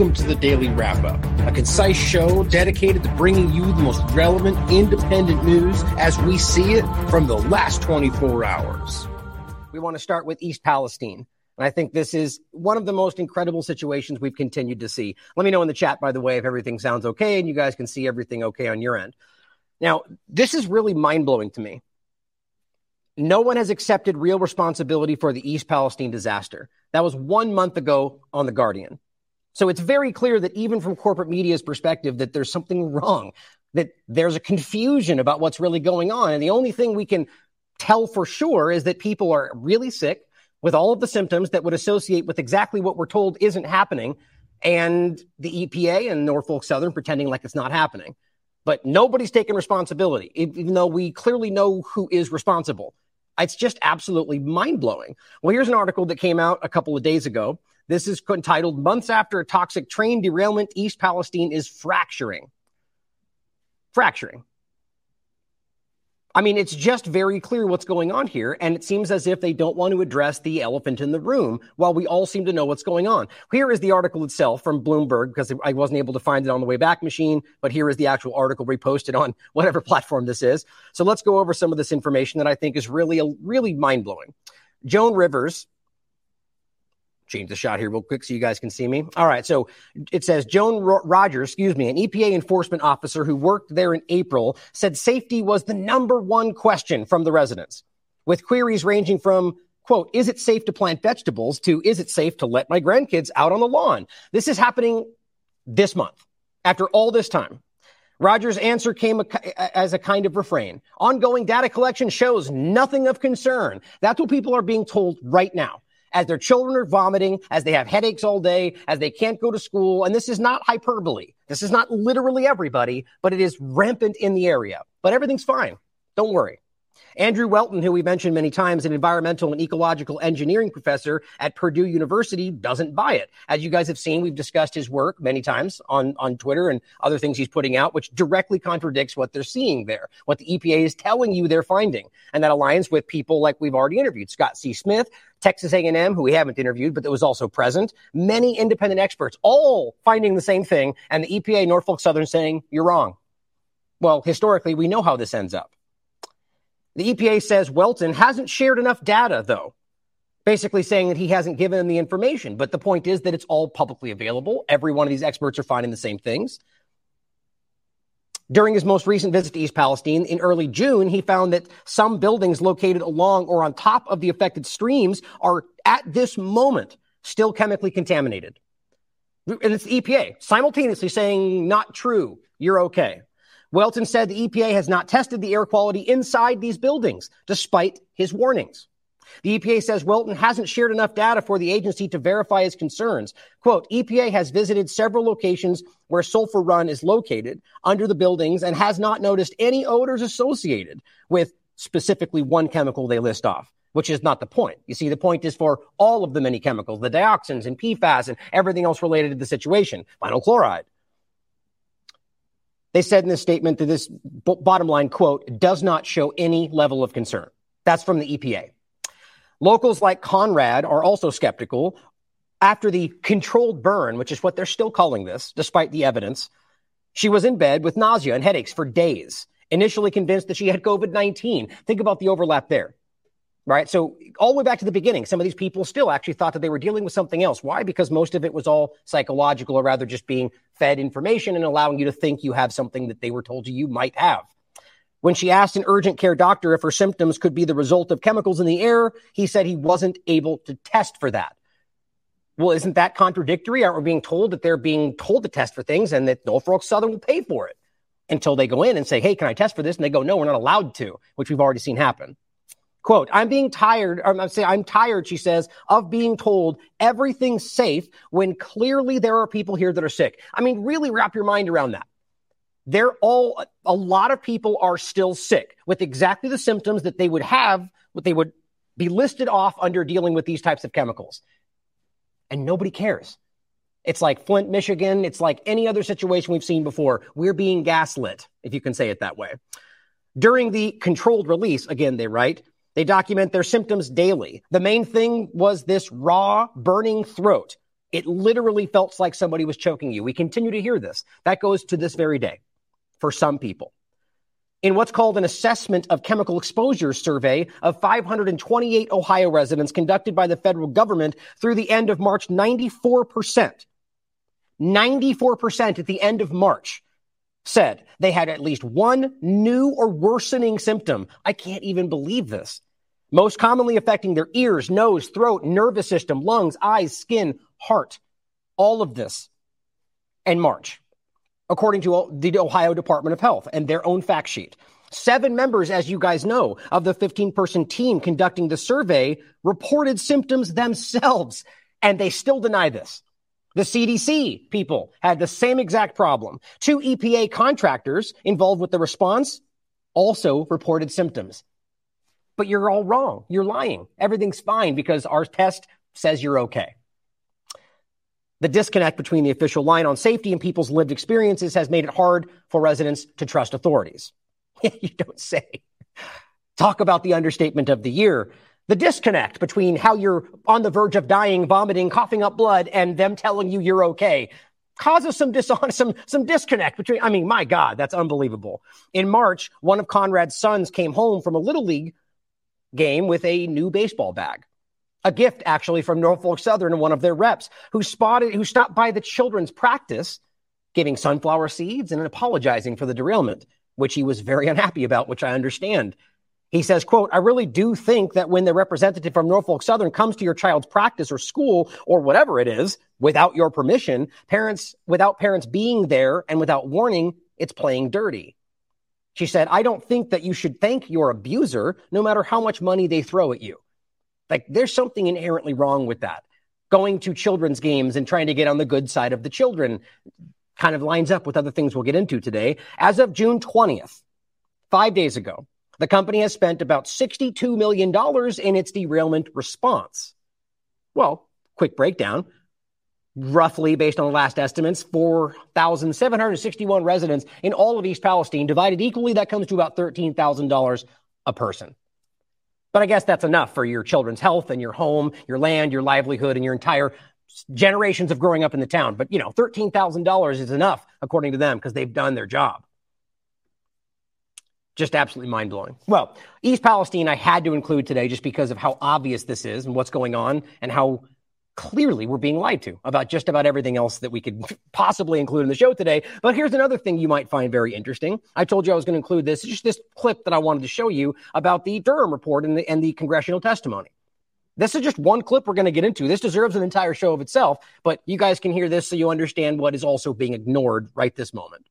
Welcome to the Daily Wrap Up, a concise show dedicated to bringing you the most relevant independent news as we see it from the last 24 hours. We want to start with East Palestine. And I think this is one of the most incredible situations we've continued to see. Let me know in the chat, by the way, if everything sounds okay and you guys can see everything okay on your end. Now, this is really mind blowing to me. No one has accepted real responsibility for the East Palestine disaster. That was one month ago on The Guardian. So it's very clear that even from corporate media's perspective, that there's something wrong, that there's a confusion about what's really going on. And the only thing we can tell for sure is that people are really sick with all of the symptoms that would associate with exactly what we're told isn't happening. And the EPA and Norfolk Southern pretending like it's not happening. But nobody's taking responsibility, even though we clearly know who is responsible. It's just absolutely mind blowing. Well, here's an article that came out a couple of days ago this is entitled Months After a Toxic Train Derailment, East Palestine is Fracturing. Fracturing. I mean, it's just very clear what's going on here, and it seems as if they don't want to address the elephant in the room while we all seem to know what's going on. Here is the article itself from Bloomberg because I wasn't able to find it on the way back machine, but here is the actual article reposted on whatever platform this is. So let's go over some of this information that I think is really, really mind blowing. Joan Rivers, change the shot here real quick so you guys can see me. All right. So it says Joan Rogers, excuse me, an EPA enforcement officer who worked there in April said safety was the number one question from the residents with queries ranging from quote, is it safe to plant vegetables to is it safe to let my grandkids out on the lawn? This is happening this month after all this time. Rogers' answer came as a kind of refrain. Ongoing data collection shows nothing of concern. That's what people are being told right now as their children are vomiting, as they have headaches all day, as they can't go to school. And this is not hyperbole. This is not literally everybody, but it is rampant in the area. But everything's fine. Don't worry. Andrew Whelton, who we mentioned many times, an environmental and ecological engineering professor at Purdue University, doesn't buy it. As you guys have seen, we've discussed his work many times on, on Twitter and other things he's putting out, which directly contradicts what they're seeing there, what the EPA is telling you they're finding. And that aligns with people like we've already interviewed, Scott C. Smith, Texas A&M, who we haven't interviewed, but that was also present, many independent experts, all finding the same thing, and the EPA, Norfolk Southern saying, you're wrong. Well, historically, we know how this ends up. The EPA says Whelton hasn't shared enough data, though, basically saying that he hasn't given them the information. But the point is that it's all publicly available. Every one of these experts are finding the same things. During his most recent visit to East Palestine in early June, he found that some buildings located along or on top of the affected streams are at this moment still chemically contaminated. And it's the EPA simultaneously saying, not true, you're okay. Whelton said the EPA has not tested the air quality inside these buildings, despite his warnings. The EPA says Whelton hasn't shared enough data for the agency to verify his concerns. Quote, EPA has visited several locations where Sulphur Run is located under the buildings and has not noticed any odors associated with specifically one chemical they list off, which is not the point. You see, the point is for all of the many chemicals, the dioxins and PFAS and everything else related to the situation, vinyl chloride. They said in this statement that this b- bottom line quote does not show any level of concern. That's from the EPA. Locals like Conrad are also skeptical after the controlled burn, which is what they're still calling this, despite the evidence. She was in bed with nausea and headaches for days, initially convinced that she had COVID 19. Think about the overlap there right? So all the way back to the beginning, some of these people still actually thought that they were dealing with something else. Why? Because most of it was all psychological or rather just being fed information and allowing you to think you have something that they were told you you might have. When she asked an urgent care doctor if her symptoms could be the result of chemicals in the air, he said he wasn't able to test for that. Well, isn't that contradictory? Aren't we being told that they're being told to test for things and that Norfolk Southern will pay for it until they go in and say, hey, can I test for this? And they go, no, we're not allowed to, which we've already seen happen. Quote, I'm being tired, I'm saying I'm tired, she says, of being told everything's safe when clearly there are people here that are sick. I mean, really wrap your mind around that. They're all, a lot of people are still sick with exactly the symptoms that they would have, what they would be listed off under dealing with these types of chemicals. And nobody cares. It's like Flint, Michigan. It's like any other situation we've seen before. We're being gaslit, if you can say it that way. During the controlled release, again, they write, they document their symptoms daily. The main thing was this raw, burning throat. It literally felt like somebody was choking you. We continue to hear this. That goes to this very day for some people. In what's called an assessment of chemical exposure survey of 528 Ohio residents conducted by the federal government through the end of March, 94%, 94% at the end of March said they had at least one new or worsening symptom. I can't even believe this. Most commonly affecting their ears, nose, throat, nervous system, lungs, eyes, skin, heart. All of this in March according to the Ohio Department of Health and their own fact sheet. Seven members, as you guys know, of the 15 person team conducting the survey reported symptoms themselves, and they still deny this. The CDC people had the same exact problem. Two EPA contractors involved with the response also reported symptoms. But you're all wrong. You're lying. Everything's fine because our test says you're okay. The disconnect between the official line on safety and people's lived experiences has made it hard for residents to trust authorities. you don't say. Talk about the understatement of the year. The disconnect between how you're on the verge of dying, vomiting, coughing up blood, and them telling you you're okay causes some dishonest, some, some disconnect between, I mean, my God, that's unbelievable. In March, one of Conrad's sons came home from a little league game with a new baseball bag a gift actually from Norfolk Southern one of their reps who spotted, who stopped by the children's practice, giving sunflower seeds and apologizing for the derailment, which he was very unhappy about, which I understand. He says, quote, I really do think that when the representative from Norfolk Southern comes to your child's practice or school or whatever it is without your permission, parents, without parents being there and without warning, it's playing dirty. She said, I don't think that you should thank your abuser no matter how much money they throw at you. Like there's something inherently wrong with that. Going to children's games and trying to get on the good side of the children kind of lines up with other things we'll get into today. As of June 20th, five days ago, the company has spent about $62 million in its derailment response. Well, quick breakdown. Roughly, based on the last estimates, 4,761 residents in all of East Palestine, divided equally, that comes to about $13,000 a person. But I guess that's enough for your children's health and your home, your land, your livelihood, and your entire generations of growing up in the town. But, you know, $13,000 is enough, according to them, because they've done their job. Just absolutely mind blowing. Well, East Palestine, I had to include today just because of how obvious this is and what's going on and how clearly we're being lied to about just about everything else that we could possibly include in the show today. But here's another thing you might find very interesting. I told you I was going to include this, just this clip that I wanted to show you about the Durham report and the, and the congressional testimony. This is just one clip we're going to get into. This deserves an entire show of itself, but you guys can hear this so you understand what is also being ignored right this moment.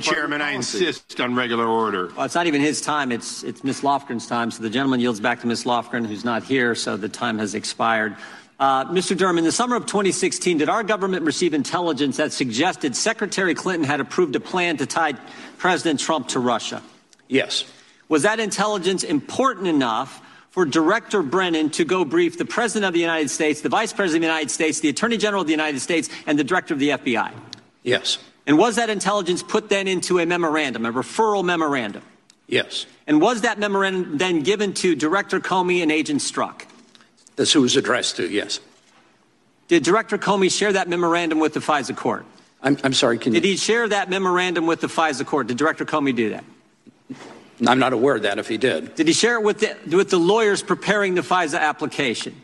Chairman, I insist on regular order. Well, it's not even his time. It's it's Ms. Lofgren's time. So the gentleman yields back to Ms. Lofgren, who's not here. So the time has expired. Uh, Mr. Durham, in the summer of 2016, did our government receive intelligence that suggested Secretary Clinton had approved a plan to tie President Trump to Russia? Yes. Was that intelligence important enough for Director Brennan to go brief the President of the United States, the Vice President of the United States, the Attorney General of the United States, and the Director of the FBI? Yes. And was that intelligence put then into a memorandum, a referral memorandum? Yes. And was that memorandum then given to Director Comey and Agent Strzok? That's who was addressed to, yes. Did Director Comey share that memorandum with the FISA court? I'm, I'm sorry, can Did you? he share that memorandum with the FISA court? Did Director Comey do that? I'm not aware of that if he did. Did he share it with the, with the lawyers preparing the FISA application?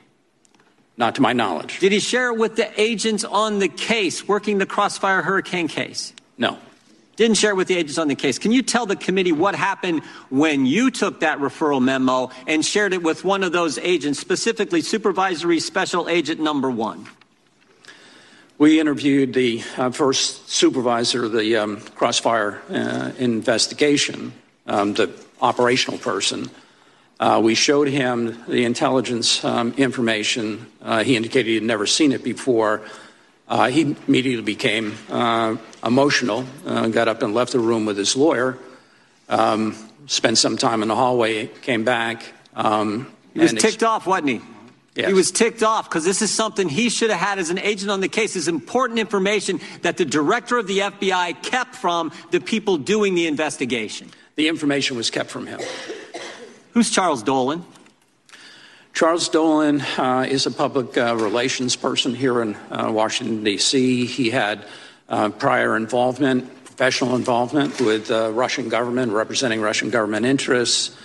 Not to my knowledge. Did he share it with the agents on the case, working the Crossfire Hurricane case? No. Didn't share it with the agents on the case. Can you tell the committee what happened when you took that referral memo and shared it with one of those agents, specifically Supervisory Special Agent Number One? We interviewed the uh, first supervisor of the um, Crossfire uh, investigation, um, the operational person. Uh, we showed him the intelligence um, information. Uh, he indicated he had never seen it before. Uh, he immediately became uh, emotional, uh, got up and left the room with his lawyer, um, spent some time in the hallway, came back. Um, he was ticked ex- off, wasn't he? Yes. He was ticked off because this is something he should have had as an agent on the case. Is important information that the director of the FBI kept from the people doing the investigation. The information was kept from him. Who's Charles Dolan? Charles Dolan uh, is a public uh, relations person here in uh, Washington, D.C. He had uh, prior involvement, professional involvement with the Russian government, representing Russian government interests.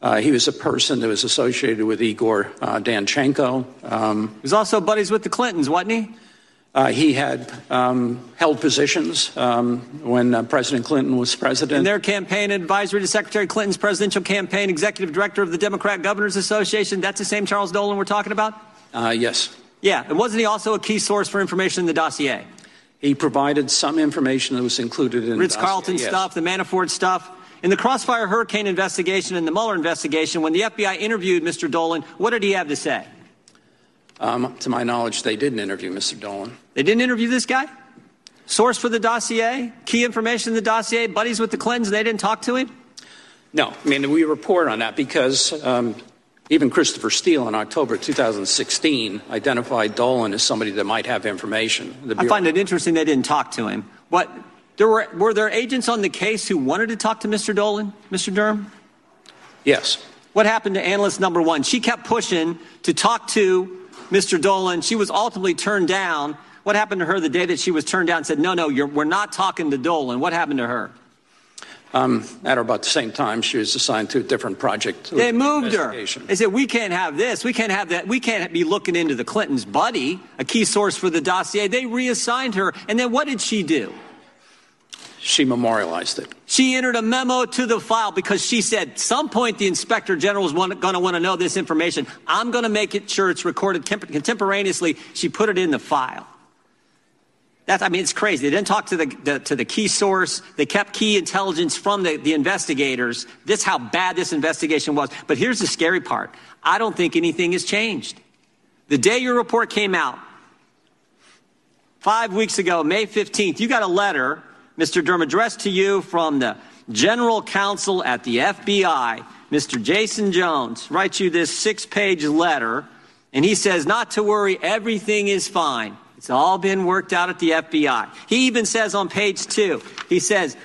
Uh, he was a person that was associated with Igor uh, Danchenko. Um, he was also buddies with the Clintons, wasn't he? Uh, he had um, held positions um, when uh, President Clinton was president. In their campaign advisory to Secretary Clinton's presidential campaign, executive director of the Democrat Governors Association. That's the same Charles Dolan we're talking about? Uh, yes. Yeah. And wasn't he also a key source for information in the dossier? He provided some information that was included in Ritz Carlton yes. stuff, the Manafort stuff. In the Crossfire Hurricane investigation and the Mueller investigation, when the FBI interviewed Mr. Dolan, what did he have to say? Um, to my knowledge, they didn't interview Mr. Dolan. They didn't interview this guy? Source for the dossier? Key information in the dossier? Buddies with the Clintons? They didn't talk to him? No. I mean, we report on that because um, even Christopher Steele in October 2016 identified Dolan as somebody that might have information. I find it interesting they didn't talk to him. What, there were, were there agents on the case who wanted to talk to Mr. Dolan, Mr. Durham? Yes. What happened to analyst number one? She kept pushing to talk to Mr. Dolan. She was ultimately turned down. What happened to her the day that she was turned down and said, no, no, we're not talking to Dolan? What happened to her? Um, at about the same time, she was assigned to a different project. They moved her. They said, we can't have this. We can't have that. We can't be looking into the Clintons' buddy, a key source for the dossier. They reassigned her. And then what did she do? She memorialized it. She entered a memo to the file because she said, some point the inspector general is going to want to know this information. I'm going to make it sure it's recorded contemporaneously. She put it in the file. That's, I mean, it's crazy. They didn't talk to the, the, to the key source. They kept key intelligence from the, the investigators. This how bad this investigation was. But here's the scary part. I don't think anything has changed. The day your report came out, five weeks ago, May 15th, you got a letter Mr. Durham, addressed to you from the General Counsel at the FBI, Mr. Jason Jones, writes you this six page letter, and he says, Not to worry, everything is fine. It's all been worked out at the FBI. He even says on page two, he says,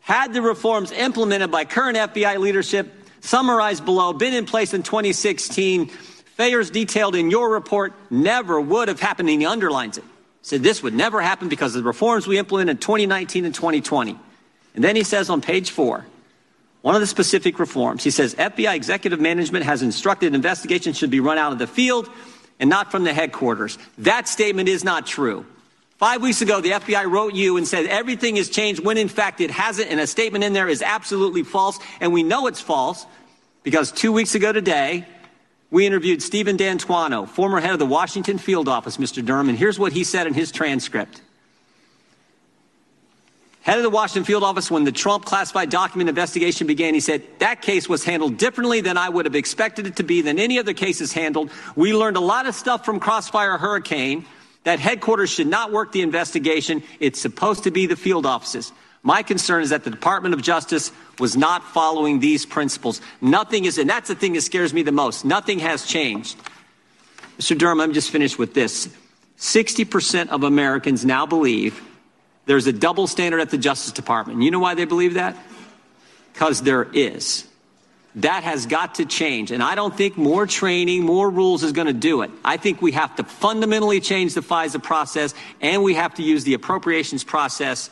Had the reforms implemented by current FBI leadership, summarized below, been in place in 2016, failures detailed in your report never would have happened, and he underlines it said this would never happen because of the reforms we implemented in 2019 and 2020. And then he says on page four, one of the specific reforms, he says FBI executive management has instructed investigations should be run out of the field and not from the headquarters. That statement is not true. Five weeks ago, the FBI wrote you and said everything has changed when in fact it hasn't, and a statement in there is absolutely false, and we know it's false because two weeks ago today, we interviewed Steven D'Antuono, former head of the Washington field office, Mr. Durham, and here's what he said in his transcript. Head of the Washington field office, when the Trump classified document investigation began, he said, That case was handled differently than I would have expected it to be, than any other cases handled. We learned a lot of stuff from Crossfire Hurricane that headquarters should not work the investigation. It's supposed to be the field offices. My concern is that the Department of Justice was not following these principles. Nothing is, and that's the thing that scares me the most. Nothing has changed. Mr. Durham, I'm just finished with this. 60% of Americans now believe there's a double standard at the Justice Department. You know why they believe that? Because there is. That has got to change. And I don't think more training, more rules is going to do it. I think we have to fundamentally change the FISA process and we have to use the appropriations process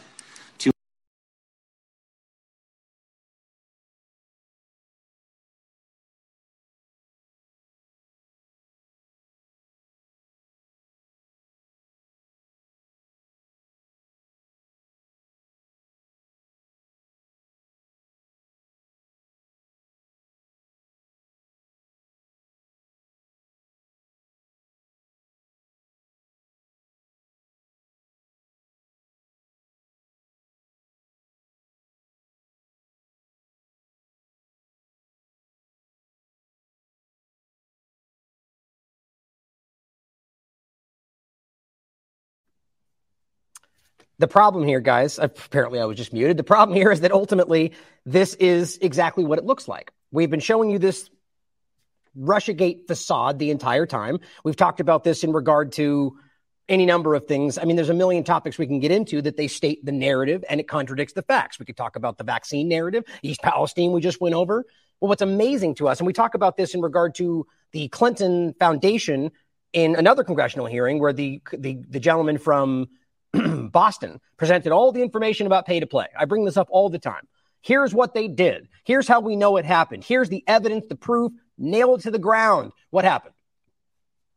The problem here, guys, uh, apparently I was just muted. The problem here is that ultimately this is exactly what it looks like. We've been showing you this Russiagate facade the entire time. We've talked about this in regard to any number of things. I mean, there's a million topics we can get into that they state the narrative and it contradicts the facts. We could talk about the vaccine narrative, East Palestine, we just went over. Well, what's amazing to us, and we talk about this in regard to the Clinton Foundation in another congressional hearing where the, the, the gentleman from Boston presented all the information about pay to play. I bring this up all the time. Here's what they did. Here's how we know it happened. Here's the evidence, the proof, nailed to the ground. What happened?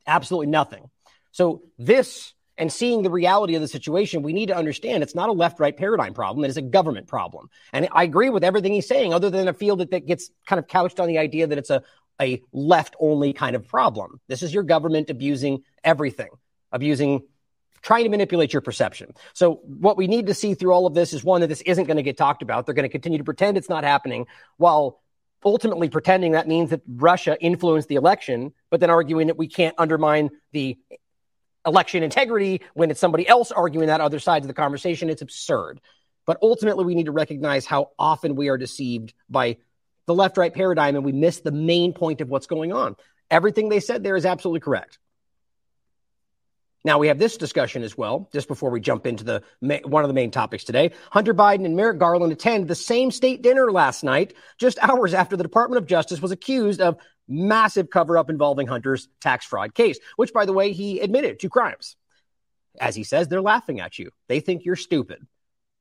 Absolutely nothing. So, this and seeing the reality of the situation, we need to understand it's not a left right paradigm problem. It is a government problem. And I agree with everything he's saying, other than a field that, that gets kind of couched on the idea that it's a, a left only kind of problem. This is your government abusing everything, abusing trying to manipulate your perception. So what we need to see through all of this is one that this isn't going to get talked about. They're going to continue to pretend it's not happening while ultimately pretending that means that Russia influenced the election, but then arguing that we can't undermine the election integrity when it's somebody else arguing that other side of the conversation. It's absurd. But ultimately, we need to recognize how often we are deceived by the left right paradigm and we miss the main point of what's going on. Everything they said there is absolutely correct. Now we have this discussion as well, just before we jump into the one of the main topics today. Hunter Biden and Merrick Garland attend the same state dinner last night, just hours after the Department of Justice was accused of massive cover up involving Hunter's tax fraud case, which, by the way, he admitted to crimes. As he says, they're laughing at you. They think you're stupid.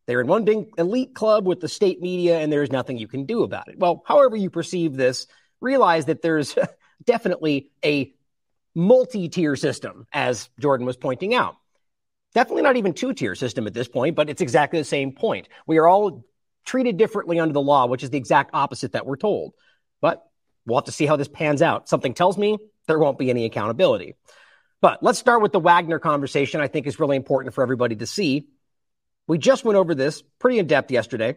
They're in one big elite club with the state media, and there's nothing you can do about it. Well, however you perceive this, realize that there's definitely a multi tier system, as Jordan was pointing out. Definitely not even two tier system at this point, but it's exactly the same point. We are all treated differently under the law, which is the exact opposite that we're told. But we'll have to see how this pans out. Something tells me there won't be any accountability. But let's start with the Wagner conversation, I think is really important for everybody to see. We just went over this pretty in depth yesterday.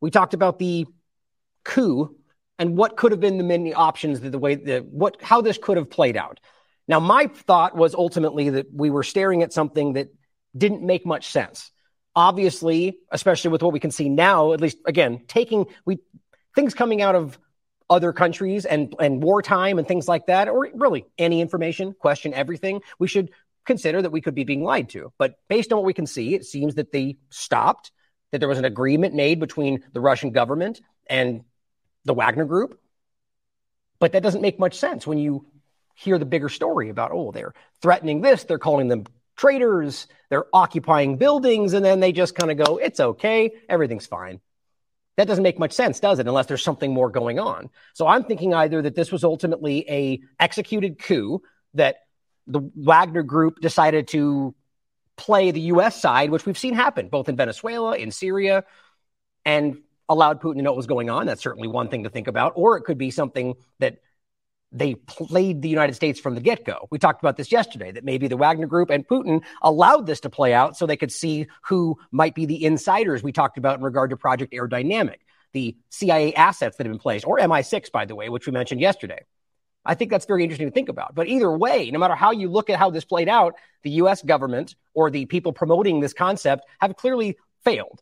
We talked about the coup and what could have been the many options, that the way the what how this could have played out. Now, my thought was ultimately that we were staring at something that didn't make much sense. Obviously, especially with what we can see now, at least again, taking we things coming out of other countries and and wartime and things like that, or really any information, question everything. We should consider that we could be being lied to. But based on what we can see, it seems that they stopped, that there was an agreement made between the Russian government and the Wagner group. But that doesn't make much sense when you hear the bigger story about, oh, they're threatening this, they're calling them traitors, they're occupying buildings, and then they just kind of go, it's okay, everything's fine. That doesn't make much sense, does it? Unless there's something more going on. So I'm thinking either that this was ultimately a executed coup that the Wagner group decided to play the U.S. side, which we've seen happen both in Venezuela, in Syria, and allowed Putin to know what was going on. That's certainly one thing to think about. Or it could be something that they played the United States from the get go. We talked about this yesterday that maybe the Wagner Group and Putin allowed this to play out so they could see who might be the insiders we talked about in regard to Project Aerodynamic, the CIA assets that have been placed, or MI6, by the way, which we mentioned yesterday. I think that's very interesting to think about. But either way, no matter how you look at how this played out, the US government or the people promoting this concept have clearly failed.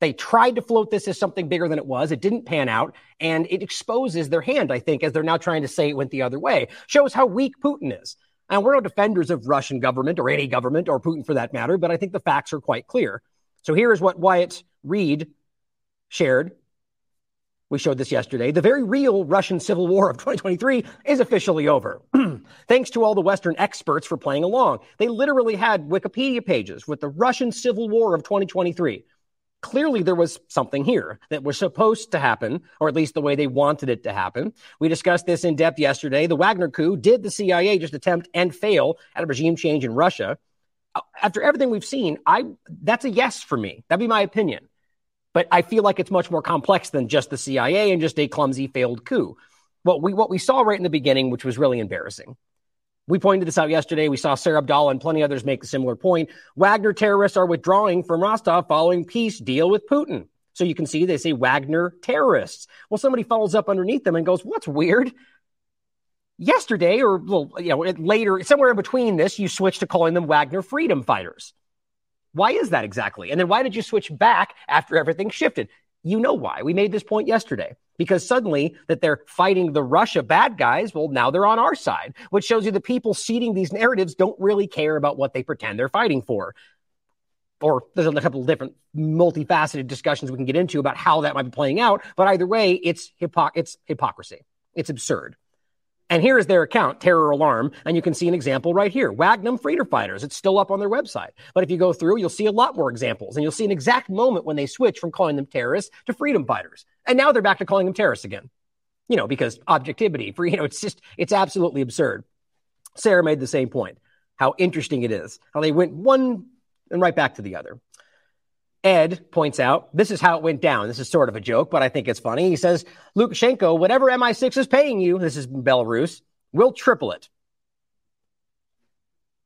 They tried to float this as something bigger than it was. It didn't pan out. And it exposes their hand, I think, as they're now trying to say it went the other way. Shows how weak Putin is. And we're no defenders of Russian government or any government or Putin for that matter, but I think the facts are quite clear. So here is what Wyatt Reed shared. We showed this yesterday. The very real Russian Civil War of 2023 is officially over. Thanks to all the Western experts for playing along. They literally had Wikipedia pages with the Russian Civil War of 2023 clearly there was something here that was supposed to happen, or at least the way they wanted it to happen. We discussed this in depth yesterday. The Wagner coup did the CIA just attempt and fail at a regime change in Russia? Uh, after everything we've seen, I that's a yes for me. That'd be my opinion. But I feel like it's much more complex than just the CIA and just a clumsy failed coup. What we what we saw right in the beginning, which was really embarrassing, we pointed this out yesterday. We saw Sarah Abdallah and plenty others make a similar point. Wagner terrorists are withdrawing from Rostov following peace deal with Putin. So you can see they say Wagner terrorists. Well, somebody follows up underneath them and goes, "What's weird?" Yesterday, or well, you know, later, somewhere in between this, you switched to calling them Wagner freedom fighters. Why is that exactly? And then why did you switch back after everything shifted? You know why. We made this point yesterday because suddenly that they're fighting the Russia bad guys, well, now they're on our side, which shows you the people seeding these narratives don't really care about what they pretend they're fighting for. or there's a couple of different multifaceted discussions we can get into about how that might be playing out. But either way, it's it's hypocrisy. It's absurd. And here is their account, Terror Alarm, and you can see an example right here. Wagner Freedom Fighters. It's still up on their website. But if you go through, you'll see a lot more examples, and you'll see an exact moment when they switch from calling them terrorists to freedom fighters. And now they're back to calling them terrorists again. You know, because objectivity, for you know, it's just it's absolutely absurd. Sarah made the same point. How interesting it is. How they went one and right back to the other. Ed points out this is how it went down. This is sort of a joke, but I think it's funny. He says, Lukashenko, whatever MI6 is paying you, this is Belarus, we'll triple it.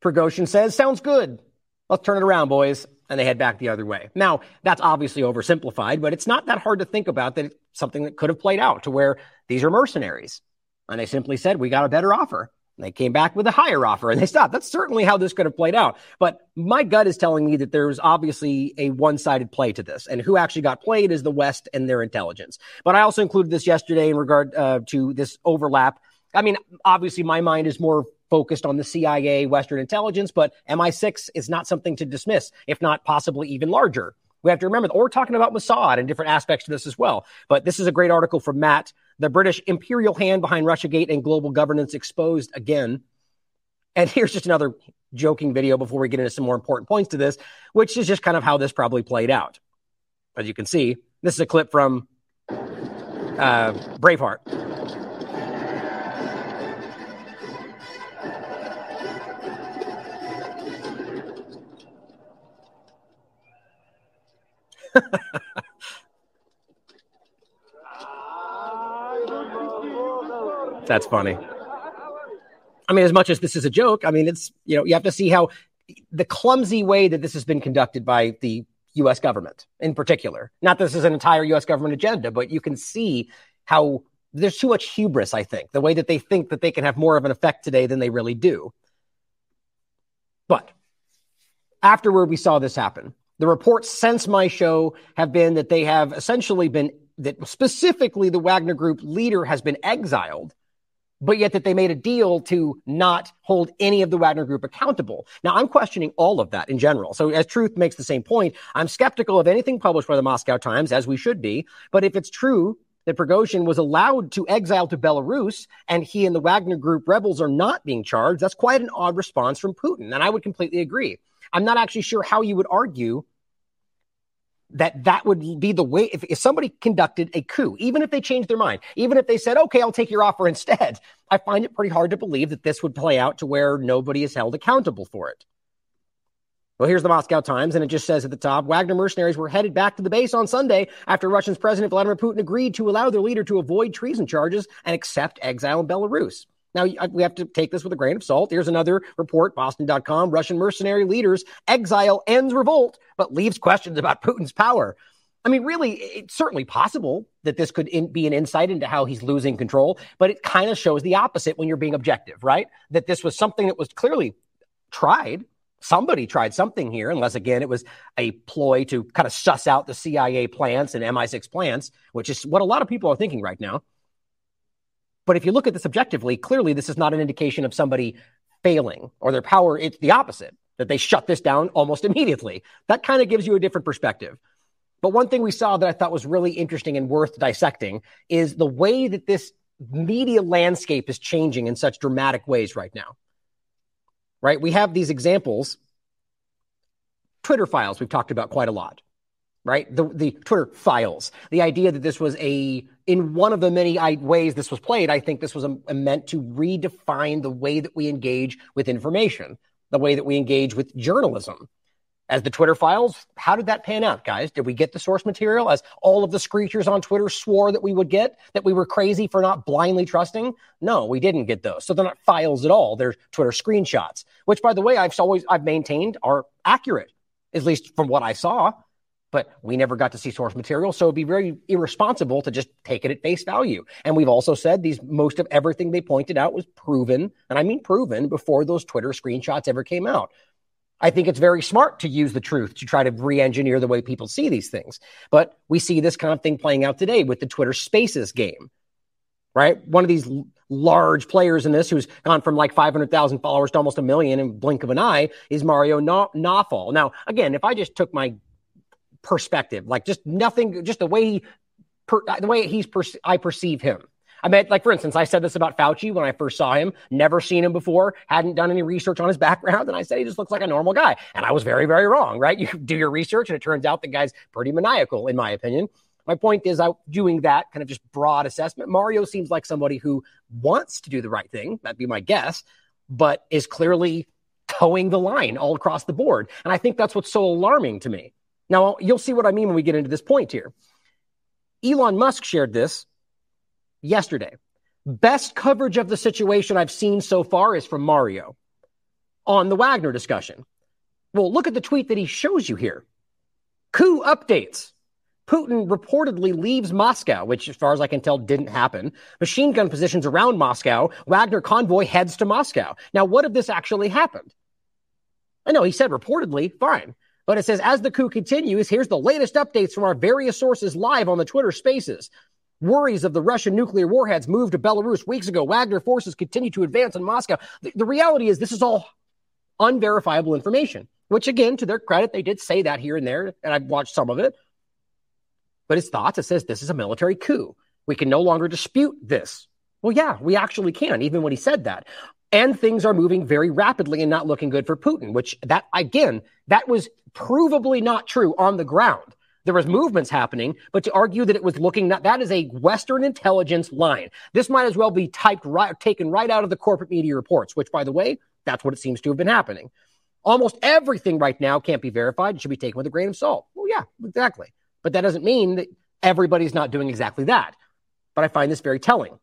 Prigozhin says, sounds good. Let's turn it around, boys. And they head back the other way. Now, that's obviously oversimplified, but it's not that hard to think about that it's something that could have played out to where these are mercenaries. And they simply said, we got a better offer. They came back with a higher offer and they stopped. That's certainly how this could have played out. But my gut is telling me that there was obviously a one sided play to this. And who actually got played is the West and their intelligence. But I also included this yesterday in regard uh, to this overlap. I mean, obviously, my mind is more focused on the CIA, Western intelligence, but MI6 is not something to dismiss, if not possibly even larger. We have to remember that. Or we're talking about Mossad and different aspects to this as well. But this is a great article from Matt the British imperial hand behind Russiagate and global governance exposed again. And here's just another joking video before we get into some more important points to this, which is just kind of how this probably played out. As you can see, this is a clip from uh, Braveheart. That's funny. I mean, as much as this is a joke, I mean, it's, you know, you have to see how the clumsy way that this has been conducted by the US government in particular. Not this is an entire US government agenda, but you can see how there's too much hubris, I think, the way that they think that they can have more of an effect today than they really do. But afterward, we saw this happen. The reports since my show have been that they have essentially been, that specifically the Wagner Group leader has been exiled but yet that they made a deal to not hold any of the Wagner Group accountable. Now, I'm questioning all of that in general. So, as Truth makes the same point, I'm skeptical of anything published by the Moscow Times, as we should be. But if it's true that Prigozhin was allowed to exile to Belarus and he and the Wagner Group rebels are not being charged, that's quite an odd response from Putin. And I would completely agree. I'm not actually sure how you would argue that that would be the way if, if somebody conducted a coup even if they changed their mind even if they said okay i'll take your offer instead i find it pretty hard to believe that this would play out to where nobody is held accountable for it well, here's the Moscow Times, and it just says at the top Wagner mercenaries were headed back to the base on Sunday after Russia's President Vladimir Putin agreed to allow their leader to avoid treason charges and accept exile in Belarus. Now, uh, we have to take this with a grain of salt. Here's another report, Boston.com. Russian mercenary leaders exile ends revolt, but leaves questions about Putin's power. I mean, really, it's certainly possible that this could in, be an insight into how he's losing control, but it kind of shows the opposite when you're being objective, right? That this was something that was clearly tried. Somebody tried something here, unless again it was a ploy to kind of suss out the CIA plants and MI6 plants, which is what a lot of people are thinking right now. But if you look at this objectively, clearly this is not an indication of somebody failing or their power. It's the opposite, that they shut this down almost immediately. That kind of gives you a different perspective. But one thing we saw that I thought was really interesting and worth dissecting is the way that this media landscape is changing in such dramatic ways right now. Right? We have these examples. Twitter files we've talked about quite a lot right? The, the Twitter files. The idea that this was a, in one of the many ways this was played, I think this was a, a meant to redefine the way that we engage with information, the way that we engage with journalism. As the Twitter files, how did that pan out, guys? Did we get the source material as all of the screechers on Twitter swore that we would get, that we were crazy for not blindly trusting? No, we didn't get those. So they're not files at all. They're Twitter screenshots, which by the way, I've always, I've maintained are accurate, at least from what I saw but we never got to see source material. So it'd be very irresponsible to just take it at face value. And we've also said these most of everything they pointed out was proven, and I mean proven before those Twitter screenshots ever came out. I think it's very smart to use the truth to try to re engineer the way people see these things. But we see this kind of thing playing out today with the Twitter Spaces game, right? One of these large players in this who's gone from like 500,000 followers to almost a million in blink of an eye is Mario Nawfal. Now, again, if I just took my perspective, like just nothing, just the way he, per, the way he's, per, I perceive him. I mean, like for instance, I said this about Fauci when I first saw him, never seen him before, hadn't done any research on his background, and I said he just looks like a normal guy. And I was very, very wrong, right? You do your research, and it turns out the guy's pretty maniacal, in my opinion. My point is, I doing that kind of just broad assessment. Mario seems like somebody who wants to do the right thing. That'd be my guess, but is clearly toeing the line all across the board. And I think that's what's so alarming to me. Now, you'll see what I mean when we get into this point here. Elon Musk shared this yesterday. Best coverage of the situation I've seen so far is from Mario on the Wagner discussion. Well, look at the tweet that he shows you here. Coup updates. Putin reportedly leaves Moscow, which, as far as I can tell, didn't happen. Machine gun positions around Moscow. Wagner convoy heads to Moscow. Now, what if this actually happened? I know he said reportedly, fine. But it says, as the coup continues, here's the latest updates from our various sources live on the Twitter spaces. Worries of the Russian nuclear warheads moved to Belarus weeks ago. Wagner forces continue to advance in Moscow. The, the reality is, this is all unverifiable information, which, again, to their credit, they did say that here and there, and I've watched some of it. But his thoughts, it says this is a military coup. We can no longer dispute this. Well, yeah, we actually can, even when he said that. And things are moving very rapidly and not looking good for Putin, which that, again, that was provably not true on the ground. There was movements happening, but to argue that it was looking not, that is a Western intelligence line. This might as well be typed right, taken right out of the corporate media reports, which by the way, that's what it seems to have been happening. Almost everything right now can't be verified. It should be taken with a grain of salt. Well, yeah, exactly. But that doesn't mean that everybody's not doing exactly that. But I find this very telling.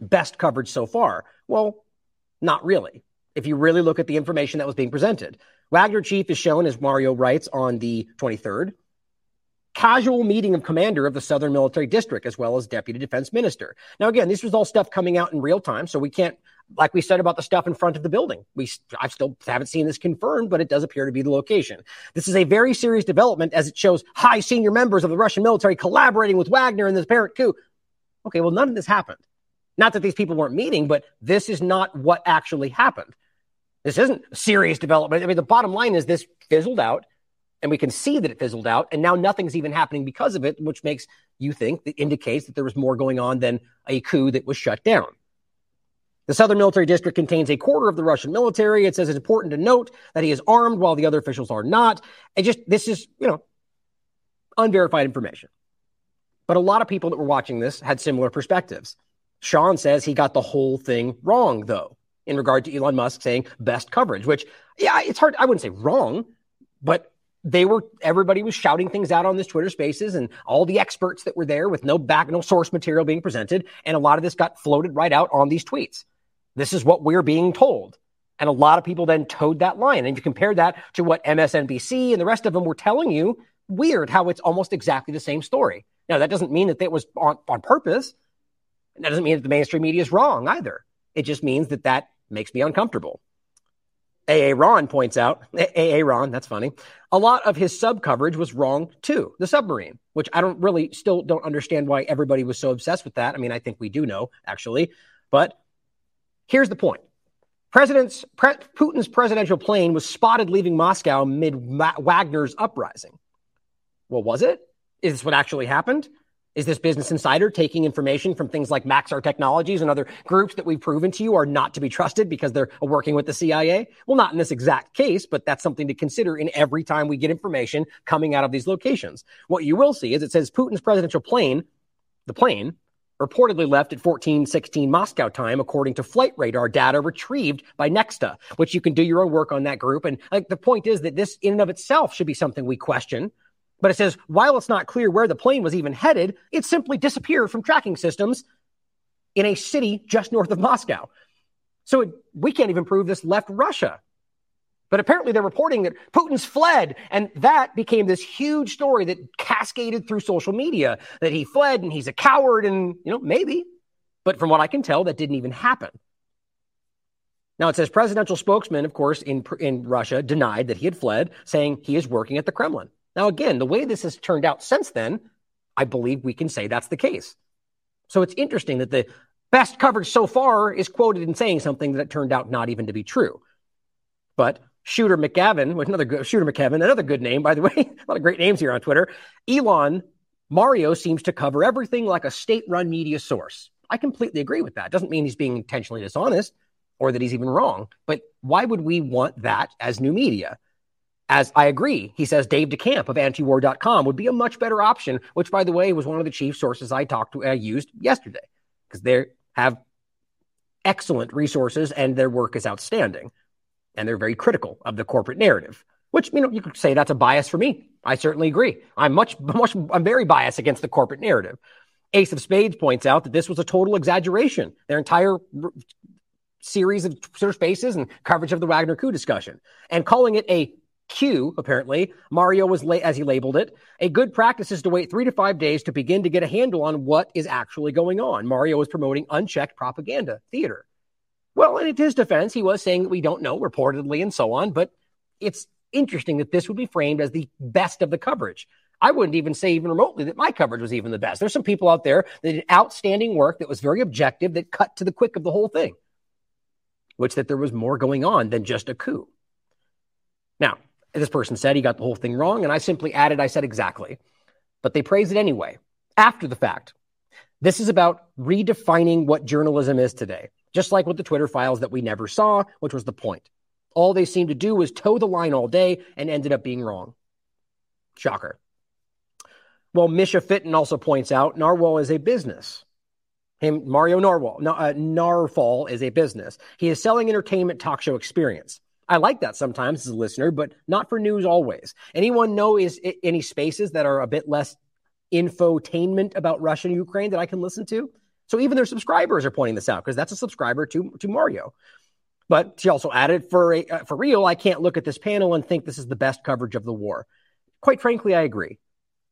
Best coverage so far. Well, not really. If you really look at the information that was being presented, Wagner chief is shown, as Mario writes, on the 23rd casual meeting of commander of the Southern Military District, as well as deputy defense minister. Now, again, this was all stuff coming out in real time, so we can't, like we said about the stuff in front of the building. We, I still haven't seen this confirmed, but it does appear to be the location. This is a very serious development as it shows high senior members of the Russian military collaborating with Wagner in this apparent coup. Okay, well, none of this happened. Not that these people weren't meeting, but this is not what actually happened. This isn't serious development. I mean, the bottom line is this fizzled out and we can see that it fizzled out and now nothing's even happening because of it which makes you think that indicates that there was more going on than a coup that was shut down. The southern military district contains a quarter of the russian military. It says it's important to note that he is armed while the other officials are not. And just this is you know unverified information. But a lot of people that were watching this had similar perspectives sean says he got the whole thing wrong though in regard to elon musk saying best coverage which yeah it's hard i wouldn't say wrong but they were everybody was shouting things out on this Twitter Spaces, and all the experts that were there with no back, no source material being presented, and a lot of this got floated right out on these tweets. This is what we're being told. And a lot of people then towed that line. And you compare that to what MSNBC and the rest of them were telling you, weird how it's almost exactly the same story. Now, that doesn't mean that it was on, on purpose. That doesn't mean that the mainstream media is wrong either. It just means that that makes me uncomfortable. AA Ron points out, AA Ron, that's funny. A lot of his sub coverage was wrong too. The submarine, which I don't really still don't understand why everybody was so obsessed with that. I mean, I think we do know actually, but here's the point. President's Pre- Putin's presidential plane was spotted leaving Moscow mid Wagner's uprising. Well, was it? Is this what actually happened? Is this Business Insider taking information from things like Maxar Technologies and other groups that we've proven to you are not to be trusted because they're working with the CIA? Well, not in this exact case, but that's something to consider in every time we get information coming out of these locations. What you will see is it says Putin's presidential plane, the plane, reportedly left at 1416 Moscow time, according to flight radar data retrieved by Nexta, which you can do your own work on that group. And like the point is that this in and of itself should be something we question but it says while it's not clear where the plane was even headed, it simply disappeared from tracking systems in a city just north of Moscow. So it, we can't even prove this left Russia. But apparently they're reporting that Putin's fled. And that became this huge story that cascaded through social media that he fled and he's a coward and, you know, maybe. But from what I can tell, that didn't even happen. Now it says presidential spokesman, of course, in, in Russia denied that he had fled, saying he is working at the Kremlin. Now, again, the way this has turned out since then, I believe we can say that's the case. So it's interesting that the Best coverage so far is quoted in saying something that turned out not even to be true. But Shooter McGavin, another good, Shooter McKevin, another good name, by the way, a lot of great names here on Twitter. Elon Mario seems to cover everything like a state run media source. I completely agree with that. Doesn't mean he's being intentionally dishonest or that he's even wrong. But why would we want that as new media? As I agree, he says Dave DeCamp of antiwar.com would be a much better option, which, by the way, was one of the chief sources I talked to, I uh, used yesterday, because they have excellent resources and their work is outstanding. And they're very critical of the corporate narrative, which, you know, you could say that's a bias for me. I certainly agree. I'm much, much, I'm very biased against the corporate narrative. Ace of Spades points out that this was a total exaggeration. Their entire series of Twitter spaces and coverage of the Wagner coup discussion and calling it a Q, apparently, Mario was, la- as he labeled it, a good practice is to wait three to five days to begin to get a handle on what is actually going on. Mario was promoting unchecked propaganda theater. Well, in his defense, he was saying that we don't know, reportedly, and so on, but it's interesting that this would be framed as the best of the coverage. I wouldn't even say even remotely that my coverage was even the best. There's some people out there that did outstanding work that was very objective, that cut to the quick of the whole thing, which that there was more going on than just a coup. Now, this person said he got the whole thing wrong, and I simply added, I said exactly. But they praised it anyway, after the fact. This is about redefining what journalism is today, just like with the Twitter files that we never saw, which was the point. All they seemed to do was toe the line all day and ended up being wrong. Shocker. Well, Misha Fitton also points out Narwhal is a business. Him, Mario Narwhal, uh, Nawfal is a business. He is selling entertainment talk show experience. I like that sometimes as a listener, but not for news always. Anyone know is any spaces that are a bit less infotainment about Russia and Ukraine that I can listen to? So even their subscribers are pointing this out because that's a subscriber to to Mario. But she also added, for a, uh, for real, I can't look at this panel and think this is the best coverage of the war. Quite frankly, I agree.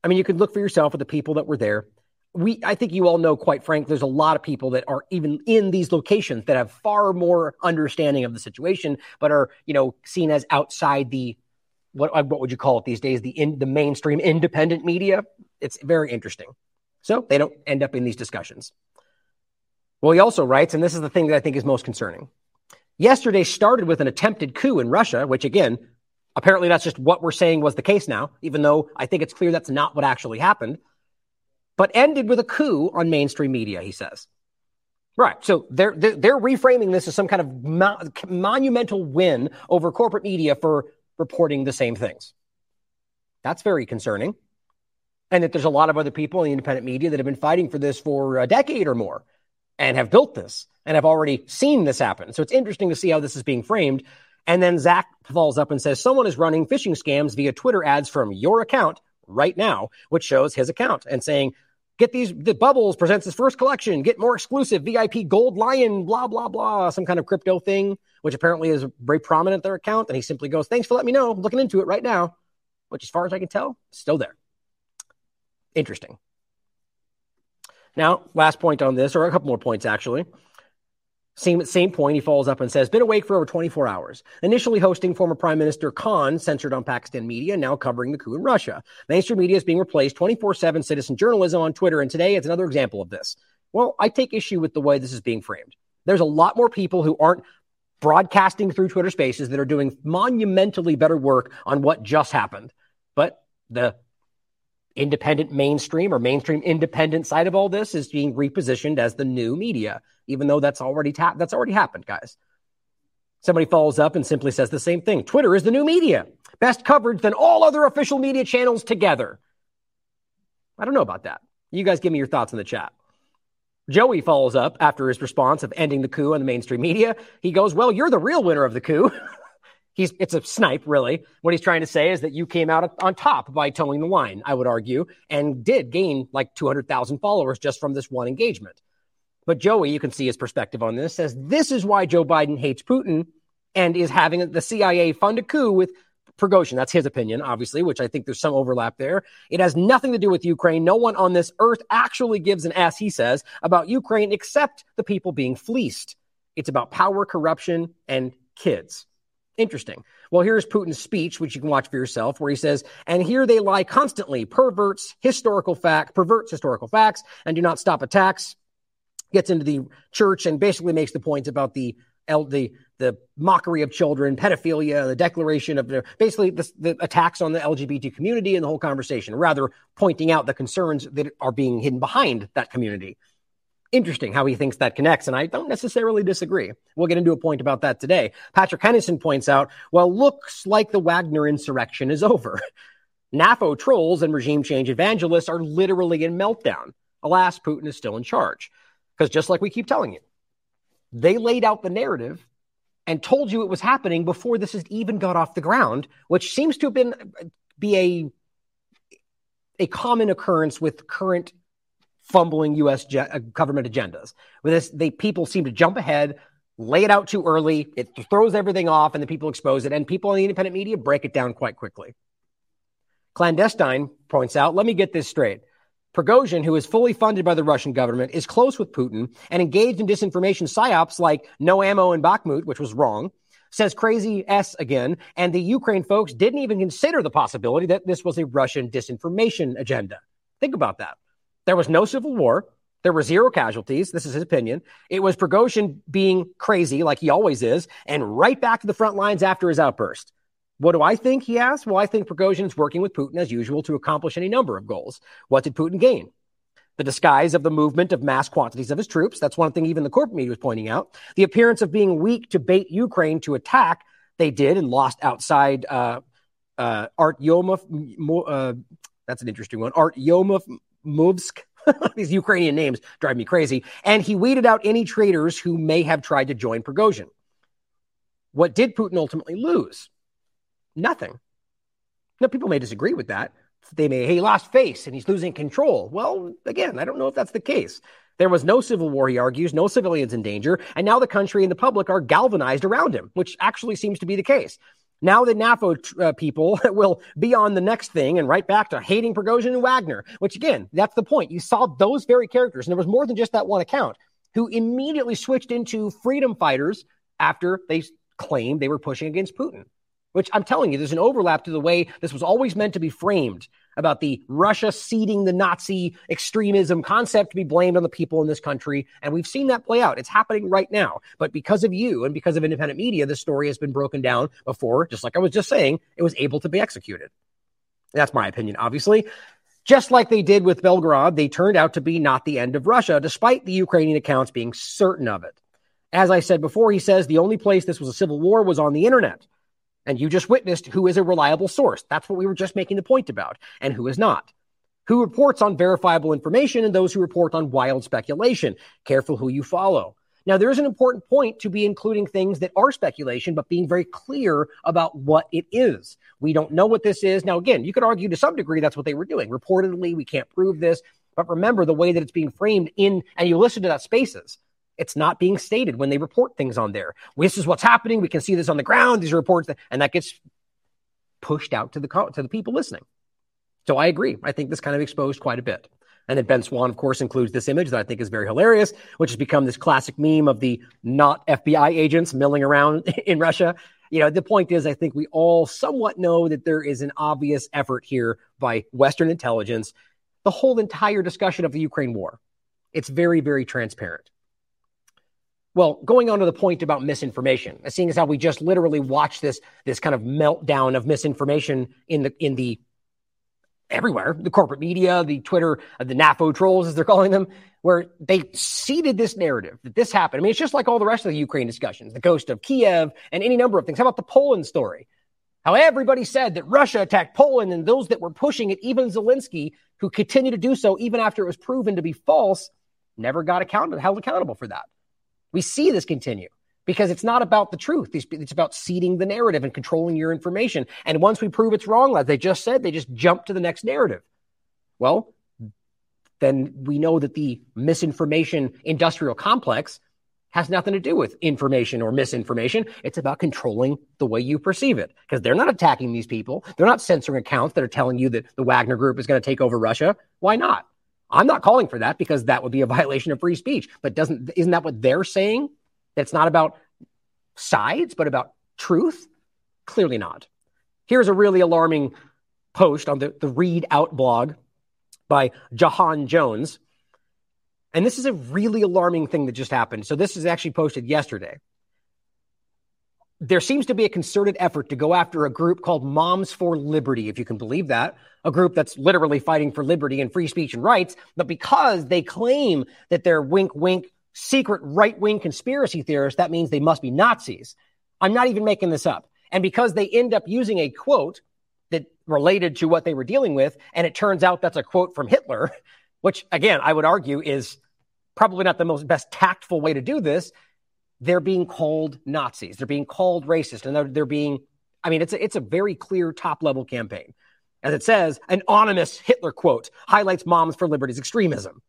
I mean, you could look for yourself at the people that were there we I think you all know quite frankly there's a lot of people that are even in these locations that have far more understanding of the situation but are you know seen as outside the what uh, what would you call it these days? The in the mainstream independent media? It's very interesting. So they don't end up in these discussions. Well he also writes and this is the thing that I think is most concerning. Yesterday started with an attempted coup in Russia which again apparently that's just what we're saying was the case now even though I think it's clear that's not what actually happened but ended with a coup on mainstream media, he says. Right. So they're, they're, reframing this as some kind of mo- monumental win over corporate media for reporting the same things. That's very concerning. And that there's a lot of other people in the independent media that have been fighting for this for a decade or more and have built this and have already seen this happen. So it's interesting to see how this is being framed. And then Zach falls up and says, Someone is running phishing scams via Twitter ads from your account right now, which shows his account and saying, Get these, the Bubbles presents his first collection. Get more exclusive VIP Gold Lion, blah, blah, blah, some kind of crypto thing, which apparently is very prominent their account. And he simply goes, Thanks for letting me know. I'm looking into it right now, which, as far as I can tell, still there. Interesting. Now, last point on this, or a couple more points actually. Same, same point, he follows up and says, been awake for over 24 hours. Initially hosting former Prime Minister Khan, censored on Pakistan media, now covering the coup in Russia. Mainstream media is being replaced 24 7 citizen journalism on Twitter, and today it's another example of this. Well, I take issue with the way this is being framed. There's a lot more people who aren't broadcasting through Twitter spaces that are doing monumentally better work on what just happened. But the independent mainstream or mainstream independent side of all this is being repositioned as the new media, even though that's already ta- that's already happened, guys. Somebody follows up and simply says the same thing. Twitter is the new media. Best coverage than all other official media channels together. I don't know about that. You guys give me your thoughts in the chat. Joey follows up after his response of ending the coup on the mainstream media. He goes, Well, you're the real winner of the coup. he's it's a snipe really what he's trying to say is that you came out on top by toeing the line i would argue and did gain like 200000 followers just from this one engagement but joey you can see his perspective on this says this is why joe biden hates putin and is having the cia fund a coup with Prigozhin. That's his opinion, obviously, which I think there's some overlap there. It has nothing to do with Ukraine. No one on this earth actually gives an ass, he says, about Ukraine except the people being fleeced. It's about power, corruption, and kids. Interesting. Well, here's Putin's speech, which you can watch for yourself, where he says, and here they lie constantly, perverts historical fact, perverts historical facts, and do not stop attacks. Gets into the church and basically makes the points about the the the mockery of children, pedophilia, the declaration of basically the, the, attacks on the LGBT community and the whole conversation, rather pointing out the concerns that are being hidden behind that community. Interesting how he thinks that connects, and I don't necessarily disagree. We'll get into a point about that today. Patrick Henningsen points out, well, looks like the Wagner insurrection is over. NAFO trolls and regime change evangelists are literally in meltdown. Alas, Putin is still in charge. Because just like we keep telling you, they laid out the narrative and told you it was happening before this has even got off the ground, which seems to have been be a a common occurrence with current fumbling U.S. Uh, government agendas. With this, they people seem to jump ahead, lay it out too early, it throws everything off, and the people expose it, and people in the independent media break it down quite quickly. Clandestine points out, let me get this straight. Prigozhin, who is fully funded by the Russian government, is close with Putin and engaged in disinformation psyops like no ammo in Bakhmut, which was wrong, says crazy S again, and the Ukraine folks didn't even consider the possibility that this was a Russian disinformation agenda. Think about that. There was no civil war. There were zero casualties. This is his opinion. It was Prigozhin being crazy, like he always is, and right back to the front lines after his outburst. What do I think? He asked. Well, I think Prigozhin is working with Putin as usual to accomplish any number of goals. What did Putin gain? The disguise of the movement of mass quantities of his troops. That's one thing even the corporate media was pointing out. The appearance of being weak to bait Ukraine to attack. They did and lost outside uh, uh, Artyomov. Uh, that's an interesting one. Artyomov Movsk. These Ukrainian names drive me crazy. And he weeded out any traitors who may have tried to join Prigozhin. What did Putin ultimately lose? Nothing. Now, people may disagree with that. They may, hey, he lost face and he's losing control. Well, again, I don't know if that's the case. There was no civil war, he argues, no civilians in danger, and now the country and the public are galvanized around him, which actually seems to be the case. Now the NAFO uh, people will be on the next thing and right back to hating Prigozhin and Wagner, which again, that's the point. You saw those very characters, and there was more than just that one account, who immediately switched into freedom fighters after they claimed they were pushing against Putin which I'm telling you, there's an overlap to the way this was always meant to be framed about the Russia seeding the Nazi extremism concept to be blamed on the people in this country. And we've seen that play out. It's happening right now. But because of you and because of independent media, this story has been broken down before, just like I was just saying, it was able to be executed. That's my opinion, obviously. Just like they did with Belgorod, they turned out to be not the end of Russia, despite the Ukrainian accounts being certain of it. As I said before, he says the only place this was a civil war was on the internet. And you just witnessed who is a reliable source. That's what we were just making the point about, and who is not. Who reports on verifiable information and those who report on wild speculation. Careful who you follow. Now, there is an important point to be including things that are speculation, but being very clear about what it is. We don't know what this is. Now, again, you could argue to some degree that's what they were doing. Reportedly, we can't prove this. But remember the way that it's being framed in, and you listen to that spaces. It's not being stated when they report things on there. This is what's happening. We can see this on the ground. These are reports, that, and that gets pushed out to the to the people listening. So I agree. I think this kind of exposed quite a bit. And then Ben Swann, of course, includes this image that I think is very hilarious, which has become this classic meme of the not FBI agents milling around in Russia. You know, the point is, I think we all somewhat know that there is an obvious effort here by Western intelligence. The whole entire discussion of the Ukraine war, it's very, very transparent. Well, going on to the point about misinformation, seeing as how we just literally watched this this kind of meltdown of misinformation in the in the everywhere, the corporate media, the Twitter, uh, the NAFO trolls, as they're calling them, where they seeded this narrative that this happened. I mean, it's just like all the rest of the Ukraine discussions, the ghost of Kiev, and any number of things. How about the Poland story? How everybody said that Russia attacked Poland, and those that were pushing it, even Zelensky, who continued to do so even after it was proven to be false, never got accounted, held accountable for that. We see this continue because it's not about the truth. It's about seeding the narrative and controlling your information. And once we prove it's wrong, like they just said, they just jump to the next narrative. Well, then we know that the misinformation industrial complex has nothing to do with information or misinformation. It's about controlling the way you perceive it because they're not attacking these people. They're not censoring accounts that are telling you that the Wagner group is going to take over Russia. Why not? I'm not calling for that because that would be a violation of free speech. But doesn't isn't that what they're saying? That it's not about sides, but about truth? Clearly not. Here's a really alarming post on the, the ReidOut blog by Ja'han Jones. And this is a really alarming thing that just happened. So this is actually posted yesterday. There seems to be a concerted effort to go after a group called Moms for Liberty, if you can believe that, a group that's literally fighting for liberty and free speech and rights. But because they claim that they're wink, wink, secret right wing conspiracy theorists, that means they must be Nazis. I'm not even making this up. And because they end up using a quote that related to what they were dealing with, and it turns out that's a quote from Hitler, which again, I would argue is probably not the most best tactful way to do this. They're being called Nazis. They're being called racist, and they're, they're being, I mean, it's a, it's a very clear top level campaign. As it says, an anonymous Hitler quote highlights Moms for Liberty's extremism.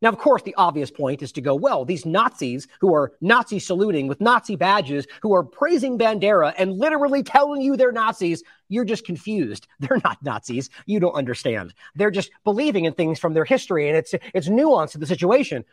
Now, of course, the obvious point is to go, well, these Nazis who are Nazi saluting with Nazi badges, who are praising Bandera and literally telling you they're Nazis, you're just confused. They're not Nazis. You don't understand. They're just believing in things from their history and it's, it's nuance to the situation.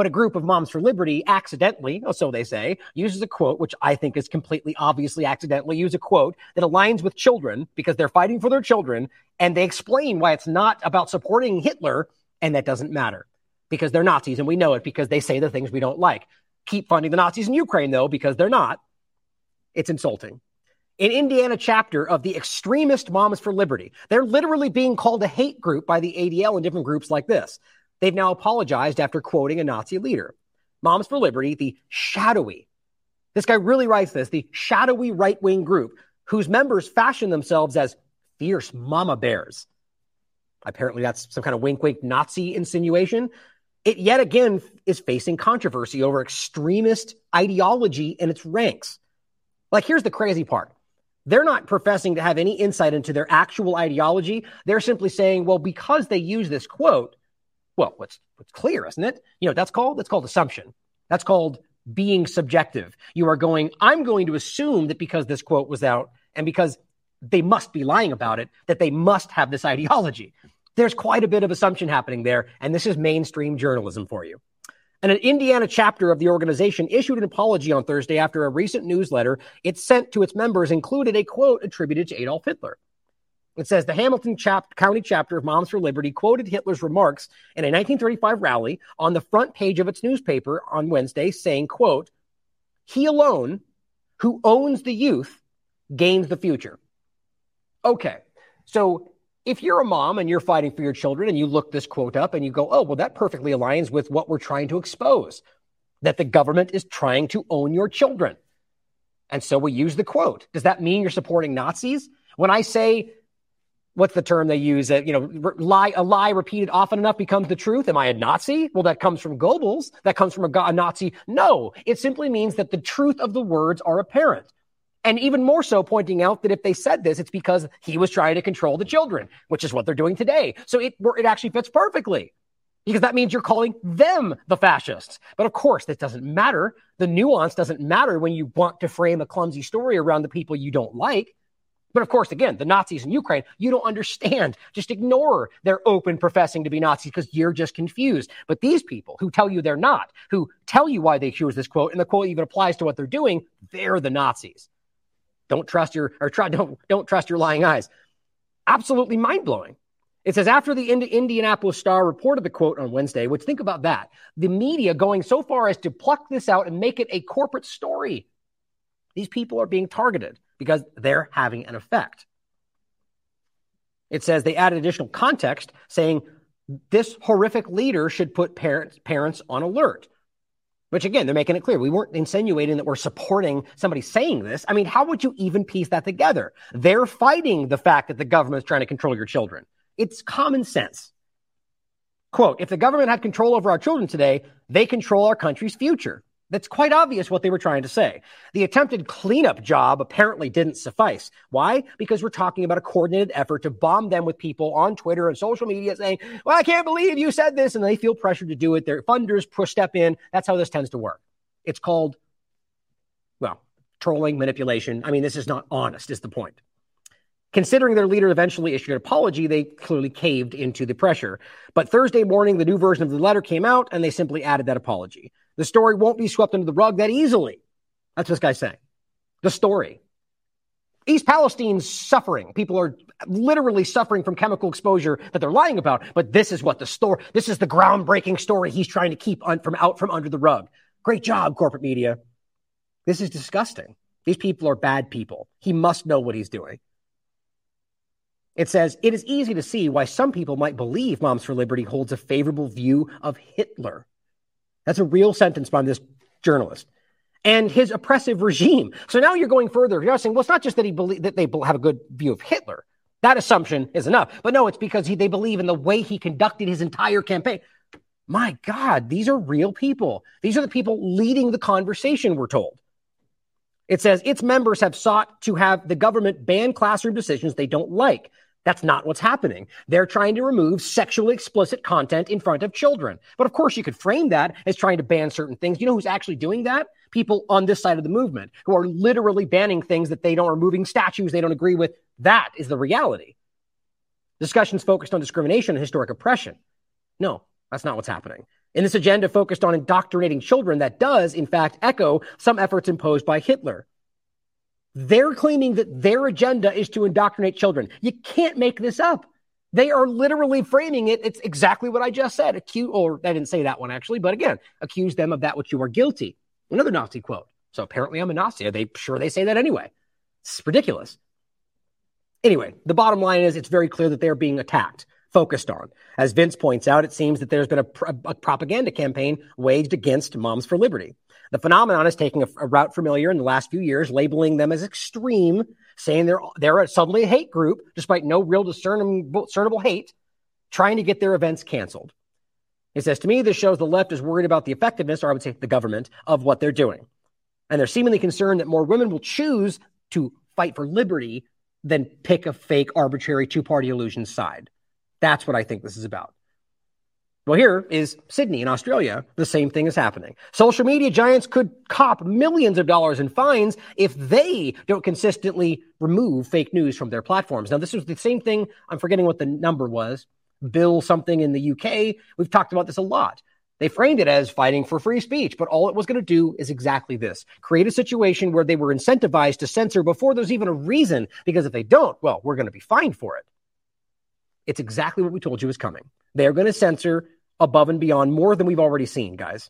But a group of Moms for Liberty accidentally, or so they say, uses a quote, which I think is completely obviously accidentally, use a quote that aligns with children because they're fighting for their children. And they explain why it's not about supporting Hitler. And that doesn't matter because they're Nazis and we know it because they say the things we don't like. Keep funding the Nazis in Ukraine though, because they're not. It's insulting. an Indiana chapter of the extremist Moms for Liberty, they're literally being called a hate group by the ADL and different groups like this. They've now apologized after quoting a Nazi leader. Moms for Liberty, the shadowy, this guy really writes this, the shadowy right wing group whose members fashion themselves as fierce mama bears. Apparently, that's some kind of wink wink Nazi insinuation it yet again is facing controversy over extremist ideology in its ranks. Like, here's the crazy part. They're not professing to have any insight into their actual ideology. They're simply saying, well, because they use this quote, well, what's, what's clear, isn't it? You know, that's called, that's called assumption. That's called being subjective. You are going, I'm going to assume that because this quote was out and because they must be lying about it, that they must have this ideology. There's quite a bit of assumption happening there, and this is mainstream journalism for you. And an Indiana chapter of the organization issued an apology on Thursday after a recent newsletter it sent to its members included a quote attributed to Adolf Hitler. It says the Hamilton chap- County chapter of Moms for Liberty quoted Hitler's remarks in a 1935 rally on the front page of its newspaper on Wednesday, saying, quote, he alone who owns the youth gains the future. Okay, so if you're a mom and you're fighting for your children and you look this quote up and you go, oh, well, that perfectly aligns with what we're trying to expose that the government is trying to own your children. And so we use the quote. Does that mean you're supporting Nazis? When I say, what's the term they use? That you know, lie a lie repeated often enough becomes the truth. Am I a Nazi? Well, that comes from Goebbels. That comes from a, a Nazi. No, it simply means that the truth of the words are apparent. And even more so, pointing out that if they said this, it's because he was trying to control the children, which is what they're doing today. So it, it actually fits perfectly because that means you're calling them the fascists. But of course, that doesn't matter. The nuance doesn't matter when you want to frame a clumsy story around the people you don't like. But of course, again, the Nazis in Ukraine, you don't understand. Just ignore their open professing to be Nazis because you're just confused. But these people who tell you they're not, who tell you why they choose this quote, and the quote even applies to what they're doing, they're the Nazis. Don't trust your or try don't don't trust your lying eyes. Absolutely mind blowing. It says after the Indianapolis Star reported the quote on Wednesday, which think about that. The media going so far as to pluck this out and make it a corporate story. These people are being targeted because they're having an effect. It says they added additional context saying this horrific leader should put parents, parents on alert. Which again, they're making it clear. We weren't insinuating that we're supporting somebody saying this. I mean, how would you even piece that together? They're fighting the fact that the government is trying to control your children. It's common sense. Quote, if the government had control over our children today, they control our country's future. That's quite obvious what they were trying to say. The attempted cleanup job apparently didn't suffice. Why? Because we're talking about a coordinated effort to bomb them with people on Twitter and social media saying, Well, I can't believe you said this. And they feel pressured to do it. Their funders push step in. That's how this tends to work. It's called, well, trolling, manipulation. I mean, this is not honest, is the point. Considering their leader eventually issued an apology, they clearly caved into the pressure. But Thursday morning, the new version of the letter came out and they simply added that apology. The story won't be swept under the rug that easily. That's what this guy's saying. The story. East Palestine's suffering. People are literally suffering from chemical exposure that they're lying about. But this is what the story, this is the groundbreaking story he's trying to keep un, from out from under the rug. Great job, corporate media. This is disgusting. These people are bad people. He must know what he's doing. It says, it is easy to see why some people might believe Moms for Liberty holds a favorable view of Hitler. That's a real sentence by this journalist and his oppressive regime. So now you're going further. You're saying, well, it's not just that he believe that they have a good view of Hitler. That assumption is enough. But no, it's because he, they believe in the way he conducted his entire campaign. My God, these are real people. These are the people leading the conversation, we're told. It says its members have sought to have the government ban classroom decisions they don't like. That's not what's happening. They're trying to remove sexually explicit content in front of children. But of course, you could frame that as trying to ban certain things. You know who's actually doing that? People on this side of the movement who are literally banning things that they don't, removing statues they don't agree with. That is the reality. Discussions focused on discrimination and historic oppression. No, that's not what's happening. In this agenda focused on indoctrinating children, that does, in fact, echo some efforts imposed by Hitler. They're claiming that their agenda is to indoctrinate children. You can't make this up. They are literally framing it. It's exactly what I just said. Accuse, or I didn't say that one actually, but again, accuse them of that which you are guilty. Another Nazi quote. So apparently I'm a Nazi. Are they sure they say that anyway? It's ridiculous. Anyway, the bottom line is it's very clear that they're being attacked, focused on. As Vince points out, it seems that there's been a, a propaganda campaign waged against Moms for Liberty. The phenomenon is taking a, a, route familiar in the last few years, labeling them as extreme, saying they're they're suddenly a hate group, despite no real discernible, discernible hate, trying to get their events canceled. It says to me, this shows the left is worried about the effectiveness, or I would say the government, of what they're doing, and they're seemingly concerned that more women will choose to fight for liberty than pick a fake, arbitrary two-party illusion side. That's what I think this is about. Well, here is Sydney in Australia. The same thing is happening. Social media giants could cop millions of dollars in fines if they don't consistently remove fake news from their platforms. Now, this was the same thing. I'm forgetting what the number was. Bill something in the UK. We've talked about this a lot. They framed it as fighting for free speech, but all it was going to do is exactly this create a situation where they were incentivized to censor before there's even a reason, because if they don't, well, we're going to be fined for it. It's exactly what we told you was coming. They're going to censor above and beyond more than we've already seen, guys.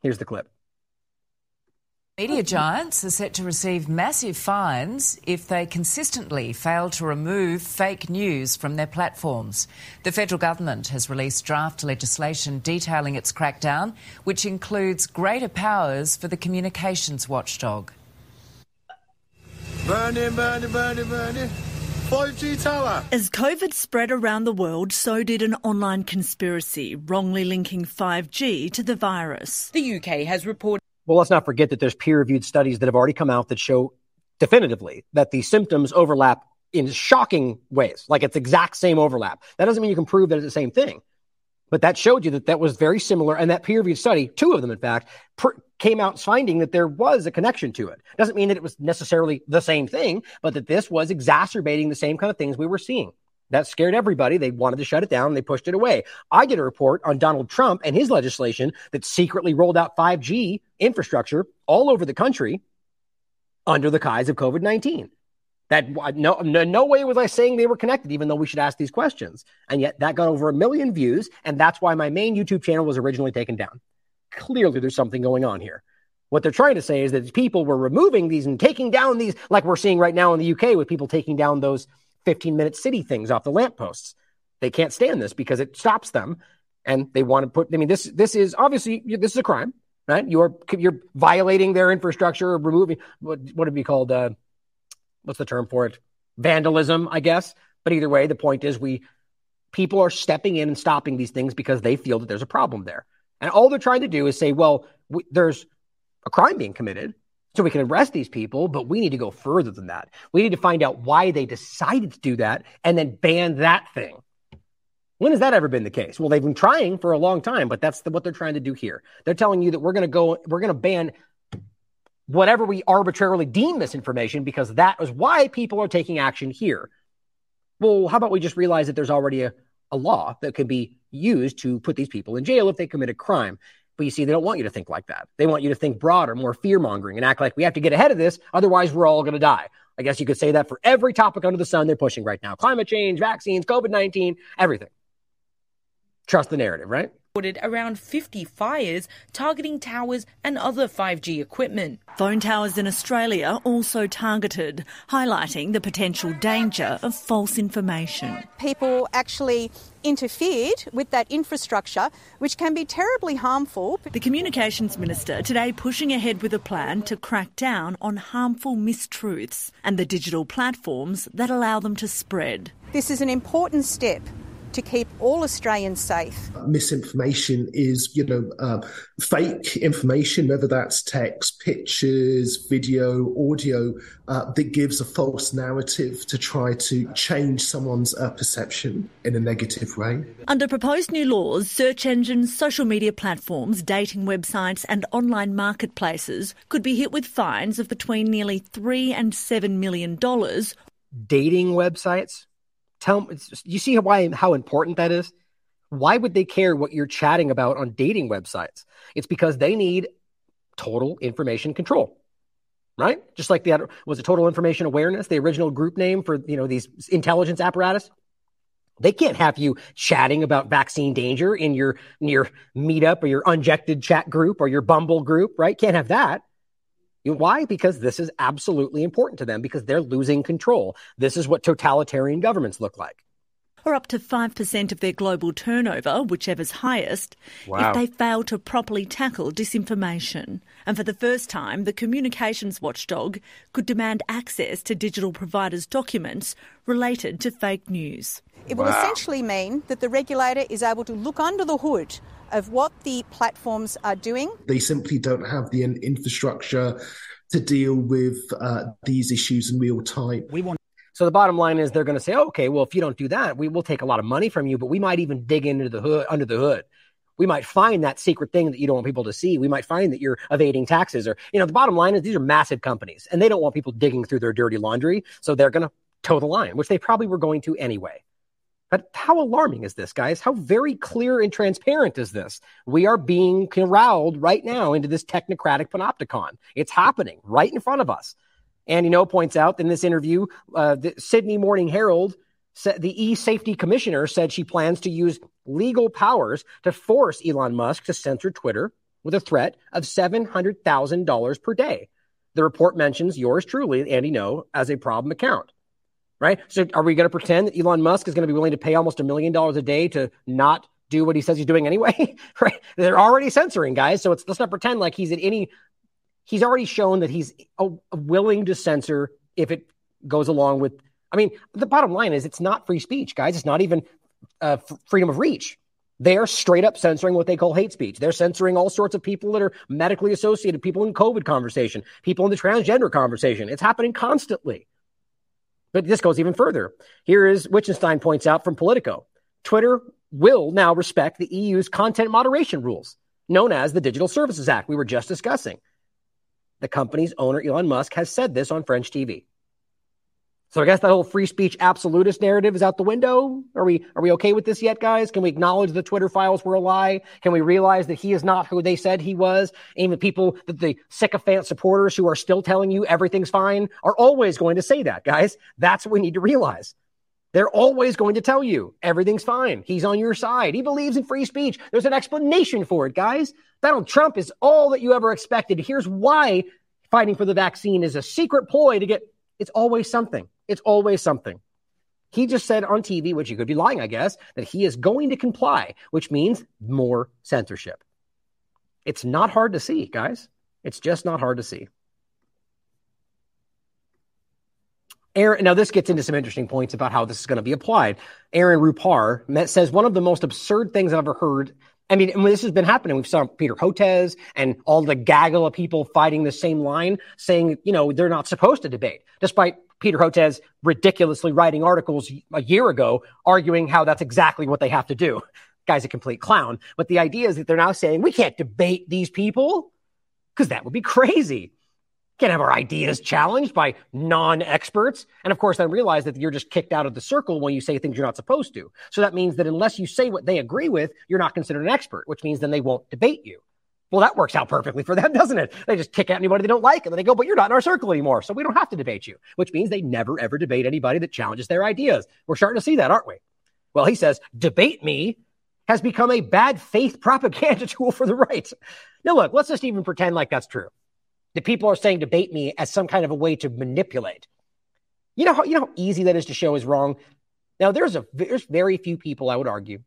Here's the clip. Media giants are set to receive massive fines if they consistently fail to remove fake news from their platforms. The federal government has released draft legislation detailing its crackdown, which includes greater powers for the communications watchdog. Burning, burning, burning, burning. 5G tower. As COVID spread around the world, so did an online conspiracy wrongly linking 5G to the virus. The UK has reported. Well, let's not forget that there's peer reviewed studies that have already come out that show definitively that the symptoms overlap in shocking ways. Like it's exact same overlap. That doesn't mean you can prove that it's the same thing. But that showed you that that was very similar. And that peer reviewed study, two of them, in fact, pr- came out finding that there was a connection to it. Doesn't mean that it was necessarily the same thing, but that this was exacerbating the same kind of things we were seeing. That scared everybody. They wanted to shut it down they pushed it away. I did a report on Donald Trump and his legislation that secretly rolled out 5G infrastructure all over the country under the guise of COVID 19. That no, no, no way was I saying they were connected, even though we should ask these questions. And yet that got over a million views. And that's why my main YouTube channel was originally taken down. Clearly, there's something going on here. What they're trying to say is that people were removing these and taking down these, like we're seeing right now in the UK with people taking down those 15 minute city things off the lampposts. They can't stand this because it stops them. And they want to put, I mean, this, this is obviously, this is a crime, right? You're, you're violating their infrastructure, or removing, what, what would be called, uh, what's the term for it? Vandalism, I guess. But either way, the point is we people are stepping in and stopping these things because they feel that there's a problem there. And all they're trying to do is say, well, we, there's a crime being committed, so we can arrest these people, but we need to go further than that. We need to find out why they decided to do that and then ban that thing. When has that ever been the case? Well, they've been trying for a long time, but that's the, what they're trying to do here. They're telling you that we're going to go, we're going to ban whatever we arbitrarily deem misinformation because that is why people are taking action here. Well, how about we just realize that there's already a, a law that could be used to put these people in jail if they commit a crime? But you see, they don't want you to think like that. They want you to think broader, more fear mongering, and act like we have to get ahead of this. Otherwise, we're all going to die. I guess you could say that for every topic under the sun they're pushing right now climate change, vaccines, COVID 19, everything. Trust the narrative, right? Reported around 50 fires targeting towers and other 5G equipment. Phone towers in Australia also targeted, highlighting the potential danger of false information. People actually interfered with that infrastructure, which can be terribly harmful. The Communications Minister today pushing ahead with a plan to crack down on harmful mistruths and the digital platforms that allow them to spread. This is an important step to keep all Australians safe. Misinformation is, you know, uh, fake information, whether that's text, pictures, video, audio, uh, that gives a false narrative to try to change someone's uh, perception in a negative way. Under proposed new laws, search engines, social media platforms, dating websites, and online marketplaces could be hit with fines of between nearly three and seven million dollars. Dating websites? Tell you see why how important that is. Why would they care what you're chatting about on dating websites? It's because they need total information control, right? Just like the was a total information awareness, the original group name for you know these intelligence apparatus. They can't have you chatting about vaccine danger in your in your meetup or your unjected chat group or your Bumble group, right? Can't have that. Why? Because this is absolutely important to them because they're losing control. This is what totalitarian governments look like. Or up to 5% of their global turnover, whichever's highest, wow. if they fail to properly tackle disinformation. And for the first time, the communications watchdog could demand access to digital providers' documents related to fake news. It will wow. essentially mean that the regulator is able to look under the hood of what the platforms are doing. They simply don't have the infrastructure to deal with uh, these issues in real time. We want. So the bottom line is they're going to say, okay, well, if you don't do that, we will take a lot of money from you, but we might even dig into the hood under the hood. We might find that secret thing that you don't want people to see. We might find that you're evading taxes, or you know, the bottom line is these are massive companies, and they don't want people digging through their dirty laundry, so they're going to toe the line, which they probably were going to anyway. But how alarming is this, guys? How very clear and transparent is this? We are being corralled right now into this technocratic panopticon. It's happening right in front of us. Andy Ngo, points out in this interview, uh, the Sydney Morning Herald the e-safety commissioner said she plans to use legal powers to force Elon Musk to censor Twitter with a threat of $700,000 per day. The report mentions yours truly, Andy Ngo, as a problem account right? So are we going to pretend that Elon Musk is going to be willing to pay almost a million dollars a day to not do what he says he's doing anyway? right? They're already censoring guys, so it's let's not pretend like he's at any. He's already shown that he's willing to censor if it goes along with. I mean, the bottom line is it's not free speech, guys. It's not even uh, f- freedom of reach. They're straight up censoring what they call hate speech. They're censoring all sorts of people that are medically associated, people in COVID conversation, people in the transgender conversation. It's happening constantly. But this goes even further. Here is Wittgenstein points out from Politico Twitter will now respect the EU's content moderation rules, known as the Digital Services Act, we were just discussing. The company's owner, Elon Musk, has said this on French TV. So I guess that whole free speech absolutist narrative is out the window. Are we are we okay with this yet, guys? Can we acknowledge the Twitter files were a lie? Can we realize that he is not who they said he was? Even people that the sycophant supporters who are still telling you everything's fine are always going to say that, guys. That's what we need to realize. They're always going to tell you everything's fine. He's on your side. He believes in free speech. There's an explanation for it, guys. Donald Trump is all that you ever expected. Here's why fighting for the vaccine is a secret ploy to get it's always something. It's always something. He just said on TV, which he could be lying, I guess, that he is going to comply, which means more censorship. It's not hard to see, guys. It's just not hard to see. Aaron, now this gets into some interesting points about how this is going to be applied. Aaron Rupar says one of the most absurd things I've ever heard. I mean, when this has been happening, we've saw Peter Hotez and all the gaggle of people fighting the same line, saying, you know, they're not supposed to debate, despite Peter Hotez ridiculously writing articles a year ago arguing how that's exactly what they have to do. Guy's a complete clown. But the idea is that they're now saying we can't debate these people because that would be crazy. Can't have our ideas challenged by non experts. And of course, then realize that you're just kicked out of the circle when you say things you're not supposed to. So that means that unless you say what they agree with, you're not considered an expert, which means then they won't debate you. Well, that works out perfectly for them, doesn't it? They just kick out anybody they don't like, and then they go, but you're not in our circle anymore. So we don't have to debate you, which means they never, ever debate anybody that challenges their ideas. We're starting to see that, aren't we? Well, he says, debate me has become a bad faith propaganda tool for the right. Now, look, let's just even pretend like that's true. That people are saying debate me as some kind of a way to manipulate. You know how you know how easy that is to show is wrong. Now, there's a there's very few people I would argue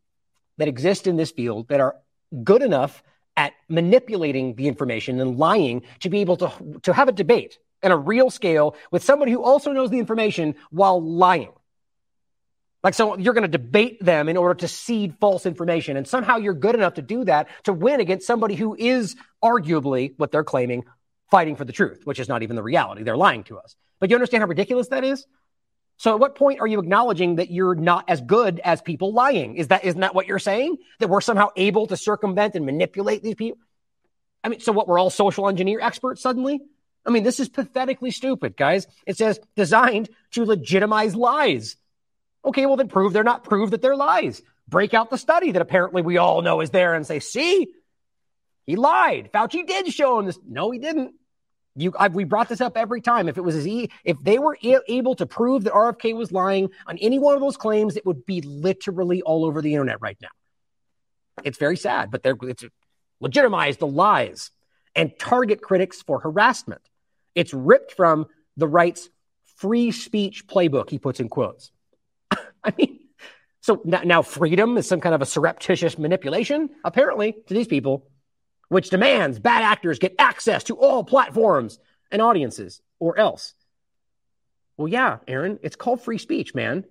that exist in this field that are good enough at manipulating the information and lying to be able to, to have a debate on a real scale with somebody who also knows the information while lying. Like, so you're going to debate them in order to seed false information. And somehow you're good enough to do that to win against somebody who is arguably what they're claiming fighting for the truth, which is not even the reality. They're lying to us. But you understand how ridiculous that is? So at what point are you acknowledging that you're not as good as people lying? Is that isn't that what you're saying? That we're somehow able to circumvent and manipulate these people? I mean, so what we're all social engineer experts suddenly? I mean, this is pathetically stupid, guys. It says designed to legitimize lies. Okay, well then prove they're not prove that they're lies. Break out the study that apparently we all know is there and say, see, he lied. Fauci did show him this. No, he didn't. You, I, we brought this up every time. If it was as e, if they were able to prove that RFK was lying on any one of those claims, it would be literally all over the internet right now. It's very sad, but they're it's legitimized the lies and target critics for harassment. It's ripped from the right's free speech playbook. He puts in quotes. I mean, so now freedom is some kind of a surreptitious manipulation, apparently, to these people which demands bad actors get access to all platforms and audiences, or else. Well, yeah, Aaron, it's called free speech, man.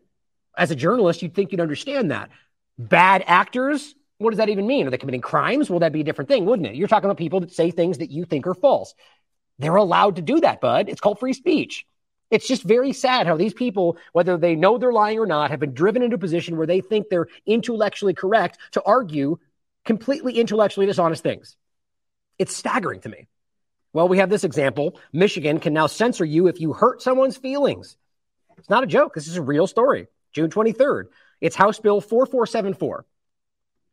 As a journalist, you'd think you'd understand that. Bad actors, what does that even mean? Are they committing crimes? Well, that'd be a different thing, wouldn't it? You're talking about people that say things that you think are false. They're allowed to do that, bud. It's called free speech. It's just very sad how these people, whether they know they're lying or not, have been driven into a position where they think they're intellectually correct to argue completely intellectually dishonest things. It's staggering to me. Well, we have this example. Michigan can now censor you if you hurt someone's feelings. It's not a joke. This is a real story. June 23rd. It's House Bill 4474.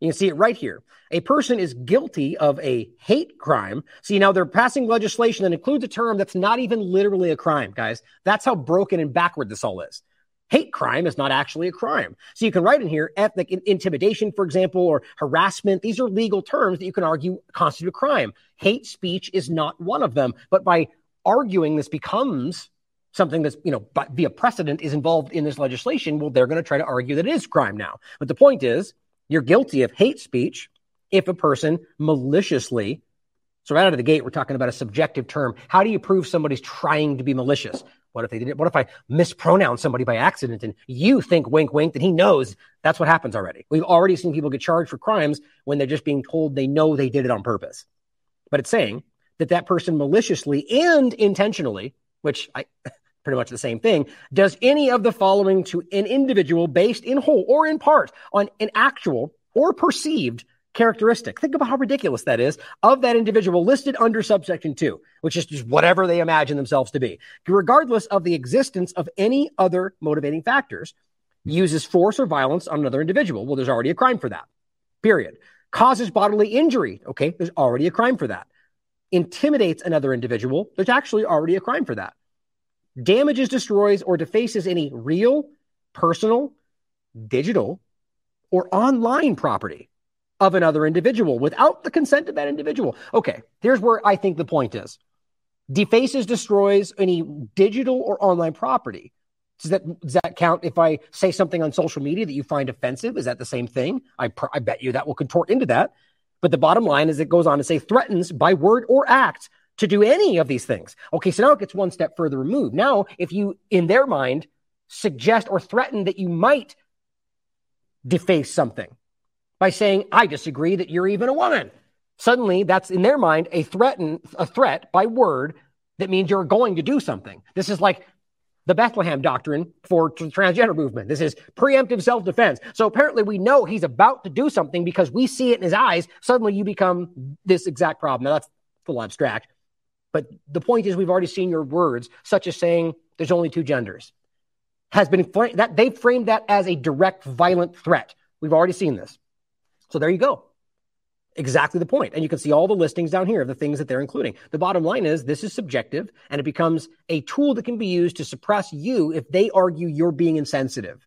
You can see it right here. A person is guilty of a hate crime. See, now they're passing legislation that includes a term that's not even literally a crime, guys. That's how broken and backward this all is. Hate crime is not actually a crime. So you can write in here ethnic intimidation, for example, or harassment. These are legal terms that you can argue constitute a crime. Hate speech is not one of them. But by arguing this becomes something that's, you know, by, via precedent is involved in this legislation, well, they're going to try to argue that it is crime now. But the point is, you're guilty of hate speech if a person maliciously so right out of the gate, we're talking about a subjective term. How do you prove somebody's trying to be malicious? What if they did it? What if I mispronounce somebody by accident and you think wink wink that he knows that's what happens already? We've already seen people get charged for crimes when they're just being told they know they did it on purpose. But it's saying that that person maliciously and intentionally, which I pretty much the same thing, does any of the following to an individual based in whole or in part on an actual or perceived characteristic. Think about how ridiculous that is of that individual listed under subsection two, which is just whatever they imagine themselves to be, regardless of the existence of any other motivating factors, uses force or violence on another individual. Well, there's already a crime for that. Period. Causes bodily injury. Okay, there's already a crime for that. Intimidates another individual. There's actually already a crime for that. Damages, destroys, or defaces any real, personal, digital, or online property of another individual without the consent of that individual. Okay, here's where I think the point is. Defaces, destroys any digital or online property. Does that, does that count if I say something on social media that you find offensive? Is that the same thing? I, I bet you that will contort into that. But the bottom line is it goes on to say threatens by word or act to do any of these things. Okay, so now it gets one step further removed. Now, if you, in their mind, suggest or threaten that you might deface something, by saying, I disagree that you're even a woman. Suddenly, that's in their mind a threaten, a threat by word that means you're going to do something. This is like the Bethlehem doctrine for the transgender movement. This is preemptive self defense. So apparently, we know he's about to do something because we see it in his eyes. Suddenly, you become this exact problem. Now, that's full abstract. But the point is, we've already seen your words, such as saying there's only two genders, has been that they've framed that as a direct violent threat. We've already seen this. So there you go. Exactly the point. And you can see all the listings down here of the things that they're including. The bottom line is this is subjective and it becomes a tool that can be used to suppress you if they argue you're being insensitive.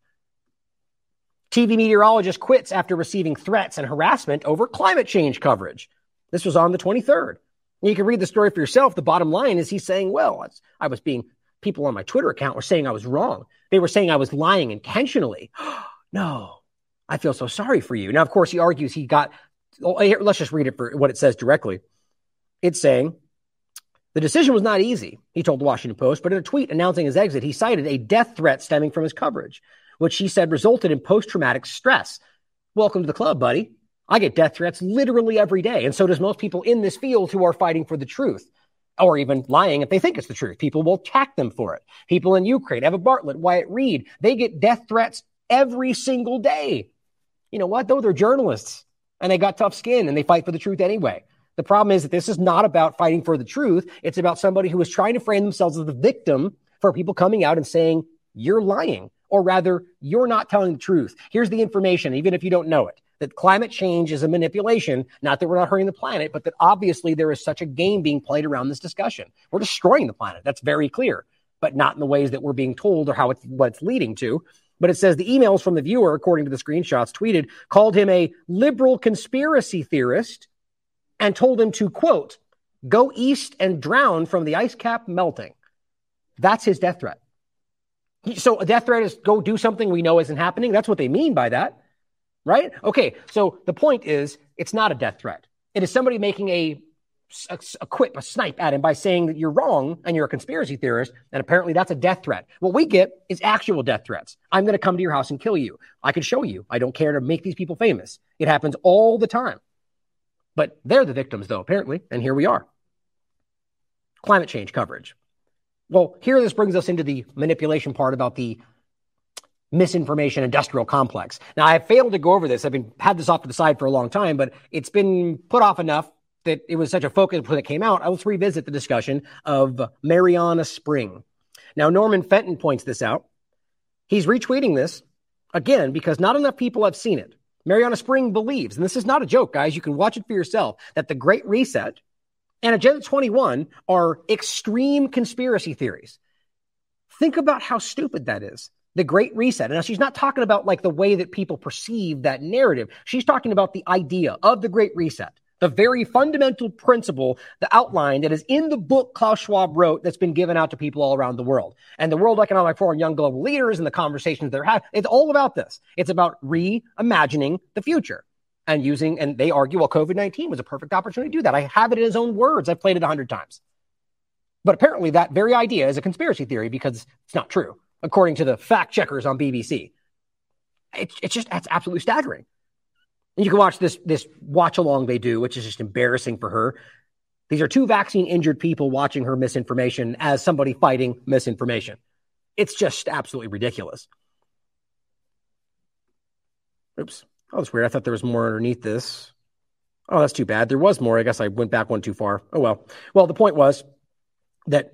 TV meteorologist quits after receiving threats and harassment over climate change coverage. This was on the 23rd. You can read the story for yourself. The bottom line is he's saying, well, I was being, people on my Twitter account were saying I was wrong. They were saying I was lying intentionally. no, I feel so sorry for you. Now, of course, he argues he got let's just read it for what it says directly. It's saying the decision was not easy, he told the Washington Post, but in a tweet announcing his exit, he cited a death threat stemming from his coverage, which he said resulted in post traumatic stress. Welcome to the club, buddy. I get death threats literally every day, and so does most people in this field who are fighting for the truth. Or even lying if they think it's the truth. People will attack them for it. People in Ukraine, Eva Bartlett, Wyatt Reed, they get death threats every single day. You know what, though? They're journalists and they got tough skin and they fight for the truth anyway. The problem is that this is not about fighting for the truth. It's about somebody who is trying to frame themselves as the victim for people coming out and saying, you're lying, or rather, you're not telling the truth. Here's the information, even if you don't know it that climate change is a manipulation, not that we're not hurting the planet, but that obviously there is such a game being played around this discussion. We're destroying the planet. That's very clear, but not in the ways that we're being told or how it's what it's leading to. But it says the emails from the viewer, according to the screenshots tweeted, called him a liberal conspiracy theorist and told him to, quote, go east and drown from the ice cap melting. That's his death threat. So a death threat is go do something we know isn't happening. That's what they mean by that, right? Okay. So the point is, it's not a death threat. It is somebody making a a, a quip, a snipe at him by saying that you're wrong and you're a conspiracy theorist. And apparently that's a death threat. What we get is actual death threats. I'm going to come to your house and kill you. I can show you. I don't care to make these people famous. It happens all the time. But they're the victims, though, apparently. And here we are. Climate change coverage. Well, here this brings us into the manipulation part about the misinformation industrial complex. Now, I failed to go over this. I've been had this off to the side for a long time, but it's been put off enough that it was such a focus when it came out, I let's revisit the discussion of Marianna Spring. Now, Norman Fenton points this out. He's retweeting this again because not enough people have seen it. Marianna Spring believes, and this is not a joke, guys, you can watch it for yourself, that the Great Reset and Agenda 21 are extreme conspiracy theories. Think about how stupid that is. The Great Reset. Now she's not talking about like the way that people perceive that narrative. She's talking about the idea of the Great Reset the very fundamental principle, the outline that is in the book Klaus Schwab wrote that's been given out to people all around the world. And the World Economic Forum Young Global Leaders and the conversations they're having, it's all about this. It's about reimagining the future and using, and they argue, well, COVID 19 was a perfect opportunity to do that. I have it in his own words. I've played it a hundred times. But apparently, that very idea is a conspiracy theory because it's not true, according to the fact checkers on BBC. It's, it's just, that's absolutely staggering. And you can watch this this watch along they do, which is just embarrassing for her. These are two vaccine injured people watching her misinformation as somebody fighting misinformation. It's just absolutely ridiculous. Oops. Oh, that's weird. I thought there was more underneath this. Oh, that's too bad. There was more. I guess I went back one too far. Oh well. Well, the point was that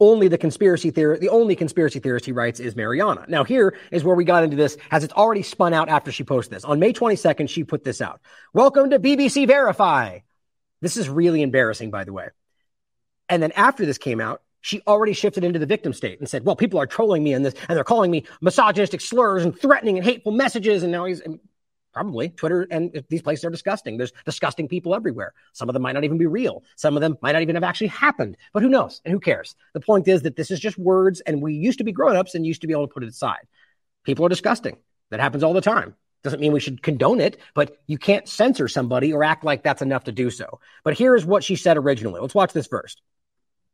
only the conspiracy theory, the only conspiracy theorist he writes is Marianna. Now, here is where we got into this as it's already spun out after she posted this. On May 22nd, she put this out. Welcome to BBC Verify. This is really embarrassing, by the way. And then after this came out, she already shifted into the victim state and said, well, people are trolling me in this and they're calling me misogynistic slurs and threatening and hateful messages. And now he's, Probably. Twitter and these places are disgusting. There's disgusting people everywhere. Some of them might not even be real. Some of them might not even have actually happened. But who knows? And who cares? The point is that this is just words, and we used to be grown ups and used to be able to put it aside. People are disgusting. That happens all the time. Doesn't mean we should condone it, but you can't censor somebody or act like that's enough to do so. But here's what she said originally. Let's watch this first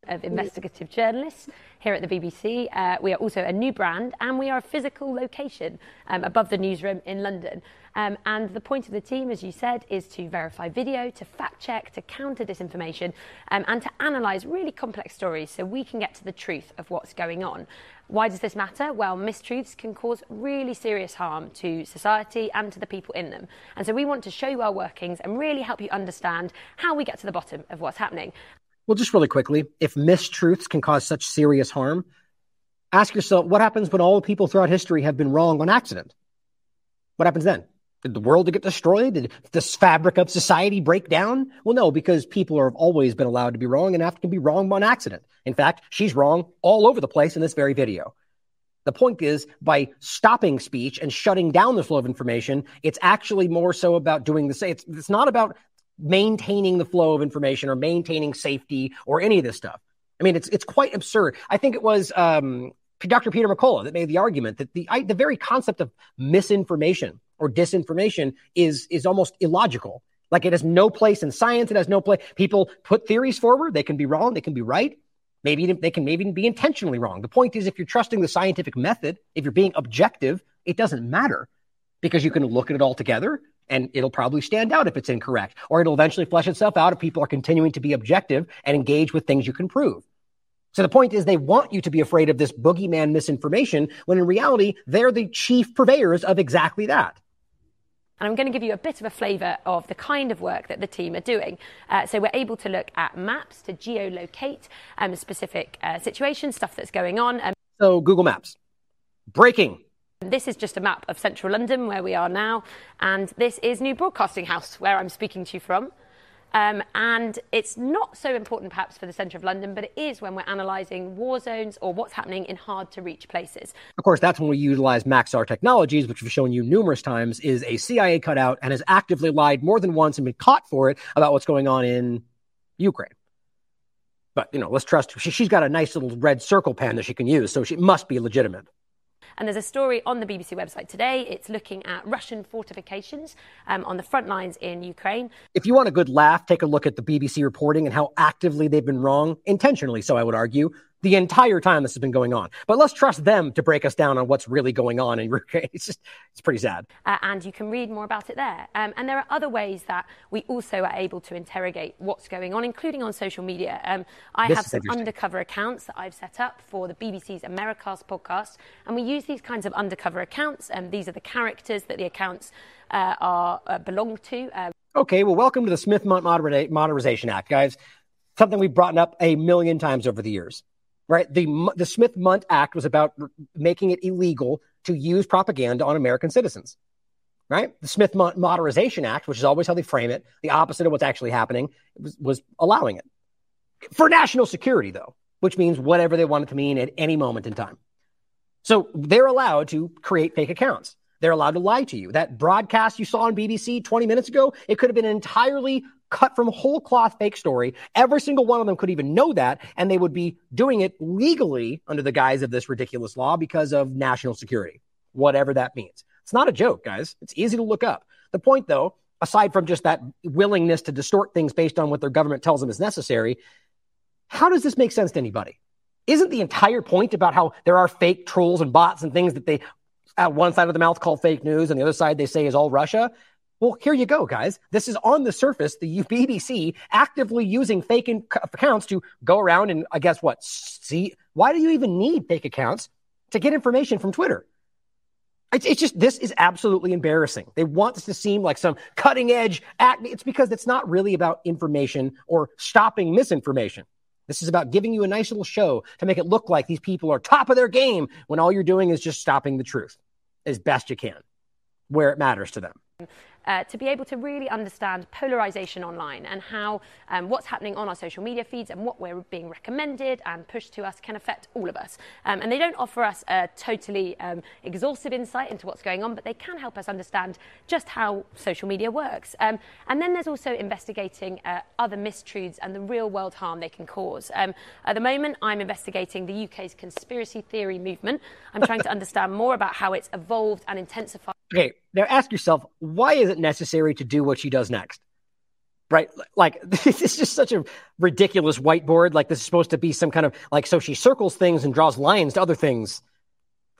of investigative journalists here at the BBC. Uh, we are also a new brand and we are a physical location um, above the newsroom in London. Um, and the point of the team, as you said, is to verify video, to fact check, to counter disinformation, um, and to analyse really complex stories so we can get to the truth of what's going on. Why does this matter? Well, mistruths can cause really serious harm to society and to the people in them. And so we want to show you our workings and really help you understand how we get to the bottom of what's happening. Well, just really quickly, if mistruths can cause such serious harm, ask yourself what happens when all the people throughout history have been wrong on accident? What happens then? Did the world get destroyed? Did this fabric of society break down? Well, no, because people have always been allowed to be wrong and have to be wrong on accident. In fact, she's wrong all over the place in this very video. The point is, by stopping speech and shutting down the flow of information, it's actually more so about doing the same. It's, it's not about maintaining the flow of information or maintaining safety or any of this stuff. I mean, it's it's quite absurd. I think it was um, Dr. Peter McCullough that made the argument that the I, the very concept of misinformation or disinformation is is almost illogical. Like it has no place in science. It has no place. People put theories forward. They can be wrong. They can be right. Maybe they can maybe be intentionally wrong. The point is, if you're trusting the scientific method, if you're being objective, it doesn't matter because you can look at it all together and it'll probably stand out if it's incorrect, or it'll eventually flesh itself out if people are continuing to be objective and engage with things you can prove. So the point is, they want you to be afraid of this boogeyman misinformation when in reality, they're the chief purveyors of exactly that. And I'm going to give you a bit of a flavour of the kind of work that the team are doing. Uh, so we're able to look at maps to geolocate um, specific uh, situations, stuff that's going on. Um, so Google Maps, breaking. This is just a map of central London where we are now, and this is New Broadcasting House where I'm speaking to you from. Um, and it's not so important perhaps for the centre of London, but it is when we're analysing war zones or what's happening in hard to reach places. Of course, that's when we utilize Maxar Technologies, which we've shown you numerous times, is a CIA cutout and has actively lied more than once and been caught for it about what's going on in Ukraine. But, you know, let's trust she, she's got a nice little red circle pen that she can use, so she must be legitimate. And there's a story on the BBC website today. It's looking at Russian fortifications um, on the front lines in Ukraine. If you want a good laugh, take a look at the BBC reporting and how actively they've been wrong, intentionally so, I would argue, the entire time this has been going on. But let's trust them to break us down on what's really going on in Ukraine. It's just, it's pretty sad. Uh, and you can read more about it there. Um, and there are other ways that we also are able to interrogate what's going on, including on social media. Um, I this have some undercover accounts that I've set up for the BBC's Americast podcast. And we use these kinds of undercover accounts. And um, these are the characters that the accounts uh, are uh, belong to. Um, okay, well, welcome to the Smith Modernization Act, guys. Something we've brought up a million times over the years right? The, the Smith Mundt Act was about making it illegal to use propaganda on American citizens, right? The Smith Mundt Modernization Act, which is always how they frame it, the opposite of what's actually happening, was, was allowing it for national security, though, which means whatever they want it to mean at any moment in time. So they're allowed to create fake accounts. They're allowed to lie to you. That broadcast you saw on BBC 20 minutes ago, it could have been entirely cut from a whole cloth fake story. Every single one of them could even know that, and they would be doing it legally under the guise of this ridiculous law because of national security, whatever that means. It's not a joke, guys. It's easy to look up. The point, though, aside from just that willingness to distort things based on what their government tells them is necessary, how does this make sense to anybody? Isn't the entire point about how there are fake trolls and bots and things that they, at one side of the mouth, call fake news, and the other side they say is all Russia? Well, here you go, guys. This is on the surface, the BBC actively using fake accounts to go around and I guess what? See, why do you even need fake accounts to get information from Twitter? It's, it's just, this is absolutely embarrassing. They want this to seem like some cutting edge act. It's because it's not really about information or stopping misinformation. This is about giving you a nice little show to make it look like these people are top of their game when all you're doing is just stopping the truth as best you can where it matters to them uh, to be able to really understand polarization online and how um, what's happening on our social media feeds and what we're being recommended and pushed to us can affect all of us. Um, and they don't offer us a totally um, exhaustive insight into what's going on, but they can help us understand just how social media works. Um, and then there's also investigating uh, other mistruths and the real world harm they can cause. Um, at the moment, I'm investigating the UK's conspiracy theory movement. I'm trying to understand more about how it's evolved and intensified. Okay, now ask yourself, why is it necessary to do what she does next? Right? Like, this is just such a ridiculous whiteboard. Like, this is supposed to be some kind of, like, so she circles things and draws lines to other things.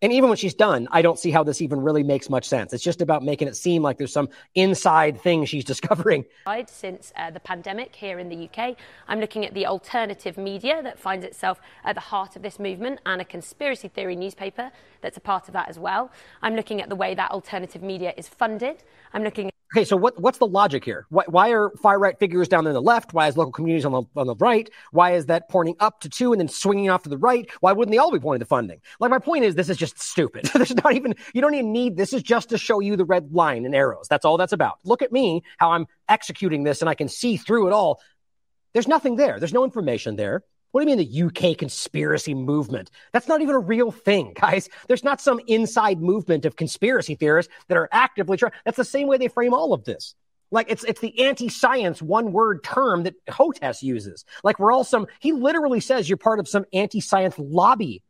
And even when she's done, I don't see how this even really makes much sense. It's just about making it seem like there's some inside thing she's discovering. Since uh, the pandemic here in the UK, I'm looking at the alternative media that finds itself at the heart of this movement and a conspiracy theory newspaper that's a part of that as well. I'm looking at the way that alternative media is funded. I'm looking Okay, so what, what's the logic here? Why, why are far right figures down there on the left? Why is local communities on the, on the right? Why is that pointing up to two and then swinging off to the right? Why wouldn't they all be pointing to funding? Like, my point is, this is just stupid. There's not even, you don't even need, this is just to show you the red line and arrows. That's all that's about. Look at me, how I'm executing this and I can see through it all. There's nothing there. There's no information there. What do you mean the UK conspiracy movement? That's not even a real thing, guys. There's not some inside movement of conspiracy theorists that are actively trying. That's the same way they frame all of this. Like it's it's the anti-science one-word term that Hotez uses. Like we're all some. He literally says you're part of some anti-science lobby.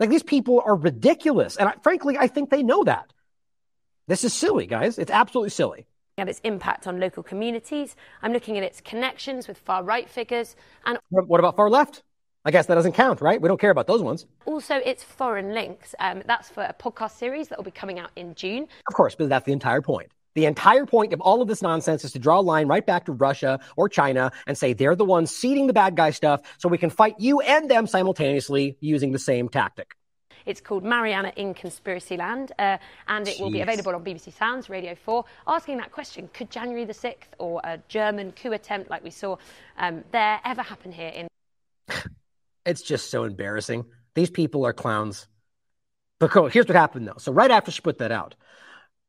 Like these people are ridiculous, and I, frankly, I think they know that. This is silly, guys. It's absolutely silly at its impact on local communities. I'm looking at its connections with far right figures. And what about far left? I guess that doesn't count, right? We don't care about those ones. Also, its foreign links. Um, that's for a podcast series that will be coming out in June. Of course, but that's the entire point. The entire point of all of this nonsense is to draw a line right back to Russia or China and say they're the ones seeding the bad guy stuff so we can fight you and them simultaneously using the same tactic. It's called Marianna in Conspiracy Land, uh, and it Jeez. will be available on BBC Sounds, Radio 4, asking that question Could January the 6th or a German coup attempt like we saw um, there ever happen here in. it's just so embarrassing. These people are clowns. But here's what happened, though. So, right after she put that out,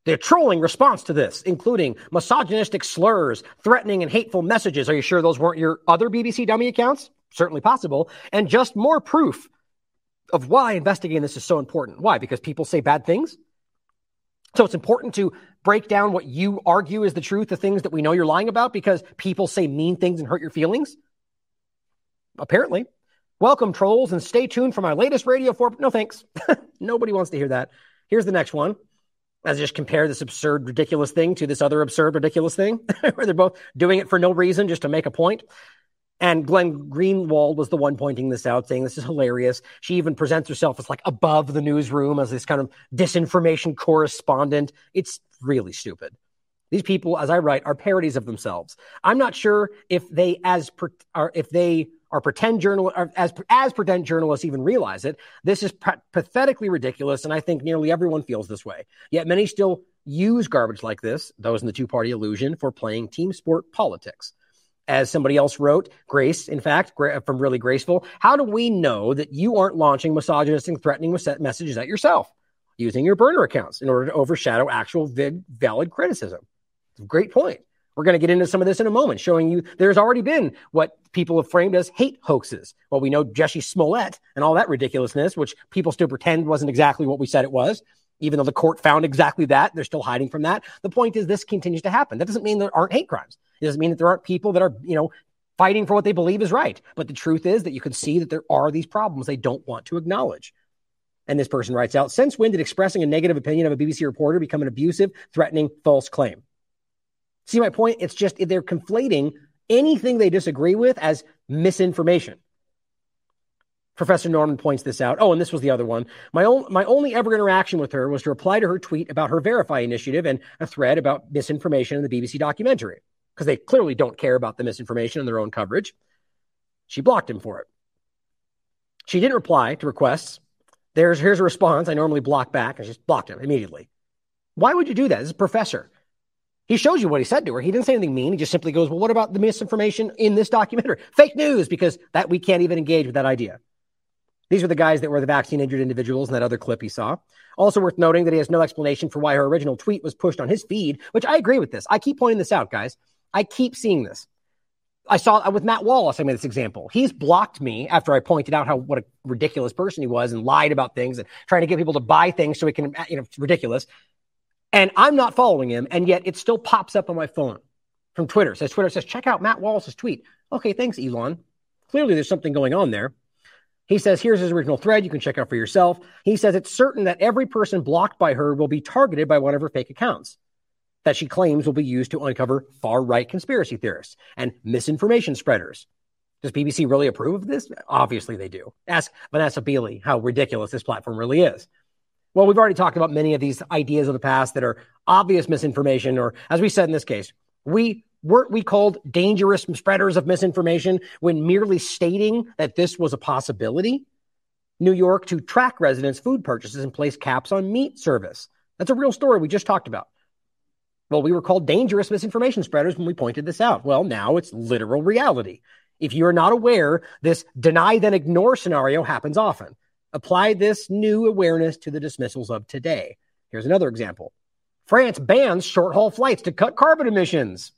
the trolling response to this, including misogynistic slurs, threatening, and hateful messages. Are you sure those weren't your other BBC dummy accounts? Certainly possible. And just more proof of why investigating this is so important. Why? Because people say bad things. So it's important to break down what you argue is the truth, the things that we know you're lying about, because people say mean things and hurt your feelings. Apparently. Welcome, trolls, and stay tuned for my latest Radio 4. No thanks. Nobody wants to hear that. Here's the next one. As I just compare this absurd, ridiculous thing to this other absurd, ridiculous thing, where they're both doing it for no reason, just to make a point. And Glenn Greenwald was the one pointing this out, saying this is hilarious. She even presents herself as like above the newsroom as this kind of disinformation correspondent. It's really stupid. These people, as I write, are parodies of themselves. I'm not sure if they as per, are if they are pretend journal as as pretend journalists even realize it. This is pathetically ridiculous, and I think nearly everyone feels this way. Yet many still use garbage like this, those in the two party illusion, for playing team sport politics as somebody else wrote, Grace, in fact, from Really Graceful, how do we know that you aren't launching misogynistic, and threatening messages at yourself using your burner accounts in order to overshadow actual vid- valid criticism? Great point. We're going to get into some of this in a moment, showing you there's already been what people have framed as hate hoaxes. Well, we know Jussie Smollett and all that ridiculousness, which people still pretend wasn't exactly what we said it was even though the court found exactly that, they're still hiding from that. The point is, this continues to happen. That doesn't mean there aren't hate crimes. It doesn't mean that there aren't people that are, you know, fighting for what they believe is right. But the truth is that you can see that there are these problems they don't want to acknowledge. And this person writes out Since when did expressing a negative opinion of a BBC reporter become an abusive, threatening, false claim? See my point? It's just they're conflating anything they disagree with as misinformation. Professor Norman points this out. Oh, and this was the other one. My, own, my only ever interaction with her was to reply to her tweet about her Verify initiative and a thread about misinformation in the BBC documentary, because they clearly don't care about the misinformation in their own coverage. She blocked him for it. She didn't reply to requests. There's here's a response. I normally block back, and she just blocked him immediately. Why would you do that? This is a professor. He shows you what he said to her. He didn't say anything mean. He just simply goes, "Well, what about the misinformation in this documentary? Fake news," because that we can't even engage with that idea. These were the guys that were the vaccine injured individuals in that other clip he saw. Also worth noting that he has no explanation for why her original tweet was pushed on his feed, which I agree with this. I keep pointing this out, guys. I keep seeing this. I saw uh, with Matt Wallace, I made this example. He's blocked me after I pointed out how what a ridiculous person he was and lied about things and trying to get people to buy things so he can, you know, ridiculous. And I'm not following him, and yet it still pops up on my phone from Twitter. It says Twitter says, check out Matt Wallace's tweet. Okay, thanks, Elon. Clearly there's something going on there. He says, here's his original thread. You can check out for yourself. He says it's certain that every person blocked by her will be targeted by one of her fake accounts that she claims will be used to uncover far right conspiracy theorists and misinformation spreaders. Does BBC really approve of this? Obviously they do. Ask Vanessa Beeley how ridiculous this platform really is. Well, we've already talked about many of these ideas of the past that are obvious misinformation, or as we said in this case, we weren't we called dangerous spreaders of misinformation when merely stating that this was a possibility? New York to track residents' food purchases and place caps on meat service. That's a real story we just talked about. Well, we were called dangerous misinformation spreaders when we pointed this out. Well, now it's literal reality. If you are not aware, this deny then ignore scenario happens often. Apply this new awareness to the dismissals of today. Here's another example France bans short haul flights to cut carbon emissions.